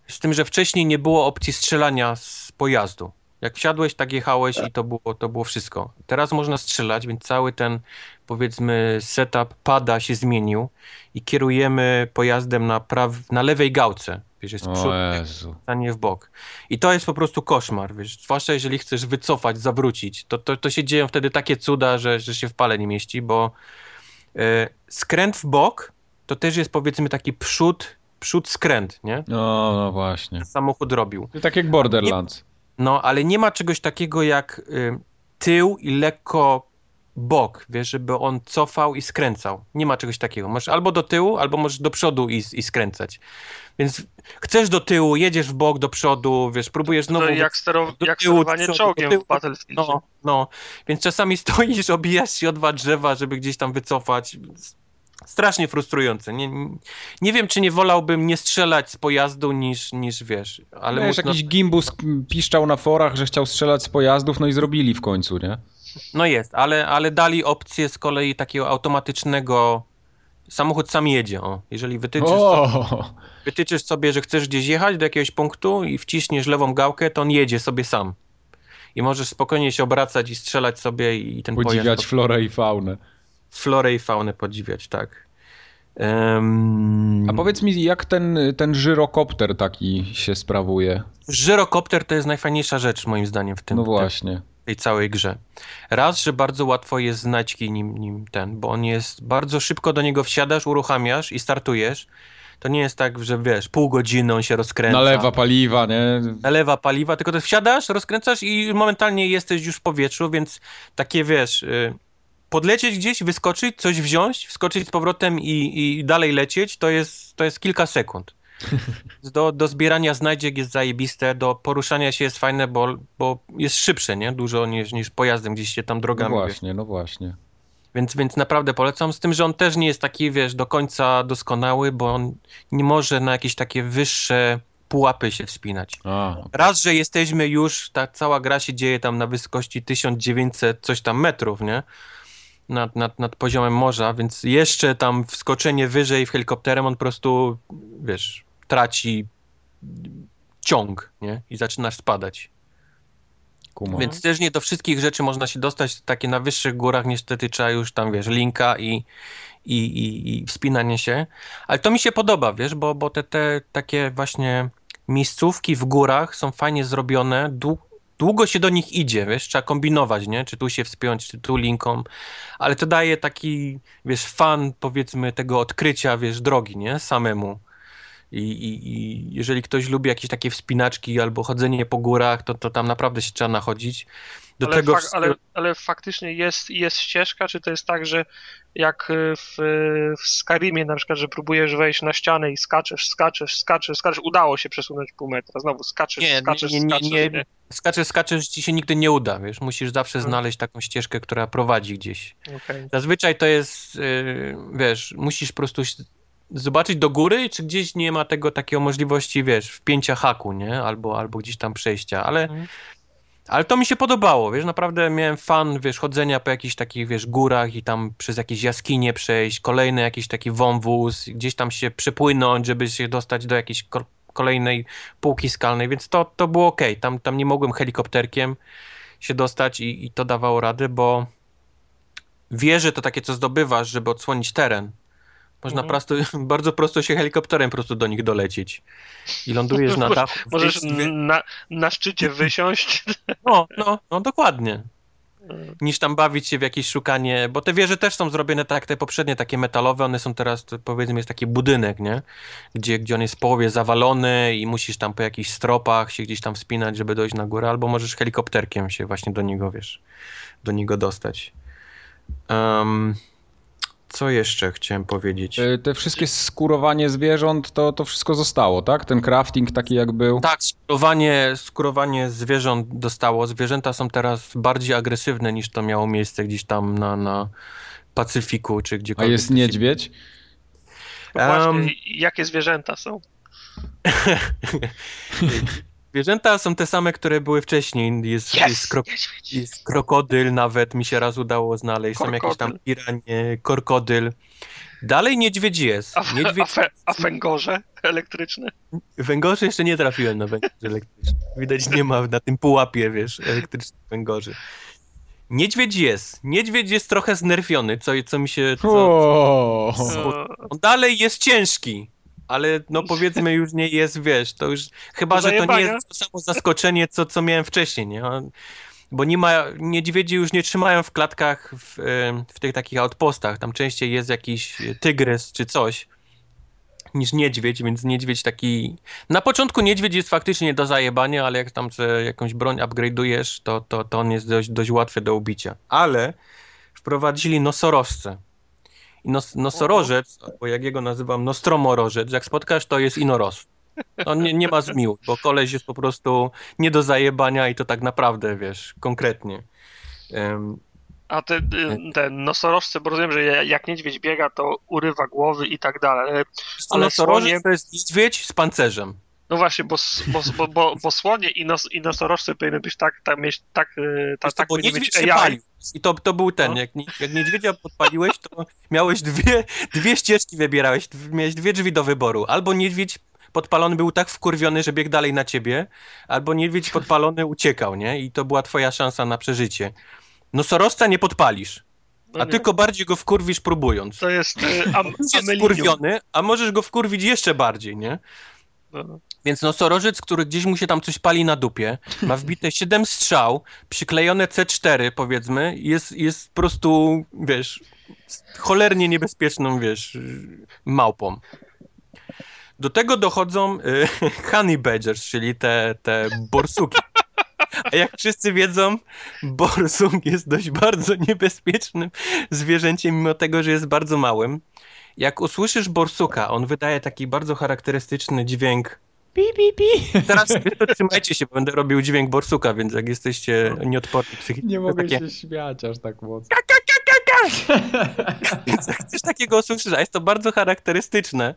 Z tym, że wcześniej nie było opcji strzelania z pojazdu. Jak wsiadłeś, tak jechałeś i to było, to było wszystko. Teraz można strzelać, więc cały ten, powiedzmy, setup pada się zmienił i kierujemy pojazdem na, praw, na lewej gałce. Wiesz, jest przód, a nie w bok. I to jest po prostu koszmar, wiesz, zwłaszcza jeżeli chcesz wycofać, zawrócić, to, to, to się dzieją wtedy takie cuda, że, że się w pale nie mieści, bo e, skręt w bok to też jest powiedzmy taki przód, przód skręt, nie? No, no właśnie. Samochód robił. Tak jak Borderlands. No, ale nie ma czegoś takiego jak y, tył i lekko bok, wiesz, żeby on cofał i skręcał. Nie ma czegoś takiego. Możesz albo do tyłu, albo możesz do przodu i, i skręcać. Więc chcesz do tyłu, jedziesz w bok, do przodu, wiesz, próbujesz znowu... To jak, stero, do jak tyłu, sterowanie przodu, czołgiem tyłu. w Battlefield. No, no. Więc czasami stoisz, obijasz się o dwa drzewa, żeby gdzieś tam wycofać. Strasznie frustrujące. Nie, nie wiem, czy nie wolałbym nie strzelać z pojazdu niż, niż wiesz, ale Wiesz, jakiś gimbus piszczał na forach, że chciał strzelać z pojazdów, no i zrobili w końcu, nie? No jest, ale, ale dali opcję z kolei takiego automatycznego. Samochód sam jedzie. O. Jeżeli wytyczysz, O! wytyczysz sobie, że chcesz gdzieś jechać do jakiegoś punktu i wciśniesz lewą gałkę, to on jedzie sobie sam. I możesz spokojnie się obracać i strzelać sobie i ten Podziwiać pojazd. florę i faunę. Florę i faunę podziwiać, tak. Em, A powiedz mi, jak ten, ten żyrokopter taki się sprawuje? Żyrokopter to jest najfajniejsza rzecz moim zdaniem w tym, No właśnie. tej całej grze. Raz, że bardzo łatwo jest znać nim, nim ten, bo on jest, bardzo szybko do niego wsiadasz, uruchamiasz i startujesz. To nie jest tak, że wiesz, pół godziny on się rozkręca. Nalewa paliwa, nie? Nalewa paliwa, tylko to wsiadasz, rozkręcasz i momentalnie jesteś już w powietrzu, więc takie wiesz, y, podlecieć gdzieś, wyskoczyć, coś wziąć, wskoczyć z powrotem i, i dalej lecieć, to jest, to jest kilka sekund. Do, do zbierania znajdziek jest zajebiste, do poruszania się jest fajne, bo, bo jest szybsze, nie? Dużo niż, niż pojazdem gdzieś się tam No drogami. wiesz. właśnie, no właśnie. Więc, więc naprawdę polecam, z tym, że on też nie jest taki, wiesz, do końca doskonały, bo on nie może na jakieś takie wyższe pułapy się wspinać. A, Raz, że jesteśmy już, ta cała gra się dzieje tam na wysokości 1900 coś tam metrów, nie? Nad, nad, nad poziomem morza, więc jeszcze tam wskoczenie wyżej w helikopterem on po prostu, wiesz, traci ciąg, nie? I zaczynasz spadać. kuma. Więc też nie do wszystkich rzeczy można się dostać. Takie na wyższych górach niestety trzeba już tam, wiesz, linka i, i, i, i wspinanie się. Ale to mi się podoba, wiesz, bo, bo te, te takie właśnie miejscówki w górach są fajnie zrobione. Dłu- długo się do nich idzie, wiesz, trzeba kombinować, nie? Czy tu się wspiąć, czy tu linką. Ale to daje taki, wiesz, fan, powiedzmy, tego odkrycia, wiesz, drogi, nie? Samemu. I, i, I jeżeli ktoś lubi jakieś takie wspinaczki albo chodzenie po górach, to, to tam naprawdę się trzeba nachodzić. Do ale, tego fak, ale, ale faktycznie jest, jest ścieżka, czy to jest tak, że jak y, w, y, w Skyrimie na przykład, że próbujesz wejść na ścianę i skaczesz, skaczesz, skaczesz, skaczesz, udało się przesunąć pół metra, znowu skaczesz, Nie, skaczesz, nie, nie, skaczesz. nie, nie? skaczesz, skaczesz, ci się nigdy nie uda, wiesz, musisz zawsze Hmm. znaleźć taką ścieżkę, która prowadzi gdzieś. Okej. Zazwyczaj to jest, yy, wiesz, musisz po prostu zobaczyć do góry, czy gdzieś nie ma tego takiego możliwości, wiesz, wpięcia haku, nie? Albo, albo gdzieś tam przejścia, ale, Mhm. Ale to mi się podobało, wiesz, naprawdę miałem fan, wiesz, chodzenia po jakichś takich, wiesz, górach i tam przez jakieś jaskinie przejść, kolejny jakiś taki wąwóz, gdzieś tam się przepłynąć, żeby się dostać do jakiejś ko- kolejnej półki skalnej, więc to, to było ok. Tam, tam nie mogłem helikopterkiem się dostać i, i to dawało radę, bo wieże to takie, co zdobywasz, żeby odsłonić teren. Można Mhm. prosto, bardzo prosto się helikopterem po prostu do nich dolecieć. I lądujesz na dachu. Możesz na, na szczycie wysiąść. No, no, no dokładnie. Niż tam bawić się w jakieś szukanie, bo te wieże też są zrobione tak jak te poprzednie, takie metalowe, one są teraz, powiedzmy, jest taki budynek, nie? Gdzie, gdzie on jest w połowie zawalony i musisz tam po jakichś stropach się gdzieś tam wspinać, żeby dojść na górę, albo możesz helikopterkiem się właśnie do niego, wiesz, do niego dostać. Em, co jeszcze chciałem powiedzieć? Y, Te wszystkie skurowanie zwierząt, to, to wszystko zostało, tak? Ten crafting taki jak był. Tak, skurowanie, skurowanie zwierząt dostało. Zwierzęta są teraz bardziej agresywne niż to miało miejsce gdzieś tam na, na Pacyfiku czy A gdziekolwiek. jest to się- niedźwiedź? No Właśnie, Em. jakie zwierzęta są? Zwierzęta są te same, które były wcześniej. Jest, Yes! jest, krok, Niedźwiedź! jest krokodyl nawet, mi się raz udało znaleźć. Są jakieś tam piranie, krokodyl. Dalej niedźwiedź jest. A, a, Niedźwiedź, fe, a węgorze elektryczne? węgorzy jeszcze nie trafiłem na węgorze elektryczne. Widać nie ma na tym pułapie, wiesz, elektrycznych węgorzy. Niedźwiedź jest. Niedźwiedź jest trochę znerfiony, co, co mi się... Co, O, E, on dalej jest ciężki, ale no powiedzmy już nie jest, wiesz, to już chyba, że to nie jest to samo zaskoczenie, co, co miałem wcześniej, nie? Bo nie ma, niedźwiedzi już nie trzymają w klatkach w, em, w tych takich outpostach, tam częściej jest jakiś tygrys czy coś niż niedźwiedź, więc niedźwiedź taki... Na początku niedźwiedź jest faktycznie do zajebania, ale jak tam jakąś broń upgrade'ujesz, to, to, to on jest dość, dość łatwy do ubicia. Ale wprowadzili nosorożce. I nos, nosorożec, bo jak jego nazywam, nostromorożec, jak spotkasz, to jest inoros. To nie, nie ma zmiłu, bo koleś jest po prostu nie do zajebania i to tak naprawdę, wiesz, konkretnie. Em, A te, y, te nosorożce, bo rozumiem, że jak niedźwiedź biega, to urywa głowy i tak dalej. Ale- Ale nosorożec słonie- to jest niedźwiedź z pancerzem. No właśnie, bo, bo, bo, bo, słonie i, nos, i nosorożce powinny być tak, tak mieć, tak, tak, tak bo niedźwiedź się palił. I to, to był ten, No. jak, jak niedźwiedzia podpaliłeś, to miałeś dwie, dwie ścieżki wybierałeś, miałeś dwie drzwi do wyboru. Albo niedźwiedź podpalony był tak wkurwiony, że biegł dalej na ciebie, albo niedźwiedź podpalony uciekał, nie? I to była twoja szansa na przeżycie. Nosorożca nie podpalisz, No a nie? tylko bardziej go wkurwisz próbując. To jest y, am, Jest wkurwiony, a możesz go wkurwić jeszcze bardziej, nie? No. Więc nosorożec, który gdzieś mu się tam coś pali na dupie, ma wbite 7 strzał, przyklejone C4 powiedzmy, jest, jest po prostu, wiesz, cholernie niebezpieczną, wiesz, małpą. Do tego dochodzą y, honey badgers, czyli te, te borsuki. A jak wszyscy wiedzą, borsuk jest dość bardzo niebezpiecznym zwierzęciem, mimo tego, że jest bardzo małym. Jak usłyszysz borsuka, on wydaje taki bardzo charakterystyczny dźwięk. Pi, pi, pi. Teraz trzymajcie się, bo będę robił dźwięk borsuka, więc jak jesteście nieodporni psychicznie, nie mogę takie, się śmiać aż tak mocno. więc jak coś takiego usłyszysz, a jest to bardzo charakterystyczne,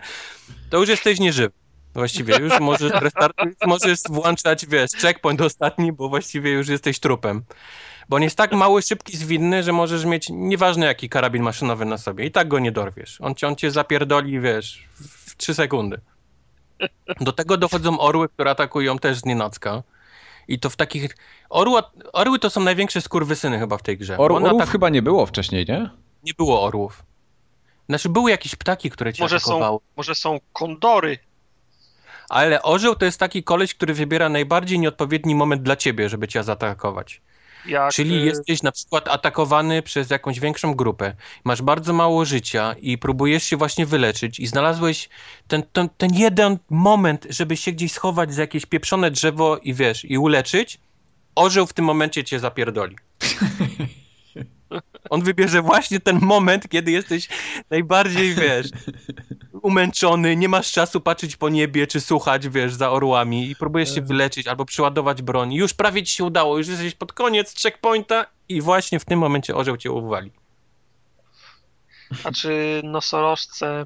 to już jesteś nieżywy. Właściwie już możesz, restart, możesz włączać, wiesz, checkpoint ostatni, bo właściwie już jesteś trupem. Bo on jest tak mały, szybki, zwinny, że możesz mieć nieważne jaki karabin maszynowy na sobie i tak go nie dorwiesz. On cię, on cię zapierdoli, wiesz, w 3 sekundy. Do tego dochodzą orły, które atakują też z nienacka. I to w takich... Orła, orły to są największe skurwysyny chyba w tej grze. Or, orłów atak- chyba nie było wcześniej, nie? Nie było orłów. Znaczy były jakieś ptaki, które cię Może atakowały. są, może są kondory. Ale orzeł to jest taki koleś, który wybiera najbardziej nieodpowiedni moment dla ciebie, żeby cię zaatakować. Jak, Czyli y, jesteś na przykład atakowany przez jakąś większą grupę, masz bardzo mało życia i próbujesz się właśnie wyleczyć i znalazłeś ten, ten, ten jeden moment, żeby się gdzieś schować za jakieś pieprzone drzewo i wiesz, i uleczyć, orzeł w tym momencie cię zapierdoli. On wybierze właśnie ten moment, kiedy jesteś najbardziej, wiesz, umęczony, nie masz czasu patrzeć po niebie, czy słuchać, wiesz, za orłami i próbujesz się wyleczyć albo przeładować broń. Już prawie ci się udało, już jesteś pod koniec checkpointa i właśnie w tym momencie orzeł cię uwali. A czy nosorożce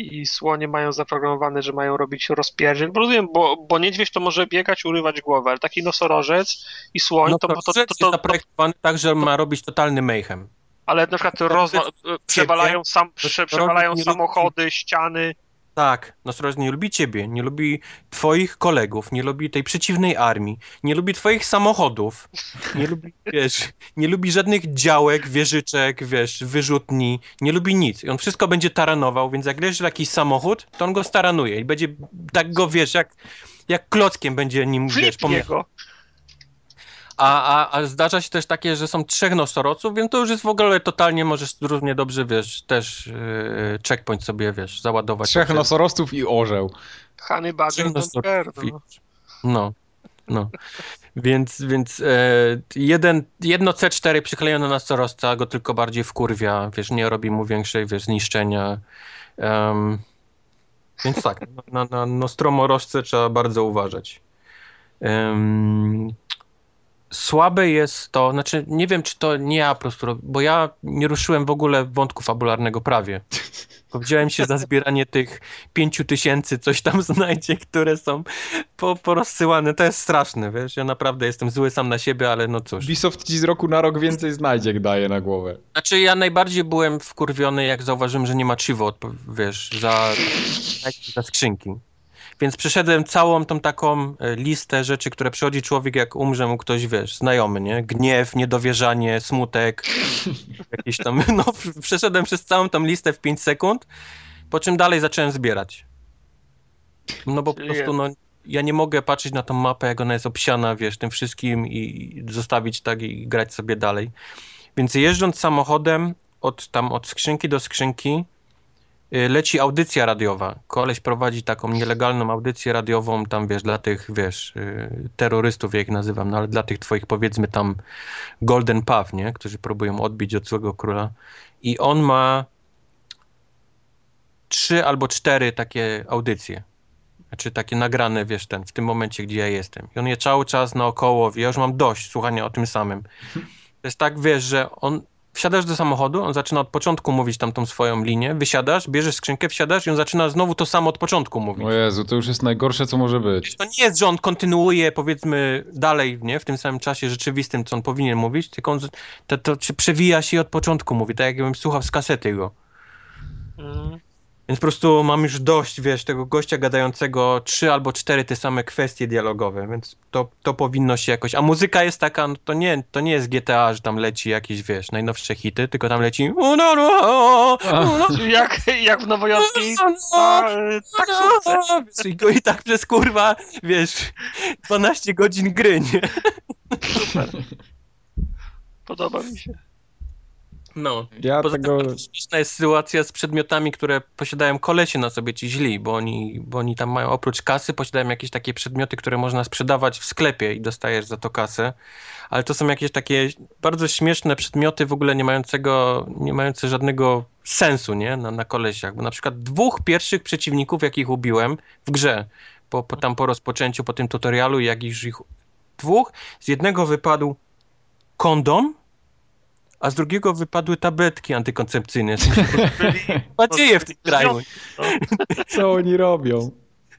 i słonie mają zaprogramowane, że mają robić rozpierdziel? Bo rozumiem, bo, bo niedźwiedź to może biegać, urywać głowę, ale taki nosorożec i słoń No to, to, to, to, jest to, to, zaprojektowany tak, że ma robić totalny mayhem. ale na przykład rozwa- przewalają, sam, prze, przewalają samochody, ściany. Tak, Nosorożec nie lubi ciebie, nie lubi twoich kolegów, nie lubi tej przeciwnej armii, nie lubi twoich samochodów, nie lubi, wiesz, nie lubi żadnych działek, wieżyczek, wiesz, wyrzutni, nie lubi nic. I on wszystko będzie taranował, więc jak leży jakiś samochód, to on go staranuje i będzie tak go, wiesz, jak, jak klockiem będzie nim, wiesz, Flip pomie- jego. A, a, a zdarza się też takie, że są trzech nosoroców, więc to już jest w ogóle totalnie, możesz równie dobrze, wiesz, też yy, checkpoint sobie, wiesz, załadować. Trzech nosorostów i orzeł. Honey Badger no. No, no. Więc, więc e, jeden, jedno C4 przyklejone na nosorożca go tylko bardziej wkurwia, wiesz, nie robi mu większej, wiesz, zniszczenia. Em, więc tak, na, na nostromorożce trzeba bardzo uważać. Słabe jest to, znaczy nie wiem, czy to nie ja po prostu, bo ja nie ruszyłem w ogóle wątku fabularnego prawie. Wziąłem się za zbieranie tych pięciu tysięcy, coś tam znajdzie, które są po, porozsyłane. To jest straszne, wiesz, ja naprawdę jestem zły sam na siebie, ale no cóż. Ubisoft ci z roku na rok więcej znajdziek daje na głowę. Znaczy ja najbardziej byłem wkurwiony, jak zauważyłem, że nie ma Chivo, wiesz, za, za skrzynki. Więc przeszedłem całą tą taką e, listę rzeczy, które przychodzi człowiek, jak umrze mu ktoś, wiesz, znajomy, nie? Gniew, niedowierzanie, smutek, jakieś tam, no przeszedłem przez całą tą listę w 5 sekund, po czym dalej zacząłem zbierać. No bo po prostu, no, ja nie mogę patrzeć na tą mapę, jak ona jest obsiana, wiesz, tym wszystkim i zostawić tak i grać sobie dalej. Więc jeżdżąc samochodem od tam od skrzynki do skrzynki leci audycja radiowa. Koleś prowadzi taką nielegalną audycję radiową tam, wiesz, dla tych, wiesz, y, terrorystów, ja ich nazywam, no ale dla tych twoich, powiedzmy tam Golden Path, nie? Którzy próbują odbić od złego króla. I on ma trzy albo cztery takie audycje. Znaczy takie nagrane, wiesz, ten, w tym momencie, gdzie ja jestem. I on je cały czas naokoło, wie, ja już mam dość słuchania o tym samym. To jest tak, wiesz, że on wsiadasz do samochodu, on zaczyna od początku mówić tam tą swoją linię, wysiadasz, bierzesz skrzynkę, wsiadasz i on zaczyna znowu to samo od początku mówić. O Jezu, to już jest najgorsze, co może być. To nie jest, że on kontynuuje, powiedzmy, dalej, nie, w tym samym czasie rzeczywistym, co on powinien mówić, tylko on to, to przewija się i od początku mówi, tak jakbym słuchał z kasety go. Mm. Więc po prostu mam już dość, wiesz, tego gościa gadającego trzy albo cztery te same kwestie dialogowe, więc to, to powinno się jakoś... A muzyka jest taka, no to nie, to nie jest GTA, że tam leci jakieś, wiesz, najnowsze hity, tylko tam leci... "U, no, no, no, Jak, jak w nowojorskiej no, ta, taksówce. I, go, I tak przez kurwa, wiesz, 12 godzin gry, nie? Podoba mi się. No. Ja Poza tego... tym śmieszna jest sytuacja z przedmiotami, które posiadają kolesie na sobie, ci źli, bo oni, bo oni tam mają oprócz kasy, posiadają jakieś takie przedmioty, które można sprzedawać w sklepie i dostajesz za to kasę, ale to są jakieś takie bardzo śmieszne przedmioty w ogóle nie mającego, nie mające żadnego sensu, nie, na, na kolesiach, bo na przykład dwóch pierwszych przeciwników, jakich ubiłem w grze, po, po tam po rozpoczęciu, po tym tutorialu, jak już ich dwóch, z jednego wypadł kondom, a z drugiego wypadły tabletki antykoncepcyjne. Ma dzieje w tym kraju. Co oni robią?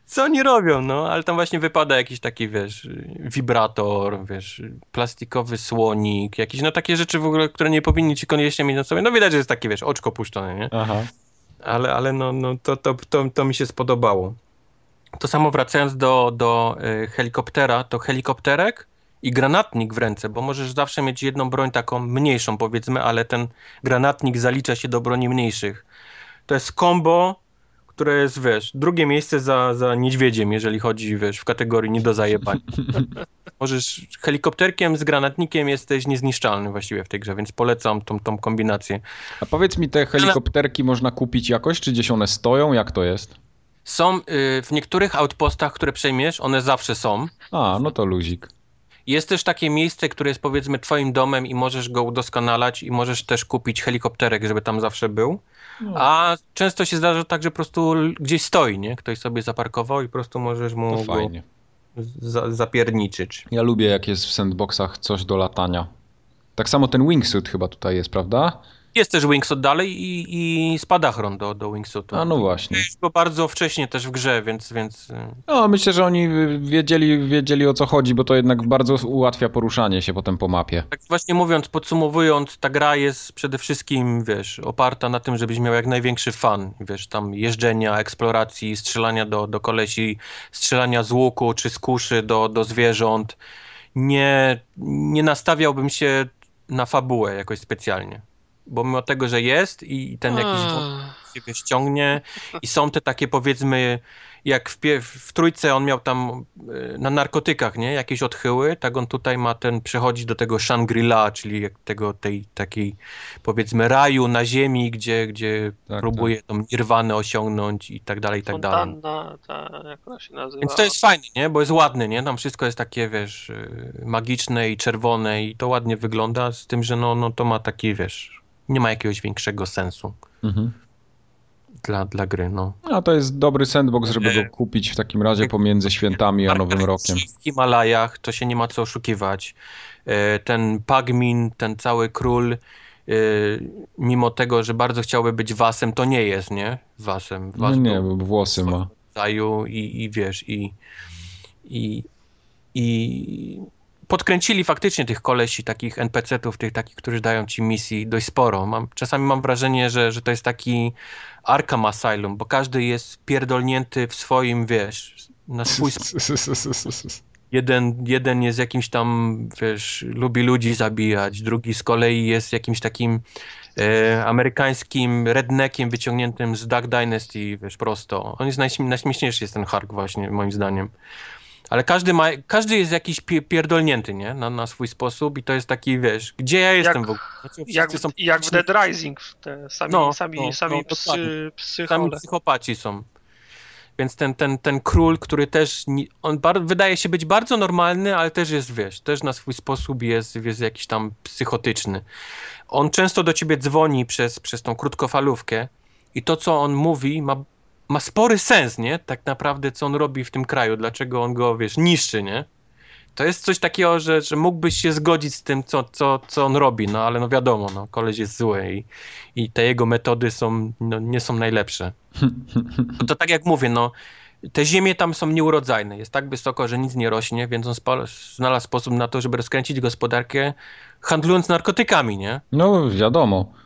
Co oni robią, no? Ale tam właśnie wypada jakiś taki, wiesz, wibrator, wiesz, plastikowy słonik, jakieś, no takie rzeczy w ogóle, które nie powinni ci koniecznie mieć na sobie. No widać, że jest takie, wiesz, oczko puszczone, nie? Aha. Ale, ale no, no to, to, to, to mi się spodobało. To samo wracając do, do y, helikoptera, to helikopterek i granatnik w ręce, bo możesz zawsze mieć jedną broń taką mniejszą powiedzmy, ale ten granatnik zalicza się do broni mniejszych. To jest combo, które jest, wiesz, drugie miejsce za, za niedźwiedziem, jeżeli chodzi, wiesz, w kategorii nie do zajebania. Możesz, helikopterkiem z granatnikiem jesteś niezniszczalny właściwie w tej grze, więc polecam tą, tą kombinację. A powiedz mi, te helikopterki można kupić jakoś, czy gdzieś one stoją? Jak to jest? Są y, w niektórych outpostach, które przejmiesz, one zawsze są. A, no to luzik. Jest też takie miejsce, które jest powiedzmy twoim domem i możesz go udoskonalać i możesz też kupić helikopterek, żeby tam zawsze był. A często się zdarza tak, że po prostu gdzieś stoi, nie? Ktoś sobie zaparkował i po prostu możesz mu To go fajnie. za, zapierniczyć. Ja lubię, jak jest w sandboxach coś do latania. Tak samo ten wingsuit chyba tutaj jest, prawda? Jest też Wingsuit dalej i, i spadachron do, do Wingsuitu. A no właśnie. Jest go bardzo wcześnie też w grze, więc, więc y, No, myślę, że oni wiedzieli, wiedzieli o co chodzi, bo to jednak bardzo ułatwia poruszanie się potem po mapie. tak właśnie mówiąc, podsumowując, ta gra jest przede wszystkim, wiesz, oparta na tym, żebyś miał jak największy fan, wiesz, tam jeżdżenia, eksploracji, strzelania do, do kolesi, strzelania z łuku czy z kuszy do, do zwierząt. Nie, nie nastawiałbym się na fabułę jakoś specjalnie, bo mimo tego, że jest i ten jakiś wątek się wiesz, ciągnie i są te takie powiedzmy, jak w, pie- w trójce on miał tam y, na narkotykach, nie, jakieś odchyły, tak on tutaj ma ten, przechodzi do tego Shangri-La, czyli jak tego, tej takiej powiedzmy raju na ziemi, gdzie, gdzie Tak, próbuje tą nirwanę osiągnąć i tak dalej, i tak dalej. Ta, jak ona się nazywa? Więc to jest fajne, nie? Bo jest ładny, nie? Tam wszystko jest takie, wiesz, y, magiczne i czerwone i to ładnie wygląda, z tym, że no, no to ma taki, wiesz, nie ma jakiegoś większego sensu. Mhm. dla, dla gry, no. A to jest dobry sandbox, żeby E, go kupić w takim razie pomiędzy świętami a Nowym Rokiem. W Himalajach to się nie ma co oszukiwać. E, Ten Pagmin, ten cały król, e, mimo tego, że bardzo chciałby być wasem, to nie jest, nie? Wasem. No Was nie, bo włosy ma. rodzaju i, i wiesz, i, i, i podkręcili faktycznie tych kolesi, takich NPC-ów, tych takich, którzy dają ci misji dość sporo. Mam, czasami mam wrażenie, że, że to jest taki Arkham Asylum, bo każdy jest pierdolnięty w swoim, wiesz, na swój sposób. Jeden, jeden jest jakimś tam, wiesz, lubi ludzi zabijać, drugi z kolei jest jakimś takim e, amerykańskim redneckiem wyciągniętym z Duck Dynasty, wiesz, prosto. On jest najśmie- najśmieszniejszy, jest ten Hark właśnie, moim zdaniem. Ale każdy ma, każdy jest jakiś pie, pierdolnięty, nie? Na, na swój sposób i to jest taki, wiesz, gdzie ja jestem Jak- w ogóle? Znaczy, Jak, w- jak w Dead Rising, te sami, No, sami, no, sami no, psy, psychole. Sami psychopaci są. Więc ten, ten, ten król, który też, on bar- wydaje się być bardzo normalny, ale też jest, wiesz, też na swój sposób jest, jest jakiś tam psychotyczny. On często do ciebie dzwoni przez, przez tą krótkofalówkę i to, co on mówi, ma, ma spory sens, nie? Tak naprawdę, co on robi w tym kraju, dlaczego on go, wiesz, niszczy, nie? To jest coś takiego, że, że mógłbyś się zgodzić z tym, co, co, co on robi, no ale no wiadomo, no, koleś jest zły i, i te jego metody są, no, nie są najlepsze. No to tak jak mówię, no, te ziemie tam są nieurodzajne. Jest tak wysoko, że nic nie rośnie, więc on znalazł sposób na to, żeby rozkręcić gospodarkę handlując narkotykami, nie? No wiadomo.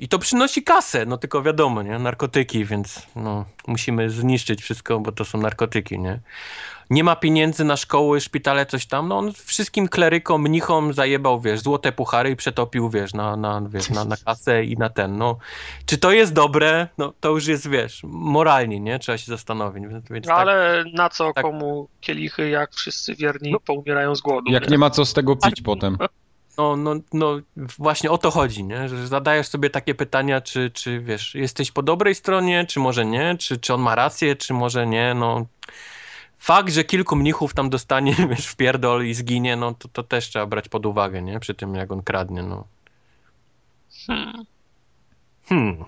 I to przynosi kasę, no tylko wiadomo, nie? Narkotyki, więc no, musimy zniszczyć wszystko, bo to są narkotyki, nie? Nie ma pieniędzy na szkoły, szpitale, coś tam. No on wszystkim klerykom, mnichom zajebał, wiesz, złote puchary i przetopił, wiesz, na, na, wiesz, na, na kasę i na ten, no. Czy to jest dobre? No to już jest, wiesz, moralnie, nie? Trzeba się zastanowić. Więc, więc tak, Ale na co tak. komu kielichy, jak wszyscy wierni No. poumierają z głodu? Jak nie ma co z tego pić potem. no, no, no właśnie o to chodzi, nie? Że zadajesz sobie takie pytania, czy, czy wiesz, jesteś po dobrej stronie, czy może nie, czy, czy on ma rację, czy może nie, no. Fakt, że kilku mnichów tam dostanie, wiesz, w pierdol i zginie, no to, to też trzeba brać pod uwagę, nie? Przy tym, jak on kradnie, no. Hmm. Hmm.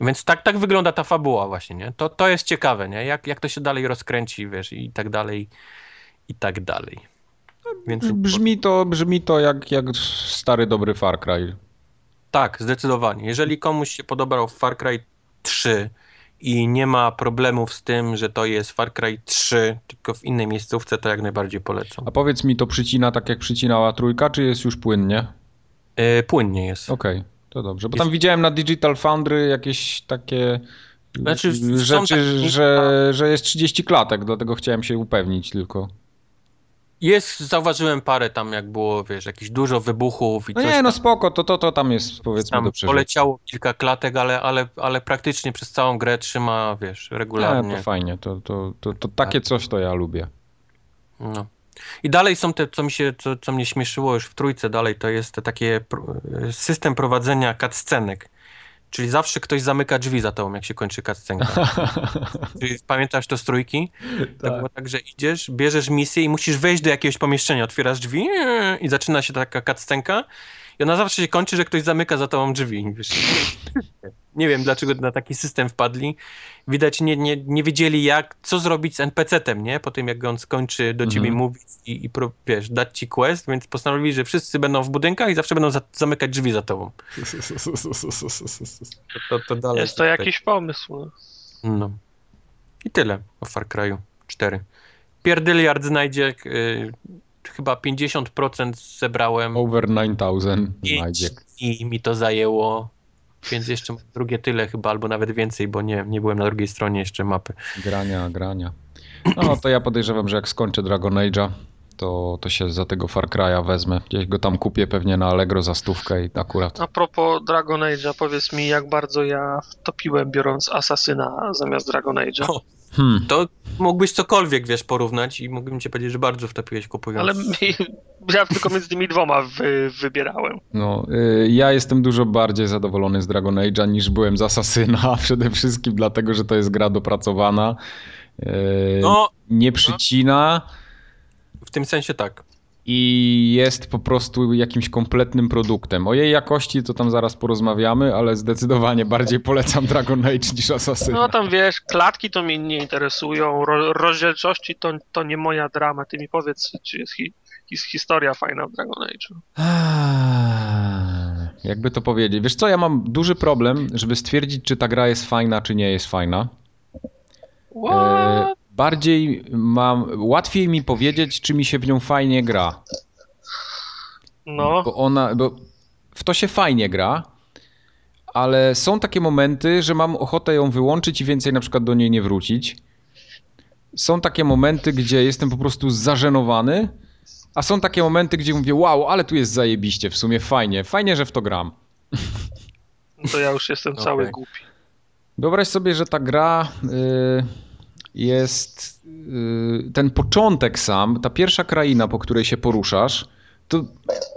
Więc tak, tak wygląda ta fabuła właśnie, nie? To, to jest ciekawe, nie? Jak, jak to się dalej rozkręci, wiesz, i tak dalej, i tak dalej. Więc Brzmi to, brzmi to jak, jak stary dobry Far Cry. tak, zdecydowanie. Jeżeli komuś się podobał Far Cry 3 i nie ma problemów z tym, że to jest Far Cry 3, tylko w innej miejscówce, to jak najbardziej polecam. A powiedz mi, to przycina tak jak przycinała trójka, czy jest już płynnie? E, płynnie jest. Okej, to dobrze. Bo Jest- tam widziałem na Digital Foundry jakieś takie Znaczy, rzeczy, takie- że, że jest 30 klatek, dlatego chciałem się upewnić tylko. Jest, zauważyłem parę tam, jak było, wiesz, jakieś dużo wybuchów i No nie, no tam. spoko, to, to, to tam jest powiedzmy Tam do przeżycia. poleciało kilka klatek, ale, ale, ale praktycznie przez całą grę trzyma, wiesz, Nie, regularnie. to fajnie, to, to, to, to takie Tak. coś to ja lubię. No. I dalej są te, co mi się, co, co mnie śmieszyło już w trójce dalej, to jest te takie system prowadzenia cutscenek. Czyli zawsze ktoś zamyka drzwi za tobą, jak się kończy cutscenka. Czyli pamiętasz to z trójki? To było tak, że idziesz, bierzesz misję i musisz wejść do jakiegoś pomieszczenia, otwierasz drzwi i zaczyna się taka cutscenka i ona zawsze się kończy, że ktoś zamyka za tobą drzwi. Wiesz. Nie wiem, dlaczego na taki system wpadli. Widać, nie, nie, nie wiedzieli jak, co zrobić z NPC-tem, nie? Po tym, jak on skończy do ciebie Mhm. mówić i, i pro- wiesz, dać ci quest, więc postanowili, że wszyscy będą w budynkach i zawsze będą za zamykać drzwi za tobą. To, to, to dalej Jest to tutaj- jakiś pomysł. no. I tyle o Far Cry'u 4. Pierdyliard znajdzie y, chyba 50% zebrałem Over 9000 i, mi to zajęło, więc jeszcze drugie tyle chyba, albo nawet więcej, bo nie, nie byłem na drugiej stronie jeszcze mapy. Grania, grania. No to ja podejrzewam, że jak skończę Dragon Age'a, to, to się za tego Far Cry'a wezmę. Gdzieś go tam kupię pewnie na Allegro za stówkę i akurat. A propos Dragon Age'a, powiedz mi, jak bardzo ja wtopiłem biorąc Asasyna zamiast Dragon Age'a. Hmm. To mógłbyś cokolwiek, wiesz, porównać i mógłbym ci powiedzieć, że bardzo wtopiłeś kupując. Ale ja tylko między tymi dwoma wy, wybierałem. No, y, ja jestem dużo bardziej zadowolony z Dragon Age'a niż byłem z Asasyna. Przede wszystkim dlatego, że to jest gra dopracowana. y, No, Nie przycina. w tym sensie tak. I jest po prostu jakimś kompletnym produktem. O jej jakości to tam zaraz porozmawiamy, ale zdecydowanie bardziej polecam Dragon Age niż Assassin. No tam wiesz, klatki to mnie nie interesują, ro, rozdzielczości to, to nie moja drama. Ty mi powiedz, czy jest hi, his, historia fajna w Dragon Age. Jakby to powiedzieć. Wiesz co, ja mam duży problem, żeby stwierdzić, czy ta gra jest fajna, czy nie jest fajna. What? Bardziej mam, łatwiej mi powiedzieć, czy mi się w nią fajnie gra. No, Bo ona, bo w to się fajnie gra, ale są takie momenty, że mam ochotę ją wyłączyć i więcej na przykład do niej nie wrócić. Są takie momenty, gdzie jestem po prostu zażenowany, a są takie momenty, gdzie mówię, wow, ale tu jest zajebiście, w sumie fajnie, fajnie, że w to gram. to ja już jestem cały Okej. głupi. Wyobraź sobie, że ta gra y, jest. y, ten początek sam, ta pierwsza kraina, po której się poruszasz, to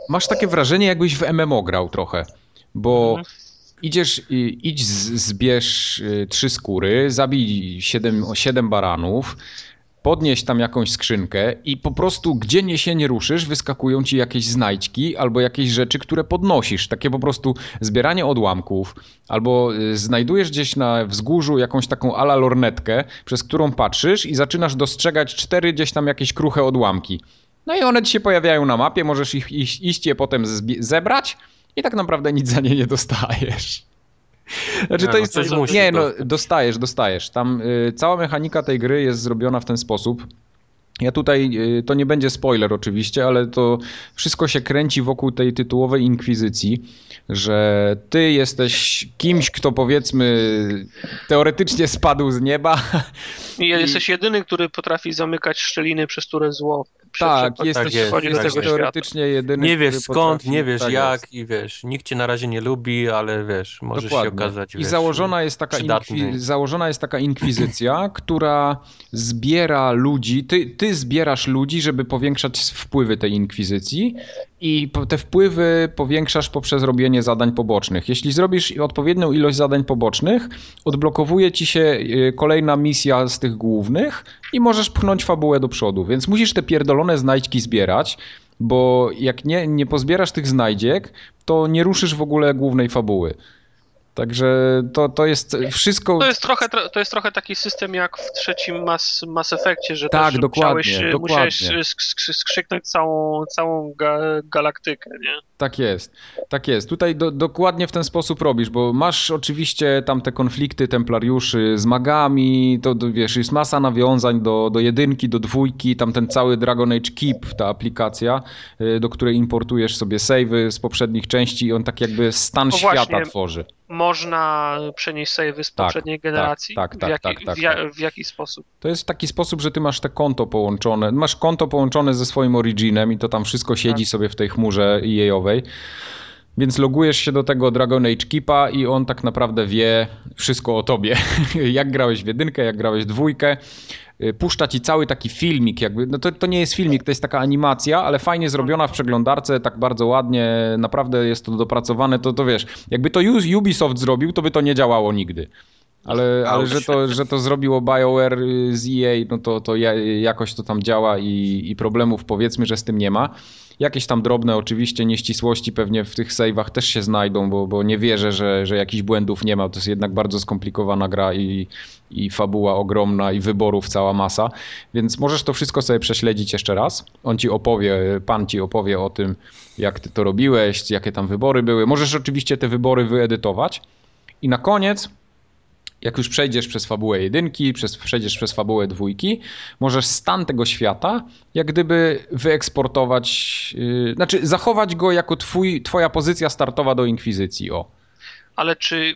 masz takie wrażenie, jakbyś w MMO grał trochę. Bo Mhm. idziesz, y, idź, zbierz y, trzy skóry, zabij siedem, siedem baranów. Podnieś tam jakąś skrzynkę i po prostu gdzie nie się nie ruszysz, wyskakują ci jakieś znajdźki albo jakieś rzeczy, które podnosisz. Takie po prostu zbieranie odłamków, albo y, znajdujesz gdzieś na wzgórzu jakąś taką ala lornetkę, przez którą patrzysz i zaczynasz dostrzegać cztery gdzieś tam jakieś kruche odłamki. No i one ci się pojawiają na mapie, możesz ich iść, iść je potem zebrać i tak naprawdę nic za nie nie dostajesz. Znaczy Nie, to no jest. coś musisz Nie, no dostajesz, dostajesz. Tam y, cała mechanika tej gry jest zrobiona w ten sposób. Ja tutaj, y, to nie będzie spoiler oczywiście, ale to wszystko się kręci wokół tej tytułowej inkwizycji, że ty jesteś kimś, kto powiedzmy teoretycznie spadł z nieba. I jesteś jedyny, który potrafi zamykać szczeliny, przez które zło Tak, jesteś, jest, tak jest. świata. teoretycznie jedyny. Nie wiesz skąd, nie wiesz tak jak jest. i wiesz, nikt cię na razie nie lubi, ale wiesz, możesz Dokładnie. się okazać, I wiesz, założona jest, taka inkwi- założona jest taka inkwizycja, która zbiera ludzi. Ty, ty zbierasz ludzi, żeby powiększać wpływy tej inkwizycji, i te wpływy powiększasz poprzez robienie zadań pobocznych. Jeśli zrobisz odpowiednią ilość zadań pobocznych, odblokowuje ci się y, kolejna misja z tych głównych i możesz pchnąć fabułę do przodu. Więc musisz te pierdolone znajdźki zbierać. Bo jak nie, nie pozbierasz tych znajdziek, to nie ruszysz w ogóle głównej fabuły. Także to, to jest wszystko. To jest, trochę, tro- to jest trochę taki system jak w trzecim Mass, Mass Effectie, że Tak, też dokładnie, musiałeś, e, dokładnie. musiałeś sk- sk- skrzyknąć całą, całą ga, galaktykę, nie? Tak jest, tak jest. Tutaj do, dokładnie w ten sposób robisz, bo masz oczywiście tam te konflikty templariuszy z magami, to, wiesz, jest masa nawiązań do, do jedynki, do dwójki, tam ten cały Dragon Age Keep, ta aplikacja, y, do której importujesz sobie savey z poprzednich części i on tak jakby stan No świata właśnie. tworzy. Można przenieść save'y z Tak, poprzedniej tak, generacji? tak, tak, w, jaki, tak, tak, tak. w jaki sposób? To jest w taki sposób, że ty masz te konto połączone, masz konto połączone ze swoim Originem i to tam wszystko siedzi sobie w tej chmurze EA-owej. Więc logujesz się do tego Dragon Age Keepa i on tak naprawdę wie wszystko o tobie. jak grałeś w jedynkę, jak grałeś w dwójkę. Y, Puszcza ci cały taki filmik, jakby, no to, to nie jest filmik, to jest taka animacja, ale fajnie zrobiona w przeglądarce, tak bardzo ładnie, naprawdę jest to dopracowane, to, to wiesz, jakby to Ubisoft zrobił, to by to nie działało nigdy. Ale, ale że, to, że to zrobiło BioWare y, z EA, no to, to ja- jakoś to tam działa i, i problemów powiedzmy, że z tym nie ma. Jakieś tam drobne oczywiście nieścisłości pewnie w tych save'ach też się znajdą, bo, bo nie wierzę, że, że jakichś błędów nie ma. To jest jednak bardzo skomplikowana gra i, i fabuła ogromna i wyborów cała masa. Więc możesz to wszystko sobie prześledzić jeszcze raz. On ci opowie, pan ci opowie o tym, jak ty to robiłeś, jakie tam wybory były. Możesz oczywiście te wybory wyedytować. I na koniec jak już przejdziesz przez fabułę jedynki, przez, przejdziesz przez fabułę dwójki, możesz stan tego świata jak gdyby wyeksportować, yy, znaczy zachować go jako twój, twoja pozycja startowa do Inkwizycji, o. Ale czy,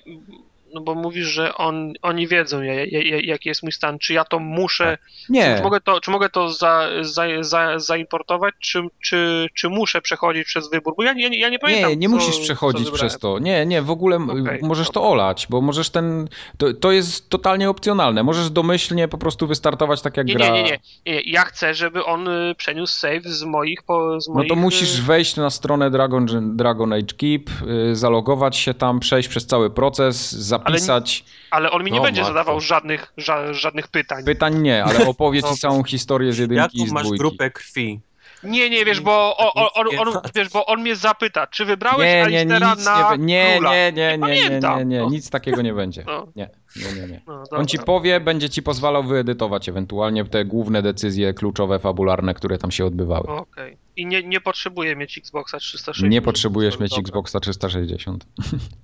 no bo mówisz, że on, oni wiedzą, ja- ja- ja- jaki jest mój stan, czy ja to muszę, Nie, czy mogę to, czy mogę to za, za, za, zaimportować, czy, czy, czy muszę przechodzić przez wybór? Bo ja, ja, ja nie pamiętam, nie, nie co, musisz przechodzić przez to. Nie, nie, w ogóle Okej, możesz to olać, bo możesz ten, to, to jest totalnie opcjonalne. Możesz domyślnie po prostu wystartować tak jak Nie, gra. nie, nie, nie. Ja chcę, żeby on y, przeniósł save z moich, po, z No moich... to musisz y, wejść na stronę Dragon, Dragon Age Keep, y, zalogować się tam, przejść przez cały proces, zapisać. Ale on mi nie No, będzie matko. zadawał żadnych, ża, żadnych pytań. Pytań nie, ale opowie ci No. całą historię z jedynki i Jaką z masz dwójki. grupę krwi? Nie, nie, wiesz, bo on, on, on, on, wiesz, bo on mnie zapyta, czy wybrałeś Nie, nie, Alistera nic na nie, nie, króla? nie, nie, nie, nie, nie, pamiętam, nie, no. nic takiego nie będzie. No. Nie, nie, nie, nie. No, On ci powie, będzie ci pozwalał wyedytować ewentualnie te główne decyzje kluczowe, fabularne, które tam się odbywały. Okej. I nie, nie potrzebuję mieć Xboxa 360. Nie potrzebujesz mieć Dobra, Xboxa 360.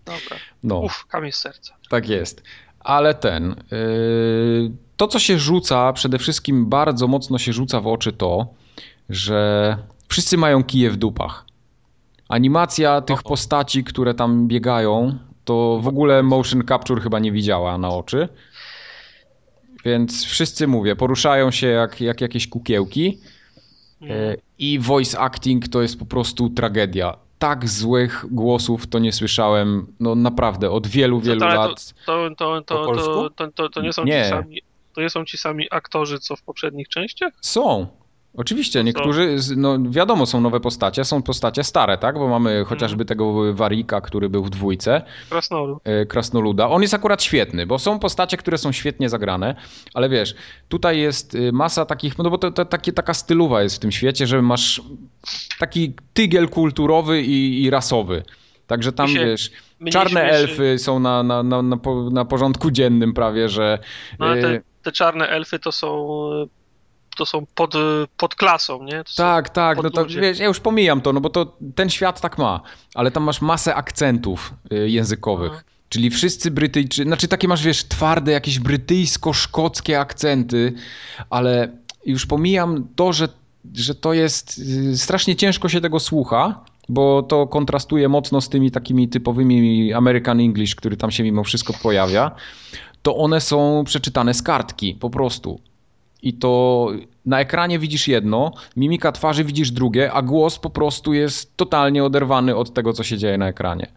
Dobra. No. Uff, kamień serca. Tak jest. Ale ten. Yy, to, co się rzuca, przede wszystkim bardzo mocno się rzuca w oczy to, że wszyscy mają kije w dupach. Animacja tych postaci, które tam biegają, to w ogóle motion capture chyba nie widziała na oczy. Więc wszyscy mówię, poruszają się jak, jak jakieś kukiełki. E, I voice acting to jest po prostu tragedia. Tak złych głosów to nie słyszałem, no naprawdę, od wielu, Co, wielu lat. To, to, to, to, polsku? to, to, to, to nie są Nie. ci sami. To nie są ci sami aktorzy, co w poprzednich częściach? Są. Oczywiście, niektórzy, z- no wiadomo, są nowe postacie, są postacie stare, tak? Bo mamy chociażby tego Warika, który był w dwójce, Krasnolu. e, Krasnoluda. On jest akurat świetny, bo są postacie, które są świetnie zagrane, ale wiesz, tutaj jest y, masa takich, no bo to, to takie, taka stylowa jest w tym świecie, że masz taki tygiel kulturowy i, i rasowy. Także tam, wiesz, czarne śmieszy- elfy są na, na, na, na, po- na porządku dziennym prawie, że... No, ale y, te, te czarne elfy to są. To są pod, pod klasą, nie? To Tak, tak, no to wiesz, ja już pomijam to, no bo to ten świat tak ma, ale tam masz masę akcentów y, językowych. Mhm. Czyli wszyscy Brytyjczycy, znaczy takie masz, wiesz, twarde, jakieś brytyjsko-szkockie akcenty, ale już pomijam to, że, że to jest y, strasznie ciężko się tego słucha, bo to kontrastuje mocno z tymi takimi typowymi American English, który tam się mimo wszystko pojawia, to one są przeczytane z kartki, po prostu. I to na ekranie widzisz jedno, mimika twarzy widzisz drugie, a głos po prostu jest totalnie oderwany od tego, co się dzieje na ekranie.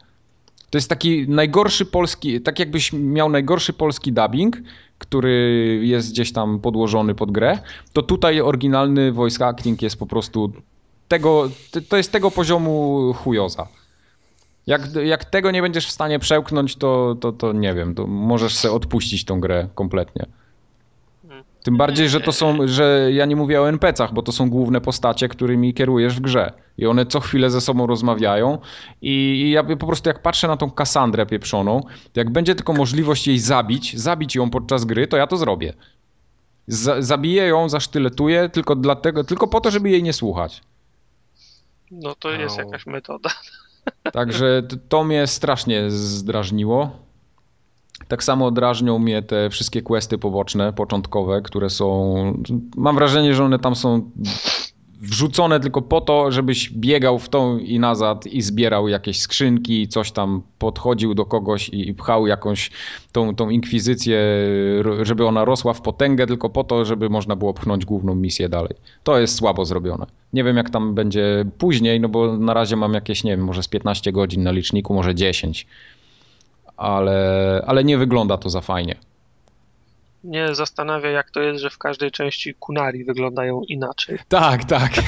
To jest taki najgorszy polski, tak jakbyś miał najgorszy polski dubbing, który jest gdzieś tam podłożony pod grę, to tutaj oryginalny voice acting jest po prostu tego, to jest tego poziomu chujoza. Jak, jak tego nie będziesz w stanie przełknąć, to, to, to nie wiem, to możesz sobie odpuścić tą grę kompletnie. Tym bardziej, że to są, że ja nie mówię o NPC-ach, bo to są główne postacie, którymi kierujesz w grze. I one co chwilę ze sobą rozmawiają. I ja po prostu jak patrzę na tą Kassandrę pieprzoną, jak będzie tylko możliwość jej zabić, zabić ją podczas gry, to ja to zrobię. Z zabiję ją, zasztyletuję tylko dlatego, tylko po to, żeby jej nie słuchać. No to jest Au. jakaś metoda. Także to mnie strasznie zdrażniło. Tak samo drażnią mnie te wszystkie questy poboczne, początkowe, które są. Mam wrażenie, że one tam są wrzucone tylko po to, żebyś biegał w tą i nazad i zbierał jakieś skrzynki, coś tam podchodził do kogoś i, i pchał jakąś tą, tą inkwizycję, żeby ona rosła w potęgę, tylko po to, żeby można było pchnąć główną misję dalej. To jest słabo zrobione. Nie wiem, jak tam będzie później, no bo na razie mam jakieś, nie wiem, może z 15 godzin na liczniku, może 10. Ale, ale nie wygląda to za fajnie. Mnie zastanawia, jak to jest, że w każdej części Kunari wyglądają inaczej. Tak, tak.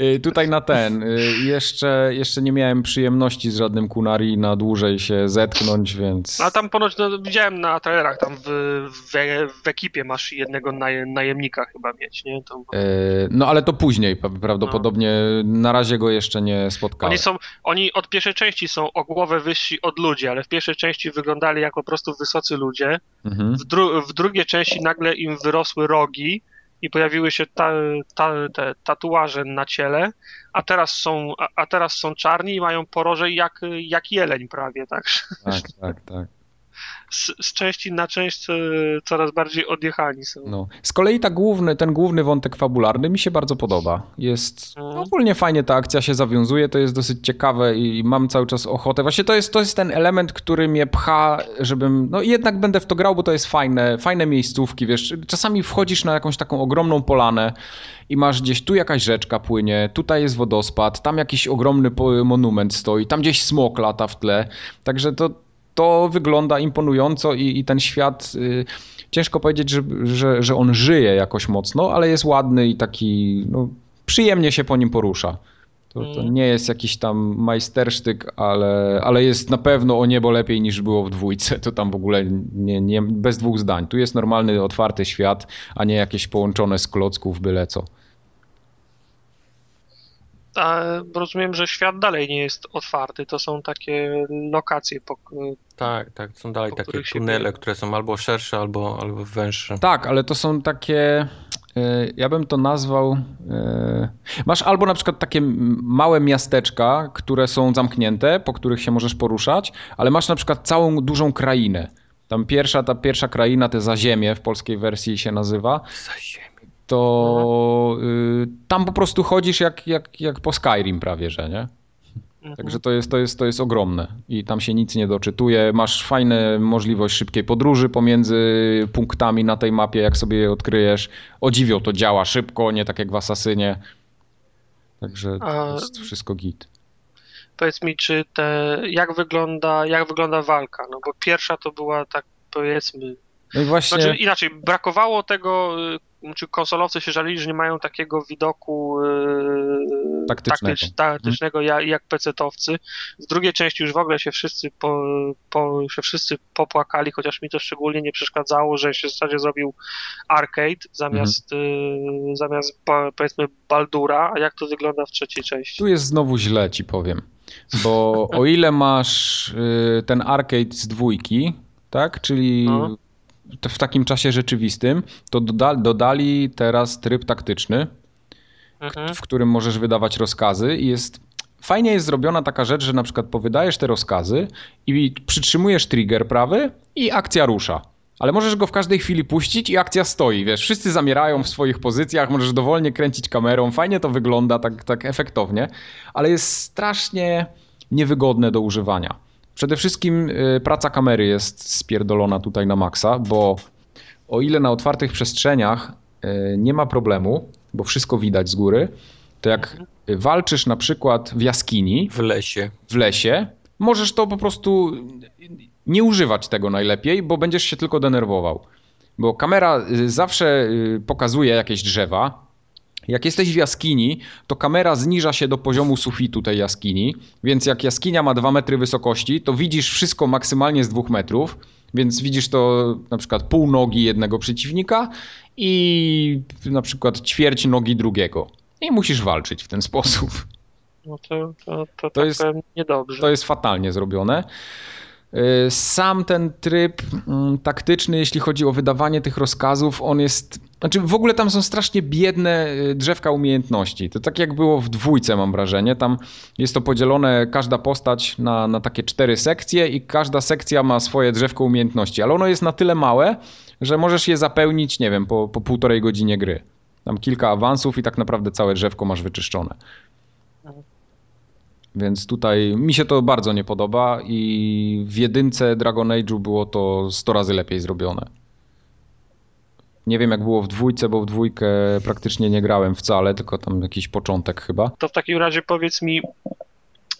Y, Tutaj na ten. y, Jeszcze, jeszcze nie miałem przyjemności z żadnym Kunari na dłużej się zetknąć, więc. A tam ponoć no, widziałem na trailerach, tam w, w, w ekipie masz jednego naje, najemnika chyba mieć, nie? Y, No ale to później prawdopodobnie. Na razie go jeszcze nie spotkałem. oni są, oni od pierwszej części są o głowę wyżsi od ludzi, ale w pierwszej części wyglądali jako po prostu wysocy ludzie. Mhm. W, dru, w drugiej części nagle im wyrosły rogi i pojawiły się ta, ta, te tatuaże na ciele, a teraz są, a, a teraz są czarni i mają poroże jak, jak jeleń prawie, tak? Tak, tak, tak. Z, z części na część e, coraz bardziej odjechani są. No. Z kolei ta główny, ten główny wątek fabularny mi się bardzo podoba. Jest Mhm. ogólnie fajnie ta akcja się zawiązuje, to jest dosyć ciekawe i mam cały czas ochotę. Właśnie to jest, to jest ten element, który mnie pcha, żebym, no jednak będę w to grał, bo to jest fajne, fajne miejscówki, wiesz. Czasami wchodzisz na jakąś taką ogromną polanę i masz gdzieś tu jakaś rzeczka płynie, tutaj jest wodospad, tam jakiś ogromny monument stoi, tam gdzieś smok lata w tle. Także to, to wygląda imponująco i, i ten świat. Y, ciężko powiedzieć, że, że, że on żyje jakoś mocno, ale jest ładny i taki. No, przyjemnie się po nim porusza. To, to Mm. nie jest jakiś tam majstersztyk, ale, ale jest na pewno o niebo lepiej niż było w dwójce. To tam w ogóle nie, nie, bez dwóch zdań. Tu jest normalny, otwarty świat, a nie jakieś połączone z klocków byle co. A rozumiem, że świat dalej nie jest otwarty. To są takie lokacje. Po, Tak, tak, są dalej takie tunele, biega. które są albo szersze, albo, albo węższe. Tak, ale to są takie. e, Ja bym to nazwał. e, Masz albo na przykład takie małe miasteczka, które są zamknięte, po których się możesz poruszać, ale masz na przykład całą dużą krainę. Tam pierwsza, ta pierwsza kraina, te zaziemie w polskiej wersji się nazywa, Za ziemię. To y, tam po prostu chodzisz jak, jak, jak po Skyrim prawie, że nie? Mhm. Także to jest, to, jest, to jest ogromne i tam się nic nie doczytuje. Masz fajną możliwość szybkiej podróży pomiędzy punktami na tej mapie, jak sobie je odkryjesz. O dziwio, to działa szybko, nie tak jak w Asasynie. Także to jest wszystko git. Powiedz mi, czy te, jak wygląda, jak wygląda walka? No bo pierwsza to była tak powiedzmy. No i właśnie, Znaczy inaczej, brakowało tego, y, czy konsolowcy się żalili, że nie mają takiego widoku y, Taktycznego. taktycz- taktycznego jak, jak PC-towcy. W drugiej części już w ogóle się wszyscy, po, po, się wszyscy popłakali, chociaż mi to szczególnie nie przeszkadzało, że się w zasadzie zrobił arcade zamiast, y, zamiast powiedzmy Baldura. A jak to wygląda w trzeciej części? tu jest znowu źle ci powiem. Bo o ile masz y, ten arcade z dwójki, tak, czyli No. W takim czasie rzeczywistym, to doda dodali teraz tryb taktyczny, Mhm. w którym możesz wydawać rozkazy i jest fajnie jest zrobiona taka rzecz, że na przykład powydajesz te rozkazy i przytrzymujesz trigger prawy i akcja rusza. Ale możesz go w każdej chwili puścić i akcja stoi, wiesz, wszyscy zamierają w swoich pozycjach, możesz dowolnie kręcić kamerą, fajnie to wygląda, tak, tak efektownie, ale jest strasznie niewygodne do używania. Przede wszystkim y, praca kamery jest spierdolona tutaj na maksa, bo o ile na otwartych przestrzeniach y, nie ma problemu, bo wszystko widać z góry, to jak y, walczysz na przykład w jaskini, W lesie. w lesie, możesz to po prostu nie używać tego najlepiej, bo będziesz się tylko denerwował. Bo kamera y, zawsze pokazuje jakieś drzewa. Jak jesteś w jaskini, to kamera zniża się do poziomu sufitu tej jaskini, więc jak jaskinia ma 2 metry wysokości, to widzisz wszystko maksymalnie z 2 metrów, więc widzisz to na przykład pół nogi jednego przeciwnika i na przykład ćwierć nogi drugiego. I musisz walczyć w ten sposób. No to, to, to, To tak jest- niedobrze. To jest fatalnie zrobione. Yy, Sam ten tryb mm, taktyczny, jeśli chodzi o wydawanie tych rozkazów, on jest. Znaczy, w ogóle tam są strasznie biedne yy, drzewka umiejętności. To tak jak było w dwójce, mam wrażenie. Tam jest to podzielone, każda postać na, na takie cztery sekcje, i każda sekcja ma swoje drzewko umiejętności, ale ono jest na tyle małe, że możesz je zapełnić, nie wiem, po, po półtorej godzinie gry. Tam kilka awansów i tak naprawdę całe drzewko masz wyczyszczone. Więc tutaj mi się to bardzo nie podoba i w jedynce Dragon Age'u było to 100 razy lepiej zrobione. Nie wiem jak było w dwójce, bo w dwójkę praktycznie nie grałem wcale, tylko tam jakiś początek chyba. To w takim razie powiedz mi,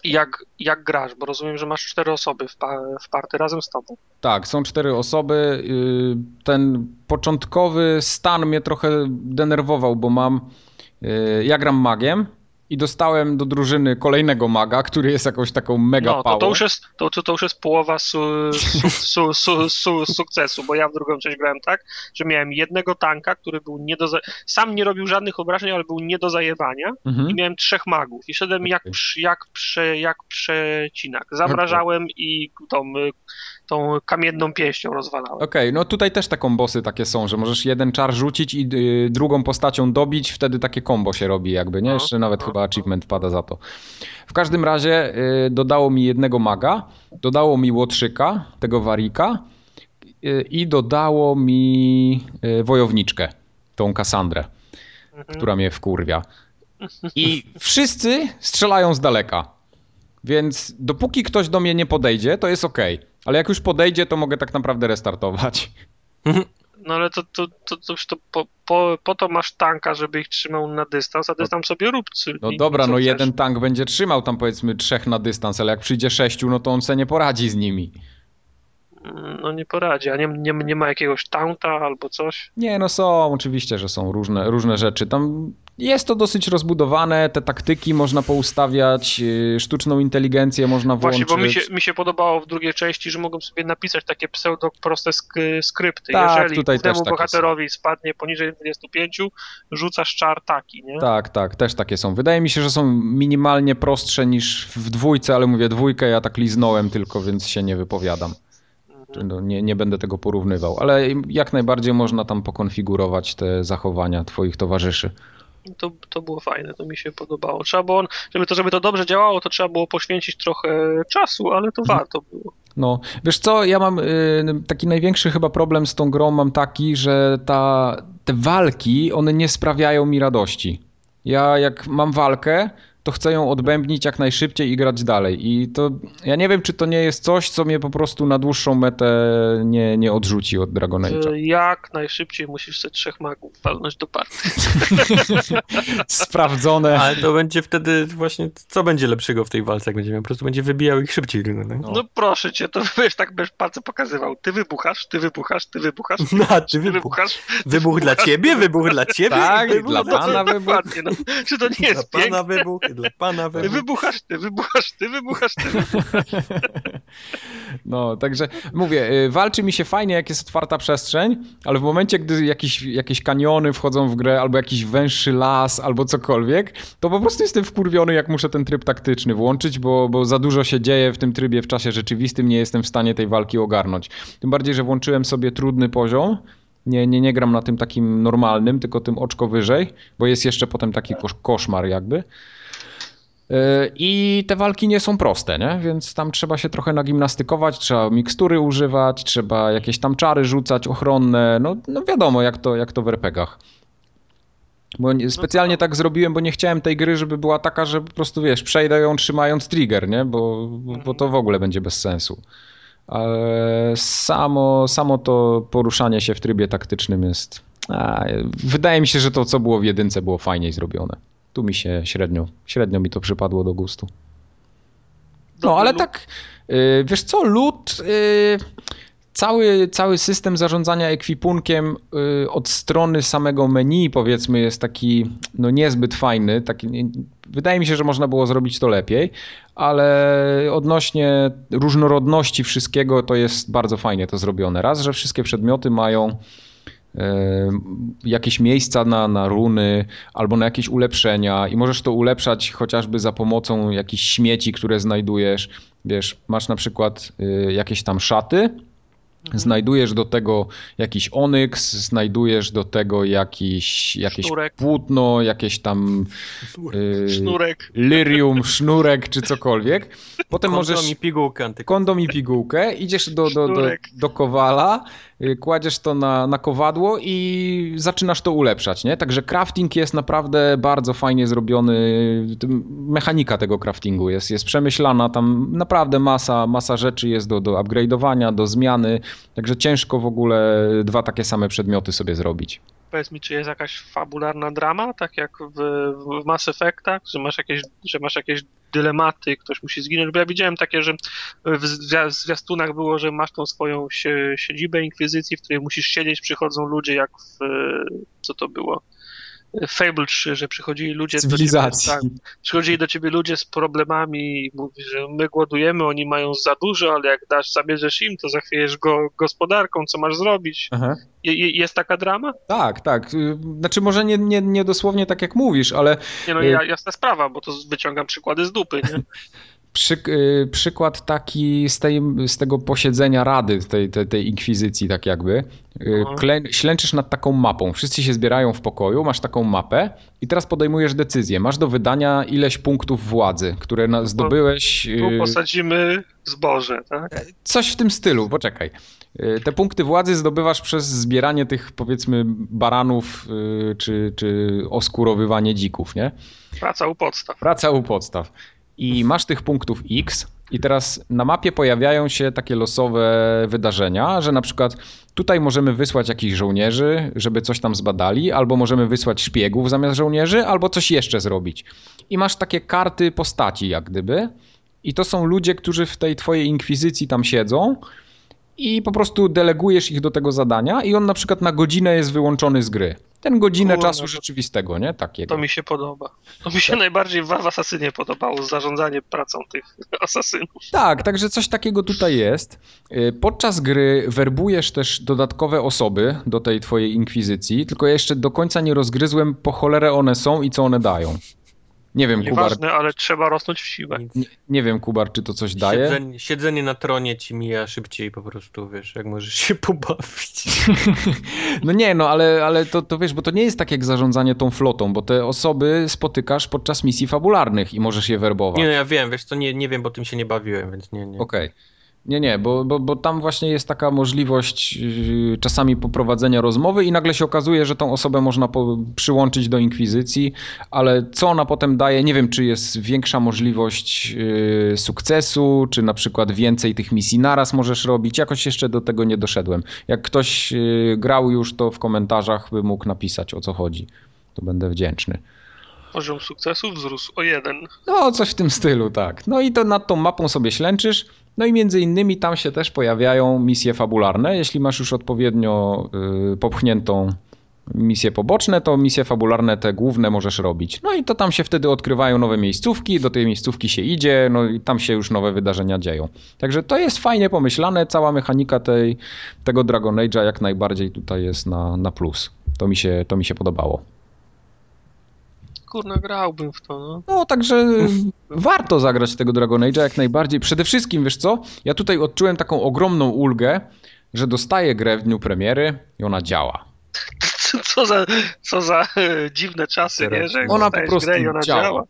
jak, jak grasz, bo rozumiem, że masz cztery osoby w, pa, w party razem z tobą. Tak, są cztery osoby. Yy, Ten początkowy stan mnie trochę denerwował, bo mam. yy, Ja gram magiem i dostałem do drużyny kolejnego maga, który jest jakąś taką mega No, to, to, już jest, to, to, to już jest połowa su, su, su, su, su, sukcesu, bo ja w drugą część grałem tak, że miałem jednego tanka, który był nie do sam nie robił żadnych obrażeń, ale był nie do zajebania Mhm. i miałem trzech magów i szedłem jak, Okej. przy, jak, prze, jak przecinak. Zamrażałem i tą, y, tą kamienną pięścią rozwalałem. Okej, no tutaj też te kombosy takie są, że możesz jeden czar rzucić i y, drugą postacią dobić, wtedy takie kombo się robi jakby, nie? No, Jeszcze nawet no, chyba achievement pada za to. W każdym razie y, dodało mi jednego maga, dodało mi łotrzyka, tego warika y, i dodało mi y, wojowniczkę, tą Kassandrę, Mhm. która mnie wkurwia. I wszyscy strzelają z daleka. Więc dopóki ktoś do mnie nie podejdzie, to jest ok. Ale jak już podejdzie, to mogę tak naprawdę restartować. No ale to, to, to, to, to po, po, po to masz tanka, żeby ich trzymał na dystans, a ty tam sobie rób. No i- dobra, no chcesz. jeden tank będzie trzymał tam powiedzmy trzech na dystans, ale jak przyjdzie sześciu, no to on se nie poradzi z nimi. No nie poradzi, a nie, nie, nie ma jakiegoś taunta albo coś. Nie, no są, oczywiście, że są różne, różne rzeczy. Tam Jest to dosyć rozbudowane, te taktyki można poustawiać, yy, sztuczną inteligencję można włączyć. Właśnie, bo mi się, mi się podobało w drugiej części, że mogłem sobie napisać takie pseudo proste sk- skrypty. Tak, Jeżeli tutaj temu bohaterowi spadnie poniżej 25, rzucasz czar taki, nie? Tak, tak, też takie są. Wydaje mi się, że są minimalnie prostsze niż w dwójce, ale mówię dwójkę ja tak liznąłem tylko, więc się nie wypowiadam. Mhm. No, nie, nie będę tego porównywał, ale jak najbardziej można tam pokonfigurować te zachowania twoich towarzyszy. To, to było fajne, to mi się podobało. Trzeba było, żeby to, żeby to dobrze działało, to trzeba było poświęcić trochę czasu, ale to warto było. No, wiesz co, ja mam y, taki największy chyba problem z tą grą mam taki, że ta, te walki, one nie sprawiają mi radości. Ja jak mam walkę, to chcę ją odbębnić jak najszybciej i grać dalej. I to ja nie wiem, czy to nie jest coś, co mnie po prostu na dłuższą metę nie, nie odrzuci od Dragon Age'a. Jak najszybciej musisz te trzech magów walnąć do partii. Sprawdzone. Ale to będzie wtedy właśnie, co będzie lepszego w tej walce, jak będziemy, po prostu będzie wybijał ich szybciej. No, no. No proszę cię, to wiesz, tak będziesz palce pokazywał. Ty wybuchasz, ty wybuchasz, ty wybuchasz, No, a ty ty wybuch, wybuchasz. ty wybuch dla ciebie, wybuch dla ciebie. Tak, wybuch dla pana wybuch. No. Czy to nie Dla jest piękne? pana wybuch, dla pana wybuchasz, ty wybuchasz, ty wybuchasz, ty wybuchasz. No, także mówię, y, walczy mi się fajnie, jak jest otwarta przestrzeń, ale w momencie, gdy jakieś, jakieś kaniony wchodzą w grę, albo jakiś węższy las, albo cokolwiek, to po prostu jestem wkurwiony, jak muszę ten tryb taktyczny włączyć, bo, bo za dużo się dzieje w tym trybie w czasie rzeczywistym, nie jestem w stanie tej walki ogarnąć. Tym bardziej, że włączyłem sobie trudny poziom, nie, nie, nie gram na tym takim normalnym, tylko tym oczko wyżej, bo jest jeszcze potem taki kosz, koszmar jakby. Yy, I te walki nie są proste, nie? więc tam trzeba się trochę nagimnastykować, trzeba mikstury używać, trzeba jakieś tam czary rzucać ochronne. No, no wiadomo, jak to, jak to w RPGach. Bo nie- specjalnie tak zrobiłem, bo nie chciałem tej gry, żeby była taka, że po prostu wiesz, przejdę ją trzymając trigger, nie? Bo, bo- bo to w ogóle będzie bez sensu. Ale samo, samo to poruszanie się w trybie taktycznym jest. A, wydaje mi się, że to, co było w jedynce, było fajniej zrobione. Tu mi się średnio, średnio mi to przypadło do gustu. No, ale tak, y, wiesz co, lód, y, cały, cały system zarządzania ekwipunkiem y, od strony samego menu, powiedzmy, jest taki no niezbyt fajny. Taki, wydaje mi się, że można było zrobić to lepiej, ale odnośnie różnorodności wszystkiego, to jest bardzo fajnie to zrobione. Raz, że wszystkie przedmioty mają jakieś miejsca na, na runy albo na jakieś ulepszenia i możesz to ulepszać chociażby za pomocą jakichś śmieci, które znajdujesz. Wiesz, masz na przykład y, jakieś tam szaty, znajdujesz do tego jakiś onyks, znajdujesz do tego jakiś, jakieś Sznurek. płótno, jakieś tam y, Sznurek. lyrium, sznurek czy cokolwiek. Potem Możesz możesz mi pigułkę antyk. kondom i pigułkę, idziesz do, do, do, Sznurek. do kowala, kładziesz to na, na kowadło i zaczynasz to ulepszać, nie? Także crafting jest naprawdę bardzo fajnie zrobiony, mechanika tego craftingu jest, jest przemyślana, tam naprawdę masa, masa rzeczy jest do, do upgrade'owania, do zmiany, także ciężko w ogóle dwa takie same przedmioty sobie zrobić. Powiedz mi, czy jest jakaś fabularna drama, tak jak w, w Mass Effectach, że masz jakieś, że masz jakieś dylematy, ktoś musi zginąć, bo ja widziałem takie, że w zwia- zwiastunach było, że masz tą swoją sie, siedzibę Inkwizycji, w której musisz siedzieć, przychodzą ludzie jak w, co to było? Fable 3, że przychodzili ludzie do Cywilizacji. ciebie, tak, przychodzili do ciebie ludzie z problemami i mówi, że my głodujemy, oni mają za dużo, ale jak dasz, zabierzesz im, to zachwiejesz go gospodarką, co masz zrobić. Je, je, jest taka drama? Tak, tak. Y, Znaczy może nie, nie, nie dosłownie tak jak mówisz, ale Nie no, Y- ja, jasna sprawa, bo to wyciągam przykłady z dupy, nie? Y, przykład taki z, tej, z tego posiedzenia rady, tej, tej, tej inkwizycji, tak jakby. Y, No. Klę, ślęczysz nad taką mapą. Wszyscy się zbierają w pokoju, masz taką mapę i teraz podejmujesz decyzję. Masz do wydania ileś punktów władzy, które na, zdobyłeś. Tu y, posadzimy zboże, tak? Coś w tym stylu, poczekaj. Y, Te punkty władzy zdobywasz przez zbieranie tych, powiedzmy, baranów y, czy, czy oskurowywanie dzików, nie? Praca u podstaw. Praca u podstaw. I masz tych punktów X, i teraz na mapie pojawiają się takie losowe wydarzenia, że na przykład tutaj możemy wysłać jakichś żołnierzy, żeby coś tam zbadali, albo możemy wysłać szpiegów zamiast żołnierzy, albo coś jeszcze zrobić. I masz takie karty postaci, jak gdyby. I to są ludzie, którzy w tej twojej inkwizycji tam siedzą. I po prostu delegujesz ich do tego zadania, i on na przykład na godzinę jest wyłączony z gry. Ten godzinę czasu to- rzeczywistego, nie? Takiego. To mi się podoba. To mi się najbardziej w w Asasynie podobało, zarządzanie pracą tych asasynów. Tak, także coś takiego tutaj jest. Y, Podczas gry werbujesz też dodatkowe osoby do tej twojej inkwizycji, tylko ja jeszcze do końca nie rozgryzłem po cholerę one są i co one dają. Nie wiem, Kubar, Nieważne, ale trzeba rosnąć w siłę. Nie, nie wiem, Kubar, czy to coś daje. Siedzenie, siedzenie na tronie ci mija szybciej po prostu, wiesz, jak możesz się pobawić. No nie, no ale, ale to, to wiesz, bo to nie jest tak jak zarządzanie tą flotą, bo te osoby spotykasz podczas misji fabularnych i możesz je werbować. Nie no, ja wiem, wiesz co, nie, nie wiem, bo tym się nie bawiłem, więc nie, nie. Okej. Nie, nie, bo, bo, bo tam właśnie jest taka możliwość yy, czasami poprowadzenia rozmowy i nagle się okazuje, że tą osobę można po, przyłączyć do inkwizycji, ale co ona potem daje, nie wiem, czy jest większa możliwość yy, sukcesu, czy na przykład więcej tych misji naraz możesz robić, jakoś jeszcze do tego nie doszedłem. Jak ktoś yy, grał już, to w komentarzach by mógł napisać o co chodzi. To będę wdzięczny. Poziom sukcesu wzrósł o jeden. No, coś w tym stylu, tak. No i to nad tą mapą sobie ślęczysz. No i między innymi tam się też pojawiają misje fabularne. Jeśli masz już odpowiednio y, popchniętą misje poboczne, to misje fabularne te główne możesz robić. No i to tam się wtedy odkrywają nowe miejscówki, do tej miejscówki się idzie, no i tam się już nowe wydarzenia dzieją. Także to jest fajnie pomyślane, cała mechanika tej, tego Dragon Age'a jak najbardziej tutaj jest na, na plus. To mi się, to mi się podobało. Kurna, grałbym w to, no. No, także warto zagrać tego Dragon Age'a jak najbardziej. Przede wszystkim, wiesz co, ja tutaj odczułem taką ogromną ulgę, że dostaję grę w dniu premiery i ona działa. Co za, co za e, dziwne czasy, nie? Że Ona po prostu grę i ona działa. działa.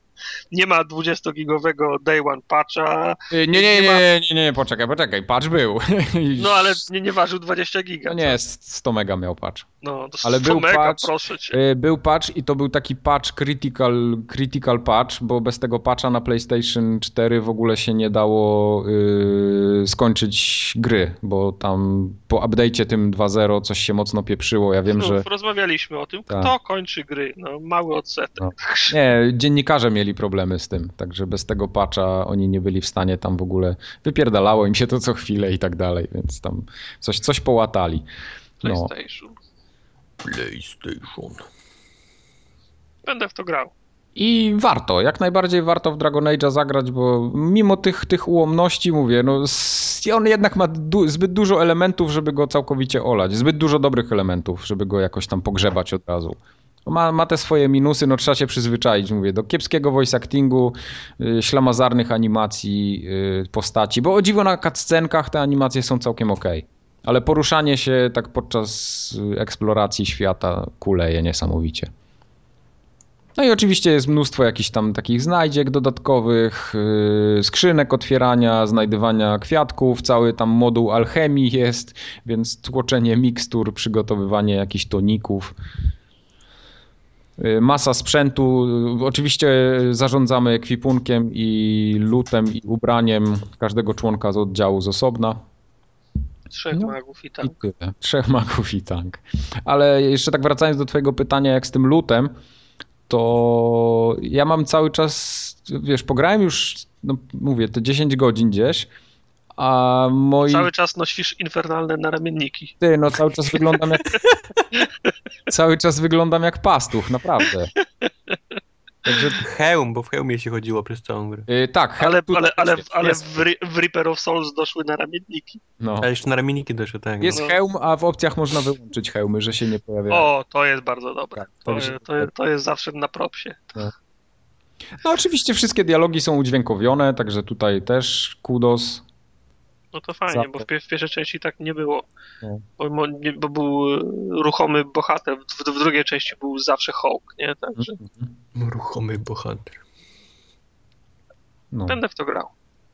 Nie ma 20-gigowego day one patcha, Nie, nie, nie, nie, nie, nie, poczekaj, poczekaj, patch był. no ale nie, nie ważył 20 giga. No nie, 100 mega miał patch. No, to ale 100 był mega, patch, proszę cię. Y, Był patch i to był taki patch critical, critical patch, bo bez tego patcha na PlayStation 4 w ogóle się nie dało y, skończyć gry, bo tam po update'cie tym 2.0 coś się mocno pieprzyło. Ja wiem, Znów że Rozmawialiśmy o tym, Tak. kto kończy gry. No, mały odsetek. No. nie, dziennikarze mieli problemy z tym, także bez tego patcha oni nie byli w stanie tam w ogóle wypierdalało im się to co chwilę i tak dalej, więc tam coś, coś połatali. No. PlayStation. PlayStation. Będę w to grał. I warto, jak najbardziej warto w Dragon Age'a zagrać, bo mimo tych, tych ułomności, mówię, no on jednak ma du zbyt dużo elementów, żeby go całkowicie olać. Zbyt dużo dobrych elementów, żeby go jakoś tam pogrzebać od razu. Ma, ma te swoje minusy, no trzeba się przyzwyczaić, mówię, do kiepskiego voice actingu, y, ślamazarnych animacji y, postaci, bo o dziwo na cutscenkach te animacje są całkiem okej. Ale poruszanie się tak podczas y, eksploracji świata kuleje niesamowicie. No i oczywiście jest mnóstwo jakichś tam takich znajdziek dodatkowych, yy, skrzynek otwierania, znajdywania kwiatków, cały tam moduł alchemii jest, więc tłoczenie mikstur, przygotowywanie jakichś toników. Yy, Masa sprzętu. Oczywiście zarządzamy ekwipunkiem i lutem i ubraniem każdego członka z oddziału z osobna. Trzech No. magów i tak. I. Trzech magów i tank. Ale jeszcze tak wracając do twojego pytania, jak z tym lutem, to ja mam cały czas, wiesz, pograłem już, no mówię, te 10 godzin gdzieś, a moi... Cały czas nosisz infernalne naramienniki. Ty, no cały czas wyglądam jak... cały czas wyglądam jak pastuch, naprawdę. Także, Hełm, bo w hełmie się chodziło przez całą grę. yy, tak, Ale, tutaj ale, ale, jest, ale jest, w, w Reaper of Souls doszły naramienniki. no. A jeszcze na ramienniki doszły, tak. Jest No. hełm, a w opcjach można wyłączyć hełmy, że się nie pojawiają. O, to jest bardzo dobre. Tak, To, także- to, to jest zawsze na propsie. No oczywiście wszystkie dialogi są udźwiękowione, także tutaj też kudos. No to fajnie, bo w, w pierwszej części tak nie było. No. Bo, bo był e, ruchomy bohater, w, w drugiej części był zawsze Hawk, nie? Także Ruchomy bohater. No. będę w to grał.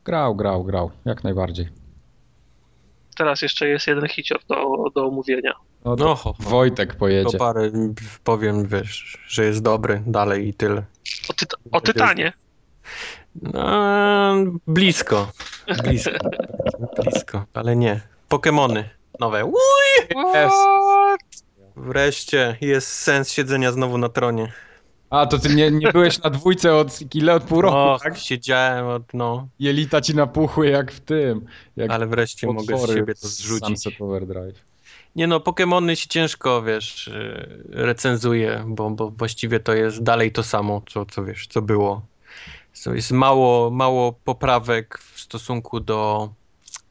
Grał, grał, grał, jak najbardziej. Teraz jeszcze jest jeden hicior do, do omówienia. No, to No, ho, ho. Wojtek To pojedzie. parę powiem, wiesz, że jest dobry dalej i tyle. O, tyta- o Tytanie. No, blisko. Blisko. Blisko, ale nie. Pokemony nowe. Uuu, What? wreszcie jest sens siedzenia znowu na tronie. A, to ty nie, nie byłeś na dwójce od ile od pół roku, Och, tak? siedziałem od, no, Jelita ci napuchły jak w tym. Jak ale wreszcie mogę z siebie to zrzucić. Sunset Overdrive. Nie no, Pokémony się ciężko, wiesz, y, recenzuje, bo, bo właściwie to jest dalej to samo, co, co wiesz, co było. So, jest mało, mało poprawek w stosunku do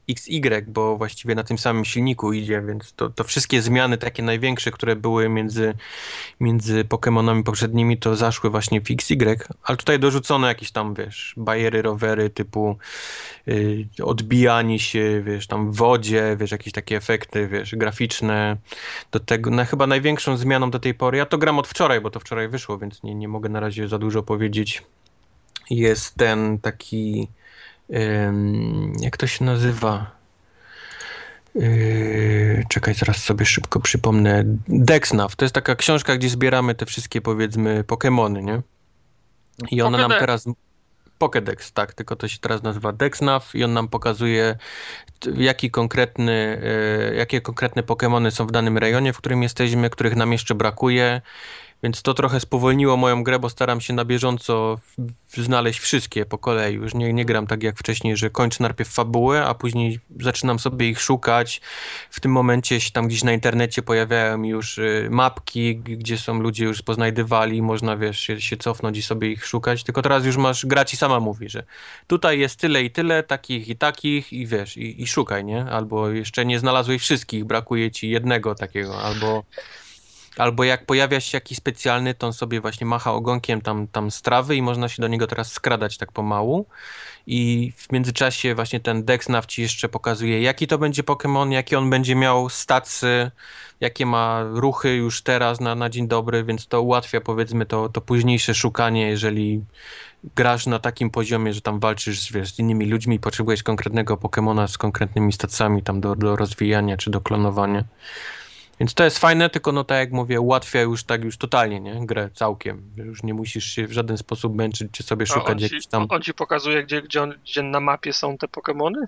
XY, bo właściwie na tym samym silniku idzie, więc to, to wszystkie zmiany takie największe, które były między, między Pokémonami poprzednimi, to zaszły właśnie w XY, ale tutaj dorzucono jakieś tam, wiesz, bajery, rowery typu y, odbijanie się, wiesz, tam w wodzie, wiesz, jakieś takie efekty, wiesz, graficzne. Do tego, na, chyba największą zmianą do tej pory, ja to gram od wczoraj, bo to wczoraj wyszło, więc nie, nie mogę na razie za dużo powiedzieć, jest ten taki jak to się nazywa? Yy, czekaj, zaraz sobie szybko przypomnę. Dexnav. To jest taka książka, gdzie zbieramy te wszystkie, powiedzmy, Pokémony, nie? I ona nam teraz... Pokédex, tak, tylko to się teraz nazywa Dexnav i on nam pokazuje jaki konkretny, yy, jakie konkretne Pokémony są w danym rejonie, w którym jesteśmy, których nam jeszcze brakuje. Więc to trochę spowolniło moją grę, bo staram się na bieżąco znaleźć wszystkie po kolei. Już nie, nie gram tak jak wcześniej, że kończę najpierw fabułę, a później zaczynam sobie ich szukać. W tym momencie się tam gdzieś na internecie pojawiają już y, mapki, gdzie są ludzie już poznajdywali, można wiesz, się, się cofnąć i sobie ich szukać. Tylko teraz już masz, gra ci sama mówi, że tutaj jest tyle i tyle, takich i takich i wiesz, i, i szukaj, nie? Albo jeszcze nie znalazłeś wszystkich, brakuje ci jednego takiego, albo Albo jak pojawia się jakiś specjalny, to on sobie właśnie macha ogonkiem tam, tam z trawy i można się do niego teraz skradać tak pomału. I w międzyczasie właśnie ten Dexnav ci jeszcze pokazuje, jaki to będzie Pokémon, jakie on będzie miał stacy, jakie ma ruchy już teraz na, na dzień dobry, więc to ułatwia powiedzmy to, to późniejsze szukanie, jeżeli grasz na takim poziomie, że tam walczysz wiesz, z innymi ludźmi potrzebujesz konkretnego Pokémona z konkretnymi stacjami tam do, do rozwijania czy do klonowania. Więc to jest fajne, tylko no tak jak mówię, ułatwia już tak już totalnie, nie? Grę całkiem. Już nie musisz się w żaden sposób męczyć, czy sobie szukać jakichś tam... on ci pokazuje, gdzie, gdzie, on, gdzie na mapie są te Pokémony?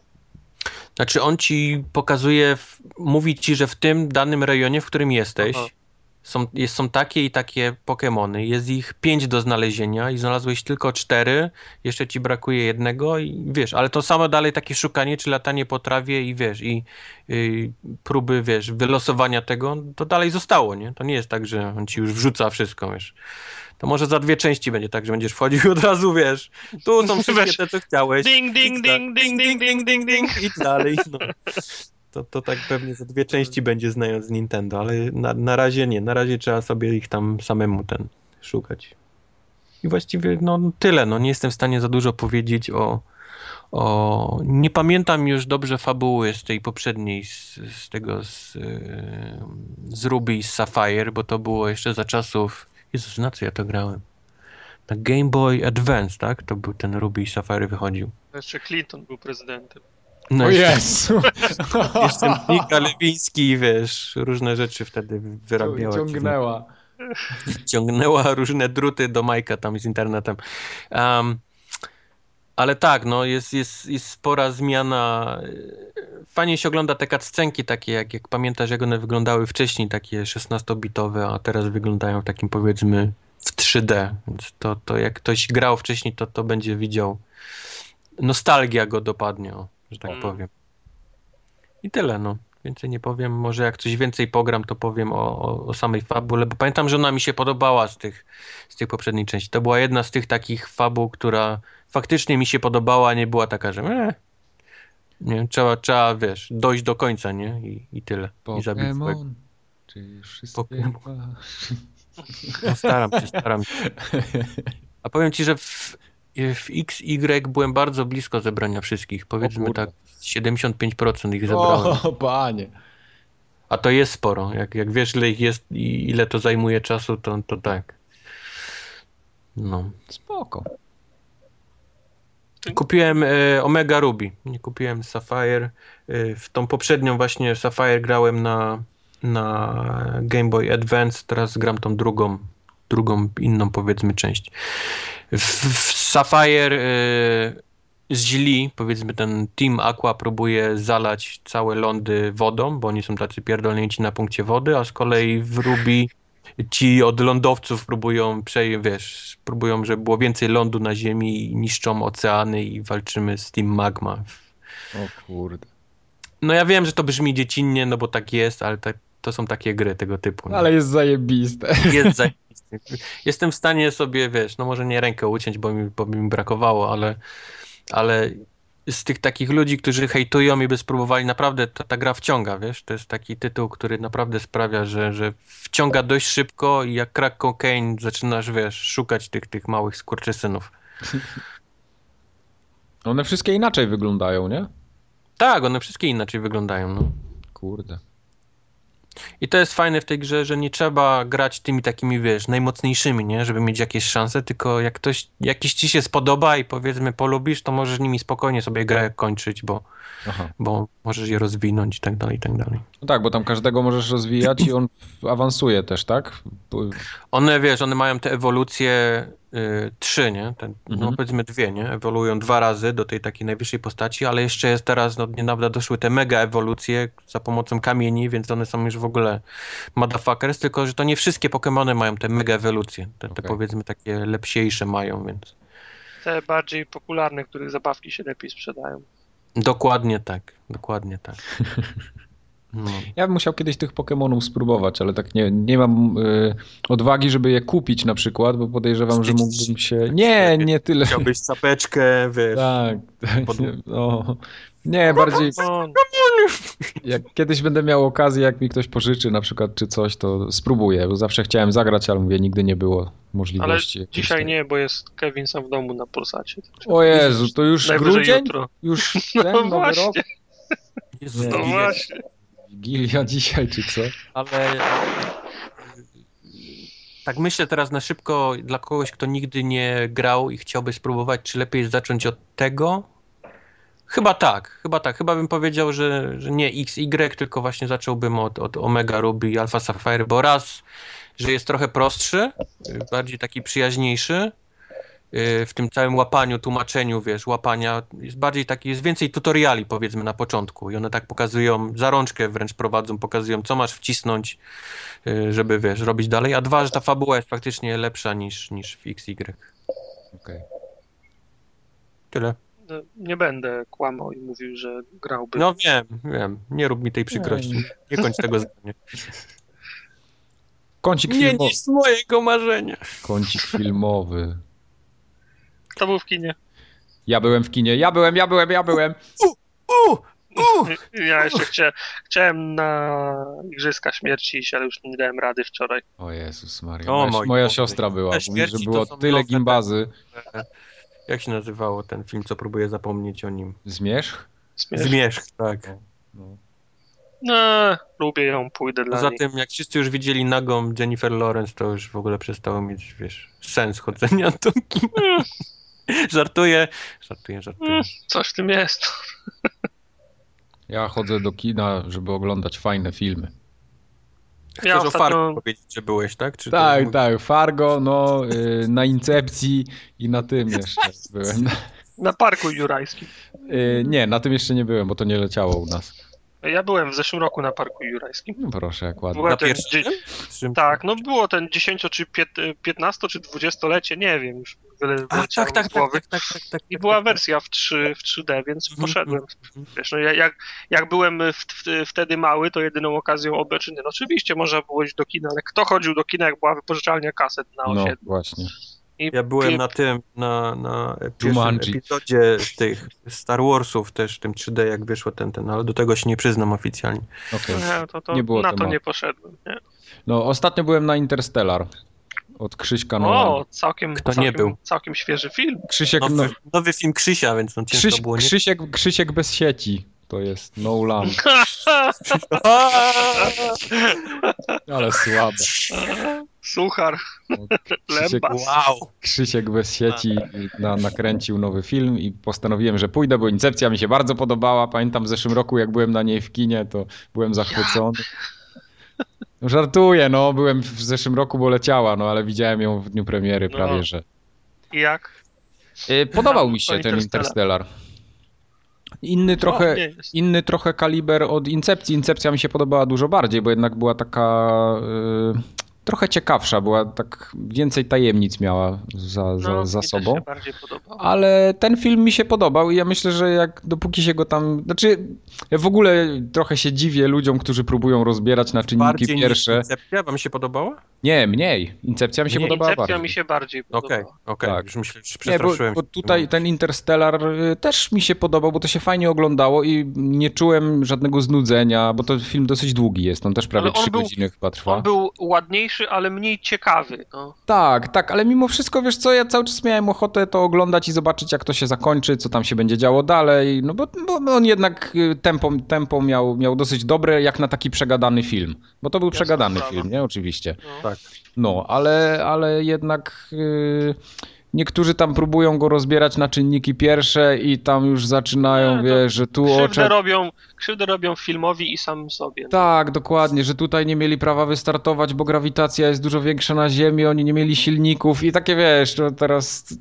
Znaczy on ci pokazuje, mówi ci, że w tym danym rejonie, w którym jesteś, Aha. Są, jest, są takie i takie Pokemony. Jest ich pięć do znalezienia i znalazłeś tylko cztery, jeszcze ci brakuje jednego i wiesz, ale to samo dalej takie szukanie, czy latanie po trawie i wiesz, i y, próby, wiesz, wylosowania tego, to dalej zostało, nie? To nie jest tak, że on ci już wrzuca wszystko, wiesz. To może za dwie części będzie tak, że będziesz wchodził i od razu, wiesz, tu są wszystkie te, co chciałeś. Ding, ding, ding, ding, ding, ding, ding, ding. I dalej, no. To, to tak pewnie za dwie części będzie znając Nintendo, ale na, na razie nie. Na razie trzeba sobie ich tam samemu ten szukać. I właściwie no tyle. No nie jestem w stanie za dużo powiedzieć o, o... Nie pamiętam już dobrze fabuły z tej poprzedniej, z, z tego z, z Ruby i z Sapphire, bo to było jeszcze za czasów... Jezus, na co ja to grałem? Na Game Boy Advance, tak? To był ten Ruby i Sapphire wychodził. Jeszcze Clinton był prezydentem. No O jeszcze- Jezu! Jeszcze Nika Lewiński, wiesz, różne rzeczy wtedy wyrabiała. Ciągnęła. Ciągnęła różne druty do Majka tam z internetem. Um, ale tak, no jest, jest, jest spora zmiana. Fajnie się ogląda te cutscenki takie, jak, jak pamiętasz, jak one wyglądały wcześniej, takie 16-bitowe, a teraz wyglądają w takim powiedzmy w 3D. Więc to, to jak ktoś grał wcześniej, to, to będzie widział. Nostalgia go dopadnie, o, że tak Mm. powiem. I tyle, no. Więcej nie powiem. Może jak coś więcej pogram, to powiem o, o, o samej fabule, bo pamiętam, że ona mi się podobała z tych, z tych poprzednich części. To była jedna z tych takich fabuł, która faktycznie mi się podobała, a nie była taka, że eh, nie, trzeba, trzeba, wiesz, dojść do końca, nie? I, i tyle. I zabić swojego. Pokémon. Czy wszystkie... Pokémon. No, staram się, staram się. A powiem ci, że w, w XY byłem bardzo blisko zebrania wszystkich. Powiedzmy tak, 75% ich zebrałem. O, panie. A to jest sporo. Jak, jak wiesz, ile ich jest i ile to zajmuje czasu, to, to tak. No. Spoko. Kupiłem e, Omega Ruby. Nie kupiłem Sapphire. E, w tą poprzednią właśnie Sapphire grałem na, na Game Boy Advance. Teraz gram tą drugą, drugą inną powiedzmy część. W, w Sapphire e, z źli, powiedzmy ten Team Aqua próbuje zalać całe lądy wodą, bo oni są tacy pierdolnięci na punkcie wody, a z kolei w Ruby ci od lądowców próbują przejąć, wiesz, próbują, żeby było więcej lądu na ziemi i niszczą oceany i walczymy z Team Magma. O kurde. No ja wiem, że to brzmi dziecinnie, no bo tak jest, ale tak, to są takie gry tego typu. nie? Ale jest zajebiste. jest zajebisty. Jestem w stanie sobie, wiesz, no może nie rękę uciąć, bo mi, bo mi brakowało, ale, ale z tych takich ludzi, którzy hejtują i by spróbowali, naprawdę ta, ta gra wciąga, wiesz, to jest taki tytuł, który naprawdę sprawia, że, że wciąga dość szybko i jak crack cocaine zaczynasz, wiesz, szukać tych, tych małych skurczysynów. One wszystkie inaczej wyglądają, nie? Tak, one wszystkie inaczej wyglądają, no. Kurde. I to jest fajne w tej grze, że nie trzeba grać tymi takimi, wiesz, najmocniejszymi, nie? Żeby mieć jakieś szanse, tylko jak ktoś, jakiś ci się spodoba i powiedzmy polubisz, to możesz nimi spokojnie sobie grę kończyć, bo, Aha. bo możesz je rozwinąć i tak dalej, i tak dalej. No tak, bo tam każdego możesz rozwijać i on awansuje też, tak? Bo- One, wiesz, one mają te ewolucje y, trzy, nie? Ten, No Mhm. powiedzmy dwie, nie? Ewoluują dwa razy do tej takiej najwyższej postaci, ale jeszcze jest teraz, no niedawno doszły te mega ewolucje za pomocą kamieni, więc one są już w ogóle motherfuckers, tylko że to nie wszystkie Pokémony mają te mega ewolucje. Te, te Okej. powiedzmy takie lepsiejsze mają, więc Te bardziej popularne, których zabawki się lepiej sprzedają. dokładnie tak, dokładnie tak. No. Ja bym musiał kiedyś tych Pokémonów spróbować, ale tak nie, nie mam y, odwagi, żeby je kupić na przykład, bo podejrzewam, że mógłbym się... Nie, nie tyle. Chciałbyś sapeczkę, wiesz. Tak, tak. Pod- No. Nie, bardziej O, jak kiedyś będę miał okazję, jak mi ktoś pożyczy na przykład czy coś, to spróbuję, bo zawsze chciałem zagrać, ale mówię, nigdy nie było ale możliwości. jakiejś dzisiaj tej- nie, bo jest Kevin sam w domu na Polsacie. O Jezu, to już grudzień? jutro. Już No ten nowy właśnie. rok? No ile- właśnie. Wigilia dzisiaj czy co? ale tak myślę teraz na szybko dla kogoś, kto nigdy nie grał i chciałby spróbować, czy lepiej zacząć od tego? Chyba tak, chyba tak. Chyba bym powiedział, że, że nie XY, tylko właśnie zacząłbym od, od Omega Ruby Alpha Sapphire, bo raz, że jest trochę prostszy, bardziej taki przyjaźniejszy, w tym całym łapaniu, tłumaczeniu, wiesz, łapania, jest bardziej taki, jest więcej tutoriali powiedzmy na początku i one tak pokazują, za rączkę wręcz prowadzą, pokazują co masz wcisnąć, y, żeby, wiesz, robić dalej, a dwa, że ta fabuła jest faktycznie lepsza niż, niż w XY. Okej. Tyle. No, Nie będę kłamał i mówił, że grałbym. No wiem, wiem, nie rób mi tej przykrości, nie kończ tego zdania. Kącik Nie filmowy. niż mojego marzenia. Kącik filmowy. Kto był w kinie? Ja byłem w kinie, ja byłem, ja byłem, ja byłem. U, u, Ja jeszcze chcia, chciałem na Igrzyska Śmierci iść, ale już nie dałem rady wczoraj. O Jezus Maria. O Moja, moja siostra była. Te Mówi, że było tyle gimbazy. Jak się nazywało ten film, co próbuję zapomnieć o nim? Zmierzch? Śmieszne. Zmierzch, tak. No. No, lubię ją, pójdę dla Poza niej. tym, jak wszyscy już widzieli nagą Jennifer Lawrence, to już w ogóle przestało mieć, wiesz, sens chodzenia do kina. żartuję, żartuję, żartuję. Mm, Coś w tym jest. Ja chodzę do kina, żeby oglądać fajne filmy. Chcesz Ja o ostatnio- Fargo powiedzieć, że byłeś, tak? Czy to Tak, mówi- tak. Fargo, no, y, na Incepcji i na tym jeszcze byłem. Na parku jurajskim. Y, nie, na tym jeszcze nie byłem, bo to nie leciało u nas. Ja byłem w zeszłym roku na parku jurajskim. No proszę, jak ładnie. Była Na ten, pierwszym? tak, no było ten 10 czy pięt- 15 czy 20-lecie, nie wiem, już A, tak, tak, tak, głowy. tak, tak, tak, tak. I tak, była tak, wersja w, 3, w 3D, więc Mhm, poszedłem. mhm. Wiesz, no ja- jak, jak byłem w, w, wtedy mały, to jedyną okazją obecnie, no oczywiście można było iść do kina, ale kto chodził do kina, jak była wypożyczalnia kaset na No, osiedlu? właśnie. Ja byłem na tym, na, na pierwszym Jumanji. epizodzie z tych Star Warsów też, w tym 3D, jak wyszło ten, ten, ale do tego się nie przyznam oficjalnie. Okej. Nie, to, to, Nie było na to nie poszedłem. Nie. No, ostatnio byłem na Interstellar od Krzyśka Nolana. O, całkiem, Kto nie całkiem, był? całkiem świeży film. Krzysiek, no, Nowy, nowy film Krzysia, więc no ciężko Krzyś, było nie... Krzysiek, Krzysiek bez sieci. To jest Nolan. Ale słabe. Suchar, No, Krzysiek. Wow! Krzysiek bez sieci na, nakręcił nowy film i postanowiłem, że pójdę, bo Incepcja mi się bardzo podobała. Pamiętam w zeszłym roku, jak byłem na niej w kinie, to byłem zachwycony. No, żartuję, no, byłem w zeszłym roku, bo leciała, no, ale widziałem ją w dniu premiery No. prawie, że... I jak? Y, Podobał mi się ten Interstellar. Interstellar. Inny trochę, O, nie jest. inny trochę kaliber od Incepcji. Incepcja mi się podobała dużo bardziej, bo jednak była taka... y, trochę ciekawsza, była tak więcej tajemnic miała za, za, No, za mi też sobą. się bardziej podobał. Ale ten film mi się podobał i ja myślę, że jak dopóki się go tam. Znaczy, ja w ogóle trochę się dziwię ludziom, którzy próbują rozbierać na czynniki Bardziej niż pierwsze. Incepcja wam się podobała? Nie, mniej. Incepcja mi się Mniej. podobała. Incepcja bardziej. mi się bardziej Okej, podobała. okej, Tak. już myślę, że Nie, bo, przestraszyłem bo się. tutaj ten Interstellar y, też mi się podobał, bo to się fajnie oglądało i nie czułem żadnego znudzenia, bo to film dosyć długi jest, on też prawie Ale on 3 był- godziny chyba trwa. On był ładniejszy, ale mniej ciekawy. No. Tak, tak, ale mimo wszystko, wiesz co, ja cały czas miałem ochotę to oglądać i zobaczyć, jak to się zakończy, co tam się będzie działo dalej, no bo, bo on jednak y, tempo, tempo miał, miał dosyć dobre, jak na taki przegadany film, bo to był Jasna przegadany sprawa. film, nie, oczywiście. No. Tak. No, ale, ale jednak y, niektórzy tam próbują go rozbierać na czynniki pierwsze i tam już zaczynają, to wiesz, że tu Krzywdę, ocze... robią, krzywdę robią filmowi i sam sobie. Tak, dokładnie, że tutaj nie mieli prawa wystartować, bo grawitacja jest dużo większa na Ziemi, oni nie mieli silników i takie wiesz, to teraz.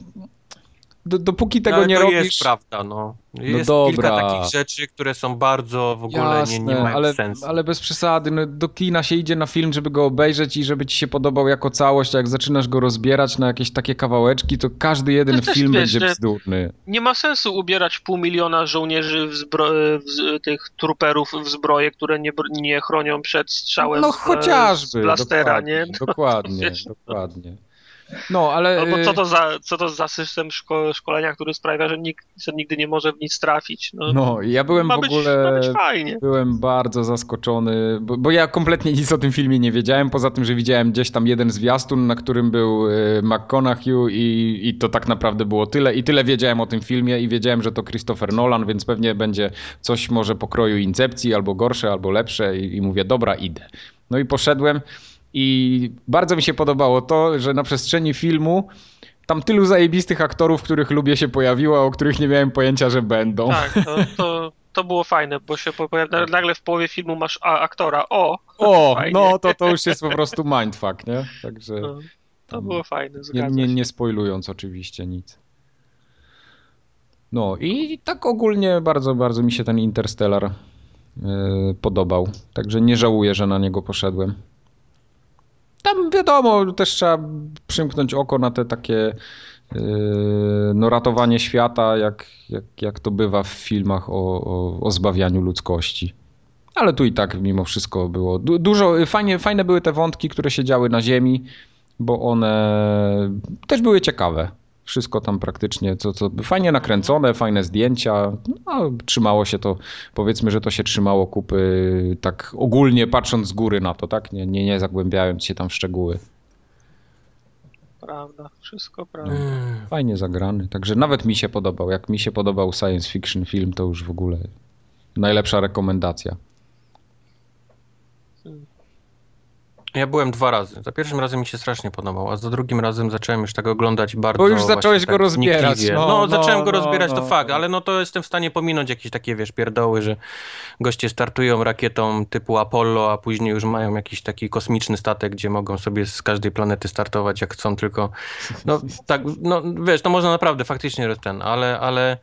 Do, dopóki tego No, ale nie to robisz. jest prawda, no. Jest dobra. kilka takich rzeczy, które są bardzo w ogóle nie, nie Jasne, mają ale, sensu. ale bez przesady. No, do kina się idzie na film, żeby go obejrzeć i żeby ci się podobał jako całość. A jak zaczynasz go rozbierać na jakieś takie kawałeczki, to każdy jeden To też film wiesz, będzie bzdurny. Nie ma sensu ubierać pół miliona żołnierzy, w zbro... w z... tych truperów w zbroje, które nie, nie chronią przed strzałem No z, chociażby. z blastera, dokładnie, nie? Dokładnie, wiesz, no. dokładnie. No, ale. Albo y, co to za, co to za system szko... szkolenia, który sprawia, że nikt że nigdy nie może w nic trafić. No, No, ja byłem ma w być, ogóle. Ma być fajnie. Byłem bardzo zaskoczony, bo, bo ja kompletnie nic o tym filmie nie wiedziałem, poza tym, że widziałem gdzieś tam jeden zwiastun, na którym był y, McConaughey i, i to tak naprawdę było tyle. I tyle wiedziałem o tym filmie i wiedziałem, że to Christopher Nolan, więc pewnie będzie coś może pokroju Incepcji, albo gorsze, albo lepsze i, i mówię, dobra, idę. No i poszedłem i bardzo mi się podobało to, że na przestrzeni filmu tam tylu zajebistych aktorów, których lubię się pojawiło, a o których nie miałem pojęcia, że będą. Tak, to, to, to było fajne, bo się po- pojawia, nagle w połowie filmu masz a, aktora. O! O, Fajnie. no to to już jest po prostu mindfuck, nie? Także No, to było fajne, nie, nie, nie spoilując oczywiście nic. No i tak ogólnie bardzo, bardzo mi się ten Interstellar e, podobał. Także nie żałuję, że na niego poszedłem. Tam wiadomo, też trzeba przymknąć oko na te takie e, no, ratowanie świata, jak, jak, jak to bywa w filmach o, o, o zbawianiu ludzkości. Ale tu i tak mimo wszystko było du- dużo, fajnie, fajne były te wątki, które się działy na ziemi, bo one też były ciekawe. Wszystko tam praktycznie, co, co fajnie nakręcone, fajne zdjęcia. No, trzymało się to, powiedzmy, że to się trzymało kupy tak ogólnie patrząc z góry na to, tak? Nie, nie, nie zagłębiając się tam w szczegóły. Prawda, wszystko prawda. Mm. Fajnie zagrany, także nawet mi się podobał. Jak mi się podobał science fiction film, to już w ogóle najlepsza rekomendacja. Ja byłem dwa razy. Za pierwszym razem mi się strasznie podobał, a za drugim razem zacząłem już tak oglądać bardzo. Bo już zacząłeś go tak rozbierać, no, No, no, zacząłem go no, rozbierać, to fakt, no. ale no to jestem w stanie pominąć jakieś takie, wiesz, pierdoły, że goście startują rakietą typu Apollo, a później już mają jakiś taki kosmiczny statek, gdzie mogą sobie z każdej planety startować jak chcą, tylko no tak, no wiesz, to można naprawdę faktycznie ten, ale, ale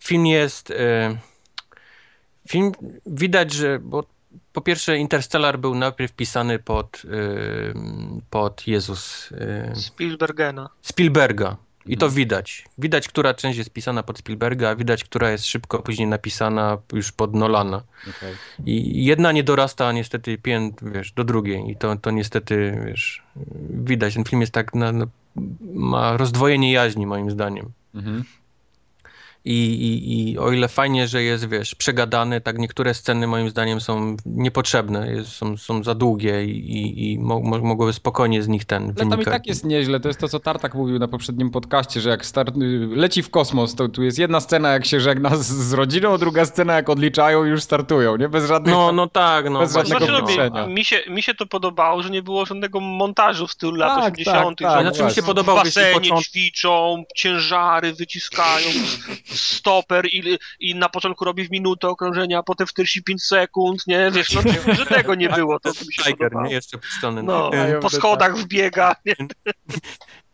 film jest. e, Film widać, że. Bo po pierwsze, Interstellar był najpierw pisany pod, pod Jezus Spielbergena. Spielberga. I to Mhm. widać. Widać, która część jest pisana pod Spielberga, a widać, która jest szybko później napisana już pod Nolana. I jedna nie dorasta niestety pię, wiesz, do drugiej. I to, to niestety, wiesz, widać. Ten film jest tak, na, na, ma rozdwojenie jaźni moim zdaniem. Mhm. I, i, I o ile fajnie, że jest, wiesz, przegadany, tak niektóre sceny moim zdaniem są niepotrzebne, jest, są, są za długie i, i, i mo, spokojnie z nich ten Ale tam i wynikać. tak jest nieźle. To jest to, co Tartak mówił na poprzednim podcaście, że jak start, leci w kosmos, to tu jest jedna scena, jak się żegna z, z rodziną, druga scena, jak odliczają i już startują, nie? Bez żadnych... No, no tak, no. Bez żadnego Znaczy, no. mi, się, mi się to podobało, że nie było żadnego montażu w stylu lat Tak, 80. tak, że tak, Znaczy mi się właśnie. w basenie ćwiczą, ciężary wyciskają, stoper i, i na początku robi w minutę okrążenia, a potem w 45 sekund, nie? Wiesz, no że tego nie było, to mi się Tiger, nie? Jeszcze puszczony. No, Mają po schodach wbiega, nie?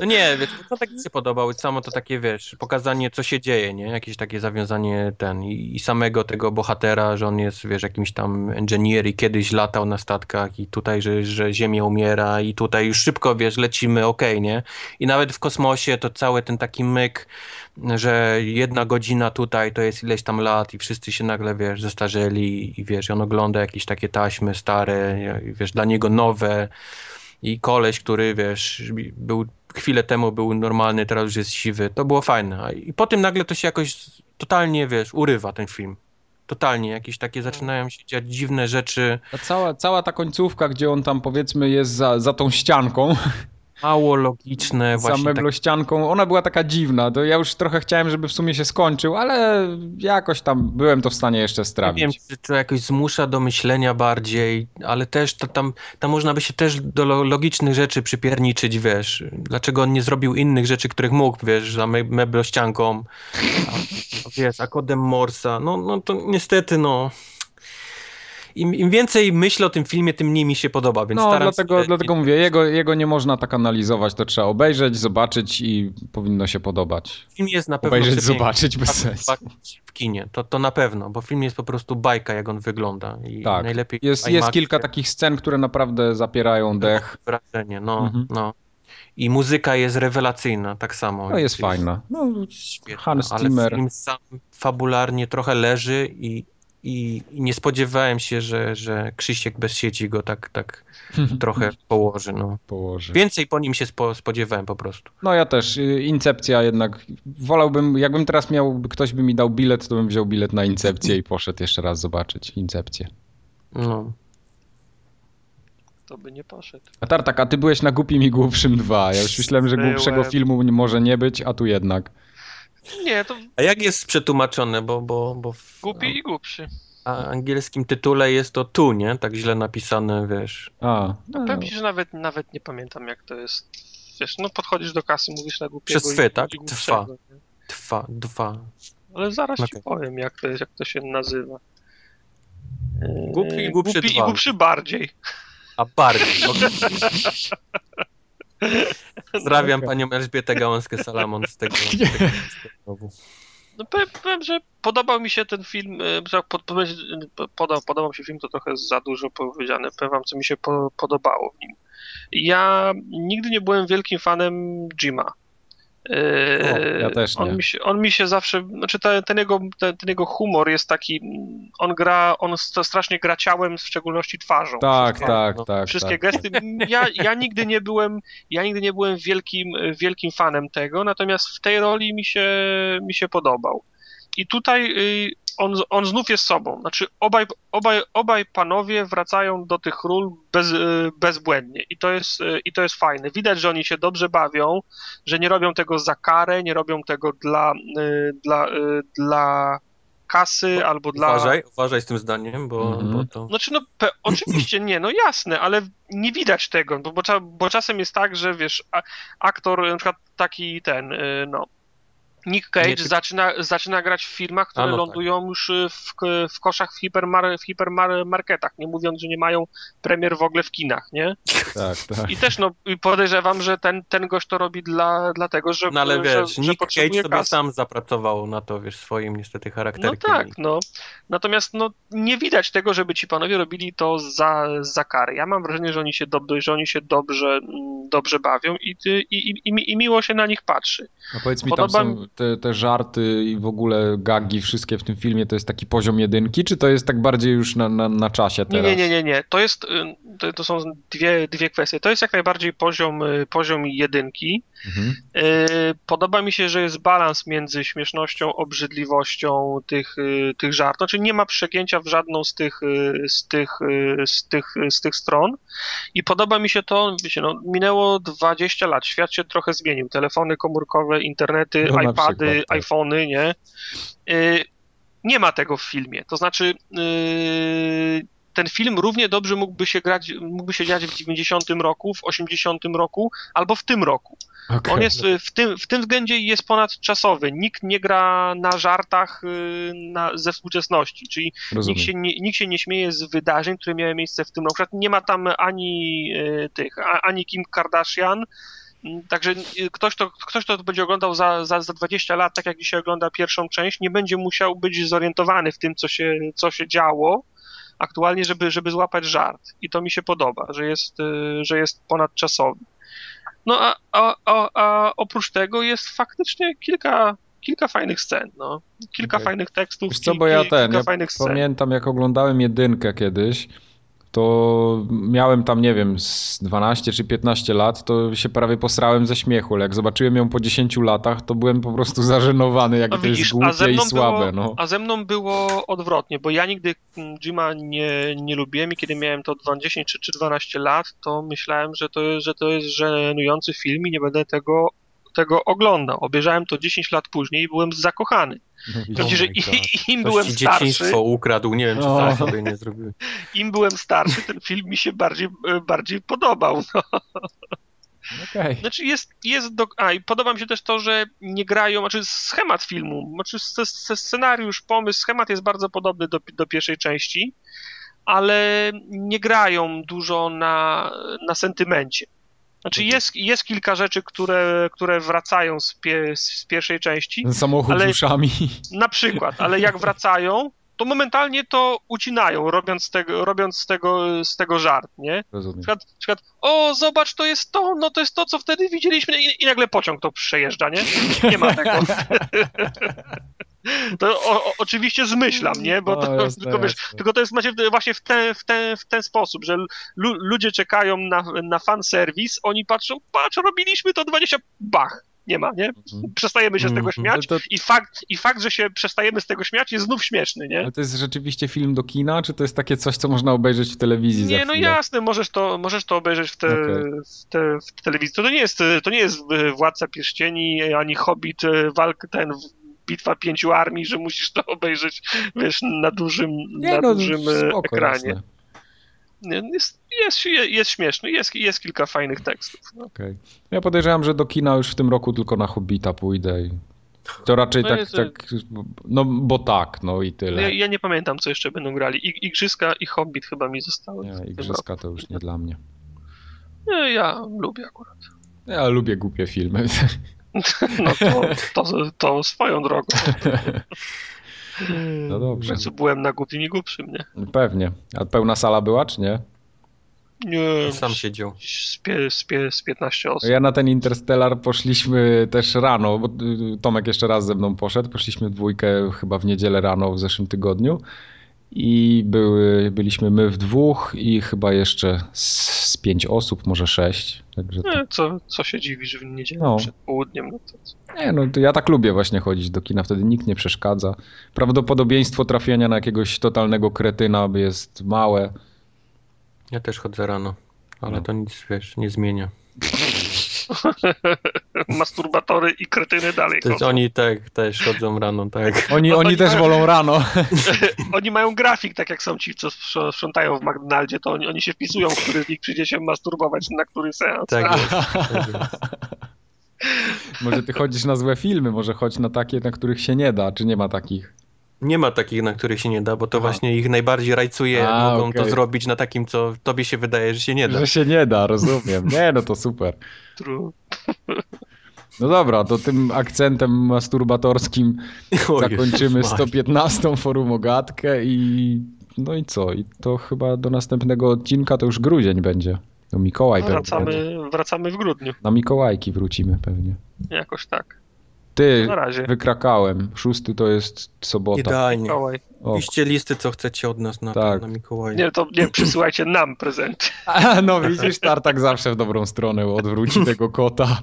No nie, wiesz, początek mi się podobał, samo to takie, wiesz, pokazanie, co się dzieje, nie? Jakieś takie zawiązanie ten i, i samego tego bohatera, że on jest, wiesz, jakimś tam engineer i kiedyś latał na statkach i tutaj, że, że Ziemia umiera i tutaj już szybko, wiesz, lecimy, okej, nie? I nawet w kosmosie to cały ten taki myk, że jedna godzina tutaj to jest ileś tam lat i wszyscy się nagle, wiesz, zestarzeli i wiesz, on ogląda jakieś takie taśmy stare, wiesz, dla niego nowe i koleś, który, wiesz, był chwilę temu był normalny, teraz już jest siwy. To było fajne. I po tym nagle to się jakoś totalnie, wiesz, urywa ten film. Totalnie. Jakieś takie zaczynają się dziać dziwne rzeczy. Ta cała, cała ta końcówka, gdzie on tam powiedzmy jest za, za tą ścianką, Mało logiczne, za właśnie tak, meblościanką, ona była taka dziwna. To ja już trochę chciałem, żeby w sumie się skończył, ale jakoś tam byłem to w stanie jeszcze nie strawić. wiem, czy to jakoś zmusza do myślenia bardziej, ale też to tam, tam można by się też do lo- logicznych rzeczy przypierniczyć, wiesz. Dlaczego on nie zrobił innych rzeczy, których mógł, wiesz, za me- meblościanką, a, a wiesz, a kodem Morsa. No, no to niestety, no... Im, Im więcej myślę o tym filmie, tym mniej mi się podoba, więc No, dlatego, się... dlatego mówię, jego, jego nie można tak analizować, to trzeba obejrzeć, zobaczyć i powinno się podobać. Film jest na pewno Obejrzeć, zobaczyć bez sensu. w kinie, to, to na pewno, bo film jest po prostu bajka, jak on wygląda. I Tak, najlepiej jest, jest kilka takich scen, które naprawdę zapierają dech. wrażenie, no, Mhm. no. I muzyka jest rewelacyjna, tak samo. No jest fajna. No, świetna, Hans ale Zimmer. film sam fabularnie trochę leży i, i, i nie spodziewałem się, że, że Krzysiek bez sieci go tak, tak trochę położy, no. położy. Więcej po nim się spo, spodziewałem po prostu. No ja też. y, Incepcja jednak. Wolałbym, jakbym teraz miał, ktoś by mi dał bilet, to bym wziął bilet na Incepcję i poszedł jeszcze raz zobaczyć Incepcję. No. To by nie poszedł. A Tartak, a ty byłeś na Głupim i Głupszym 2. Ja już myślałem, że głupszego filmu może nie być, a tu jednak. Nie, to A jak jest przetłumaczone, bo, bo, bo w głupi i głupszy. a- angielskim tytule jest to tu, nie? Tak źle napisane, wiesz. A, no, Powiem ci, że nawet, nawet nie pamiętam jak to jest. Wiesz, no podchodzisz do kasy, mówisz na głupiego Przez i tak? Trwa. nie? Dwa, dwa. Ale zaraz ci Okej. powiem, jak to, jest, jak to się nazywa. Eee, Głupi i głupszy głupi i głupszy bardziej. A bardziej. Pozdrawiam Okej. panią Elżbietę Gałązkę-Salamon z tego. z tego. No powiem, powiem, że podobał mi się ten film, e, że pod, pod, podał, podobał mi się film, to trochę za dużo powiedziane. Powiem wam, co mi się po, podobało w nim. Ja nigdy nie byłem wielkim fanem Jima. O, ja też nie. On mi się, on mi się zawsze, znaczy ten, ten, jego, ten, ten jego humor jest taki, on gra, on st- strasznie gra ciałem, w szczególności twarzą. tak, Wszystkie- tak, no, tak. wszystkie tak. gesty. Ja, ja nigdy nie byłem, ja nigdy nie byłem wielkim, wielkim fanem tego, natomiast w tej roli mi się, mi się podobał. I tutaj y, on, on znów jest sobą. Znaczy obaj, obaj, obaj panowie wracają do tych ról bez, y, bezbłędnie i to, jest, y, i to jest fajne. Widać, że oni się dobrze bawią, że nie robią tego za karę, nie robią tego dla, y, dla, dla kasy albo dla... Uważaj, uważaj z tym zdaniem, bo, Mhm. bo to... Znaczy, no pe- oczywiście nie, no jasne, ale nie widać tego, bo, bo, bo czasem jest tak, że wiesz, a, aktor, na przykład taki ten, no, Nick Cage Nie, ty- zaczyna, zaczyna grać w filmach, które A, no tak. lądują już y, w, w koszach w, hipermar, w hipermarketach, nie mówiąc, że nie mają premier w ogóle w kinach, nie? tak, tak. I też, no, i podejrzewam, że ten, ten gość to robi dla, dlatego, że, No ale że, wiesz, że Nick Cage sobie kasy. sam zapracował na to, wiesz, swoim niestety No charakterkiem. tak, no. Natomiast no, nie widać tego, żeby ci panowie robili to za, za karę. Ja mam wrażenie, że oni się, dob- że oni się dobrze, mm, dobrze bawią i, ty- i, i, i miło się na nich patrzy. A powiedz mi, Podoba tam są te, te żarty i w ogóle gagi wszystkie w tym filmie, to jest taki poziom jedynki, czy to jest tak bardziej już na, na, na czasie Nie, teraz? nie, nie, nie, nie. To jest, y, to, to są dwie, dwie kwestie. To jest jak najbardziej poziom, y, poziom jedynki. Mhm. Y, Podoba mi się, że jest balans między śmiesznością, obrzydliwością tych, y, tych żartów. Znaczy nie ma przegięcia w żadną z tych, y, z tych, z tych, z tych stron. I podoba mi się to, wiecie, no, minęło 20 lat, świat się trochę zmienił. Telefony komórkowe, internety, No, iPady, tak. iPhony, nie? Nie ma tego w filmie. To znaczy, ten film równie dobrze mógłby się grać, mógłby się dziać w 90 roku, w 80 roku, albo w tym roku. Okej. On jest w tym, w tym względzie jest ponadczasowy. Nikt nie gra na żartach y, na, ze współczesności, czyli Rozumiem. nikt się, nie, nikt się nie śmieje z wydarzeń, które miały miejsce w tym roku. Nie ma tam ani y, tych, ani Kim Kardashian, Także y, ktoś, to, ktoś, kto to będzie oglądał za, za, za 20 lat, tak jak dzisiaj ogląda pierwszą część, nie będzie musiał być zorientowany w tym, co się, co się działo aktualnie, żeby, żeby złapać żart. I to mi się podoba, że jest, y, że jest ponadczasowy. No a, a, a, a oprócz tego jest faktycznie kilka, kilka fajnych scen, no. Kilka Okej. fajnych tekstów, Wiesz co, bo ja ten, kilka ja fajnych scen. pamiętam jak oglądałem jedynkę kiedyś, to miałem tam, nie wiem, z 12 czy 15 lat, to się prawie posrałem ze śmiechu, ale jak zobaczyłem ją po 10 latach, to byłem po prostu zażenowany, jak No to jest widzisz, głupie i słabe, było, no. a ze mną było odwrotnie, bo ja nigdy Jima nie, nie lubiłem i kiedy miałem to 20 czy, czy 12 lat, to myślałem, że to, że to jest żenujący film i nie będę tego, tego oglądał. Obejrzałem to 10 lat później i byłem zakochany. no. Znaczy, że im byłem ci starszy, dzieciństwo ukradł, nie wiem, czy O. sam sobie nie zrobiłem. im byłem starszy, ten film mi się bardziej, e, bardziej podobał. No. Okej. Znaczy jest, jest do... A i podoba mi się też to, że nie grają, znaczy schemat filmu, znaczy sce- sce- scenariusz, pomysł, schemat jest bardzo podobny do, do pierwszej części, ale nie grają dużo na, na sentymencie. Znaczy jest, jest kilka rzeczy, które, które wracają z, pie, z pierwszej części, Ten samochód ale- z uszami. na przykład, ale jak wracają, to momentalnie to ucinają, robiąc z tego, robiąc z tego, z tego żart, nie? Rozumiem. Na przykład, na przykład, o, zobacz, to jest to, no to jest to, co wtedy widzieliśmy i, i nagle pociąg to przejeżdża, nie? Nie ma tego. To o, o, oczywiście zmyślam, nie? Bo O, to, jasne, tylko, wiesz, tylko to jest właśnie w ten, w ten, w ten sposób, że lu, ludzie czekają na, na fanserwis, oni patrzą, patrz, robiliśmy to 20, bach, nie ma, nie? Mhm. Przestajemy się z tego Mhm. śmiać To- to- i fakt, i fakt, że się przestajemy z tego śmiać jest znów śmieszny, nie? Ale to jest rzeczywiście film do kina, czy to jest takie coś, co można obejrzeć w telewizji za Nie, no jasne, możesz to, możesz to obejrzeć w, te, Okej. w, te, w telewizji. To, to nie jest, to nie jest e, Władca Pierścieni, ani Hobbit, e, walk, ten bitwa pięciu armii, że musisz to obejrzeć, wiesz, na dużym, Nie, na no, dużym e, spoko, ekranie. jasne. Jest, jest, jest śmieszny, jest, jest kilka fajnych tekstów. No. Okej. Ja podejrzewam, że do kina już w tym roku tylko na Hobbita pójdę i to raczej No tak, jest- tak, no bo tak, no i tyle. Ja, ja nie pamiętam, co jeszcze będą grali. I, Igrzyska i Hobbit chyba mi zostały. Nie, igrzyska to już nie dla mnie. roku. Nie, ja lubię akurat. Ja lubię głupie filmy. No to, to, to swoją drogą. No dobrze. W końcu byłem na głupim i głupszym, nie? Pewnie. A pełna sala była, czy nie? Nie, Sam siedział. z, pie, z, pie, z 15 osób. Ja na ten Interstellar poszliśmy też rano, bo y, Tomek jeszcze raz ze mną poszedł. Poszliśmy w dwójkę chyba w niedzielę rano w zeszłym tygodniu. I były, byliśmy my w dwóch i chyba jeszcze z, z pięć osób, może sześć. Także to, Nie, co, co się dziwisz w niedzielę No. przed południem? No to, nie, no, to ja tak lubię właśnie chodzić do kina, wtedy nikt nie przeszkadza. Prawdopodobieństwo trafienia na jakiegoś totalnego kretyna jest małe. Ja też chodzę rano, ale No. to nic, wiesz, nie zmienia. masturbatory i kretyny dalej To jest, chodzą. oni tak też chodzą rano, tak. Oni, No, oni oni też mają- wolą rano. Oni mają grafik, tak jak są ci, co sprz- sprzątają w McDonaldzie, to oni, oni się wpisują, który z nich przyjdzie się masturbować na który seans. Tak jest. Tak jest. Może ty chodzisz na złe filmy, może chodź na takie, na których się nie da, czy nie ma takich? Nie ma takich, na których się nie da, bo to Aha. właśnie ich najbardziej rajcuje, A, mogą to okej. zrobić na takim, co tobie się wydaje, że się nie da. Że się nie da, rozumiem. Nie, no to super. True. No dobra, to tym akcentem masturbatorskim O zakończymy Jezus Maria. 115 forum ogatkę i no i co? I to chyba do następnego odcinka to już grudzień będzie. No Mikołaj pewnie. będzie. Wracamy, wracamy w grudniu, Na Mikołajki wrócimy pewnie. jakoś tak. Ty, Na razie. wykrakałem. Szósty to jest sobota. Idealnie. Mikołaj. O, Piszcie listy, co chcecie od nas na, Tak. na Mikołaja. Nie, to nie, przysyłajcie nam prezenty. A, no widzisz, Tartak zawsze w dobrą stronę odwróci tego kota.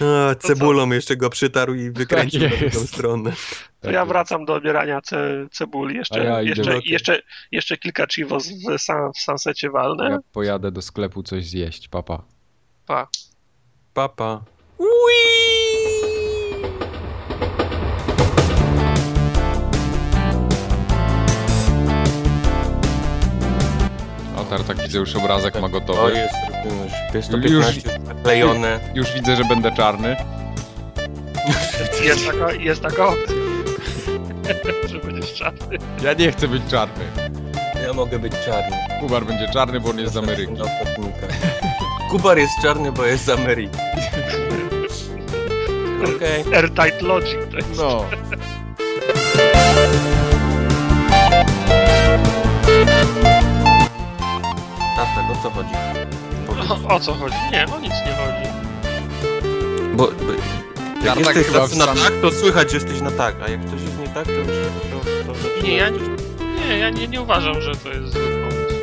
A, cebulą jeszcze go przytarł i wykręcił Tak drugą jest. stronę. To ja wracam do odbierania ce, cebuli. Jeszcze, A ja jeszcze, jeszcze, jeszcze kilka chivos w, san, w Sunsecie walne. Ja pojadę do sklepu coś zjeść, papa. Pa. Papa. O, Tartak widzę już obrazek ma To gotowy. jest już Już- 115 zaklejone. Już widzę, że będę czarny. Jest taka, jest taka opcja. że będziesz czarny. Ja nie chcę być czarny. Ja mogę być czarny. Kubar będzie czarny, bo on jest z Ameryki. Ostatnika. Kubar jest czarny, bo jest z Ameryki. Okej. Airtight Logic to jest. No. Tartak, o co chodzi? O, o co chodzi? Nie, o nic nie chodzi. Bo, bo jak Tartak jesteś chyba na, w na sam- tak, to słychać, że jesteś na tak, a jak coś jest nie tak, to już to, to zaczyna Nie, ja być- Nie, ja nie, nie uważam, że to jest zły pomysł.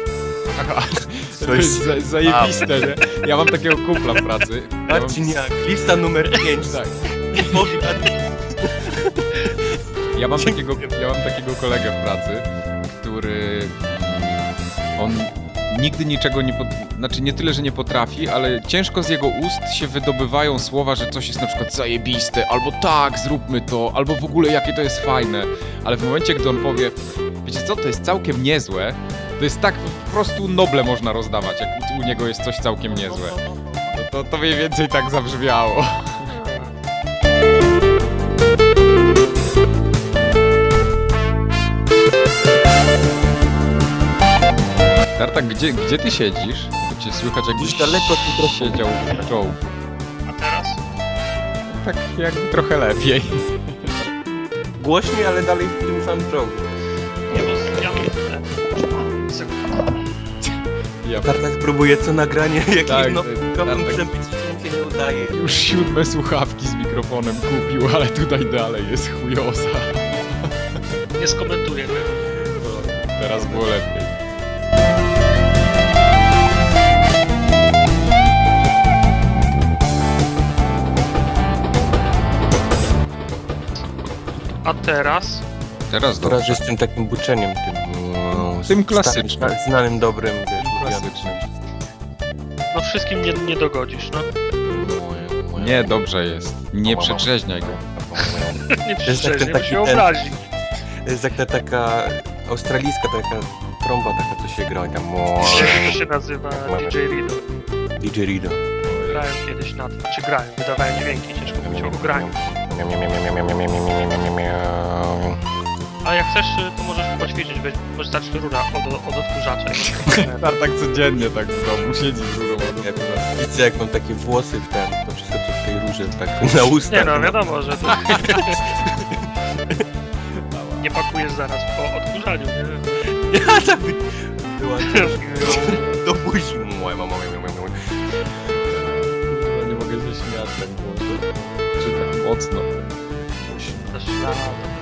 Aha, to Coś- jest za, zajebiste, nie? Ja mam takiego kumpla w pracy. Ja mam, Marciniak, lista numer 5. tak. Ja mam, takiego, ja mam takiego kolegę w pracy, który on nigdy niczego nie pot... znaczy nie tyle, że nie potrafi, ale ciężko z jego ust się wydobywają słowa, że coś jest na przykład zajebiste, albo tak, zróbmy to, albo w ogóle jakie to jest fajne. Ale w momencie, gdy on powie, wiecie co, to jest całkiem niezłe, to jest tak po prostu noble można rozdawać, jak u- niego jest coś całkiem niezłe. To, to, to mniej więcej tak zabrzmiało. Tartak, gdzie, gdzie ty siedzisz? Bo cię słychać jakbyś Gdzieś daleko od mikrofonu. siedział w czołgu. A teraz? Tak jakby trochę lepiej. Głośniej, ale dalej w tym samym czołgu. Ja Tartak próbuje co nagranie, jakiś Tak, tak, mikrofon co mu się nie udaje. już siódme słuchawki z mikrofonem kupił, ale tutaj dalej jest chujosa. Nie skomentuję tego. Teraz było lepiej. A teraz? Teraz Teraz dobrze. z tym takim buczeniem, tym... no, Tym starym, klasycznym. Znanym, dobrym, wiesz, Klasycznym. No wszystkim nie, nie dogodzisz, no. Nie, dobrze jest. Nie przetrzeźniaj go. Nie jest jak przecież, ten nie taki się ten- obrazi. To jest jak ta taka australijska taka trąba taka, co się gra i tam... Jak to się nazywa DJ Rido. DJ Rido. Grałem kiedyś na tym, czy grałem, wydawałem dźwięki, ciężko mówić o graniu. A jak chcesz, to możesz poćwiczyć, weź, wystarczy rura od, od odkurzacza. Tartak codziennie tak w domu siedzi z rurą od odkurzacza. Widzę jak mam takie włosy w ten, to wszystko co w tej rurze tak na ustach. Nie no, wiadomo, że to... nie pakujesz zaraz po odkurzaniu, nie? Ja tak by... Była do buzi. Moja mama, moja mama, moja Nie mogę się śmiać tak głośno. Czy tak mocno. Lata.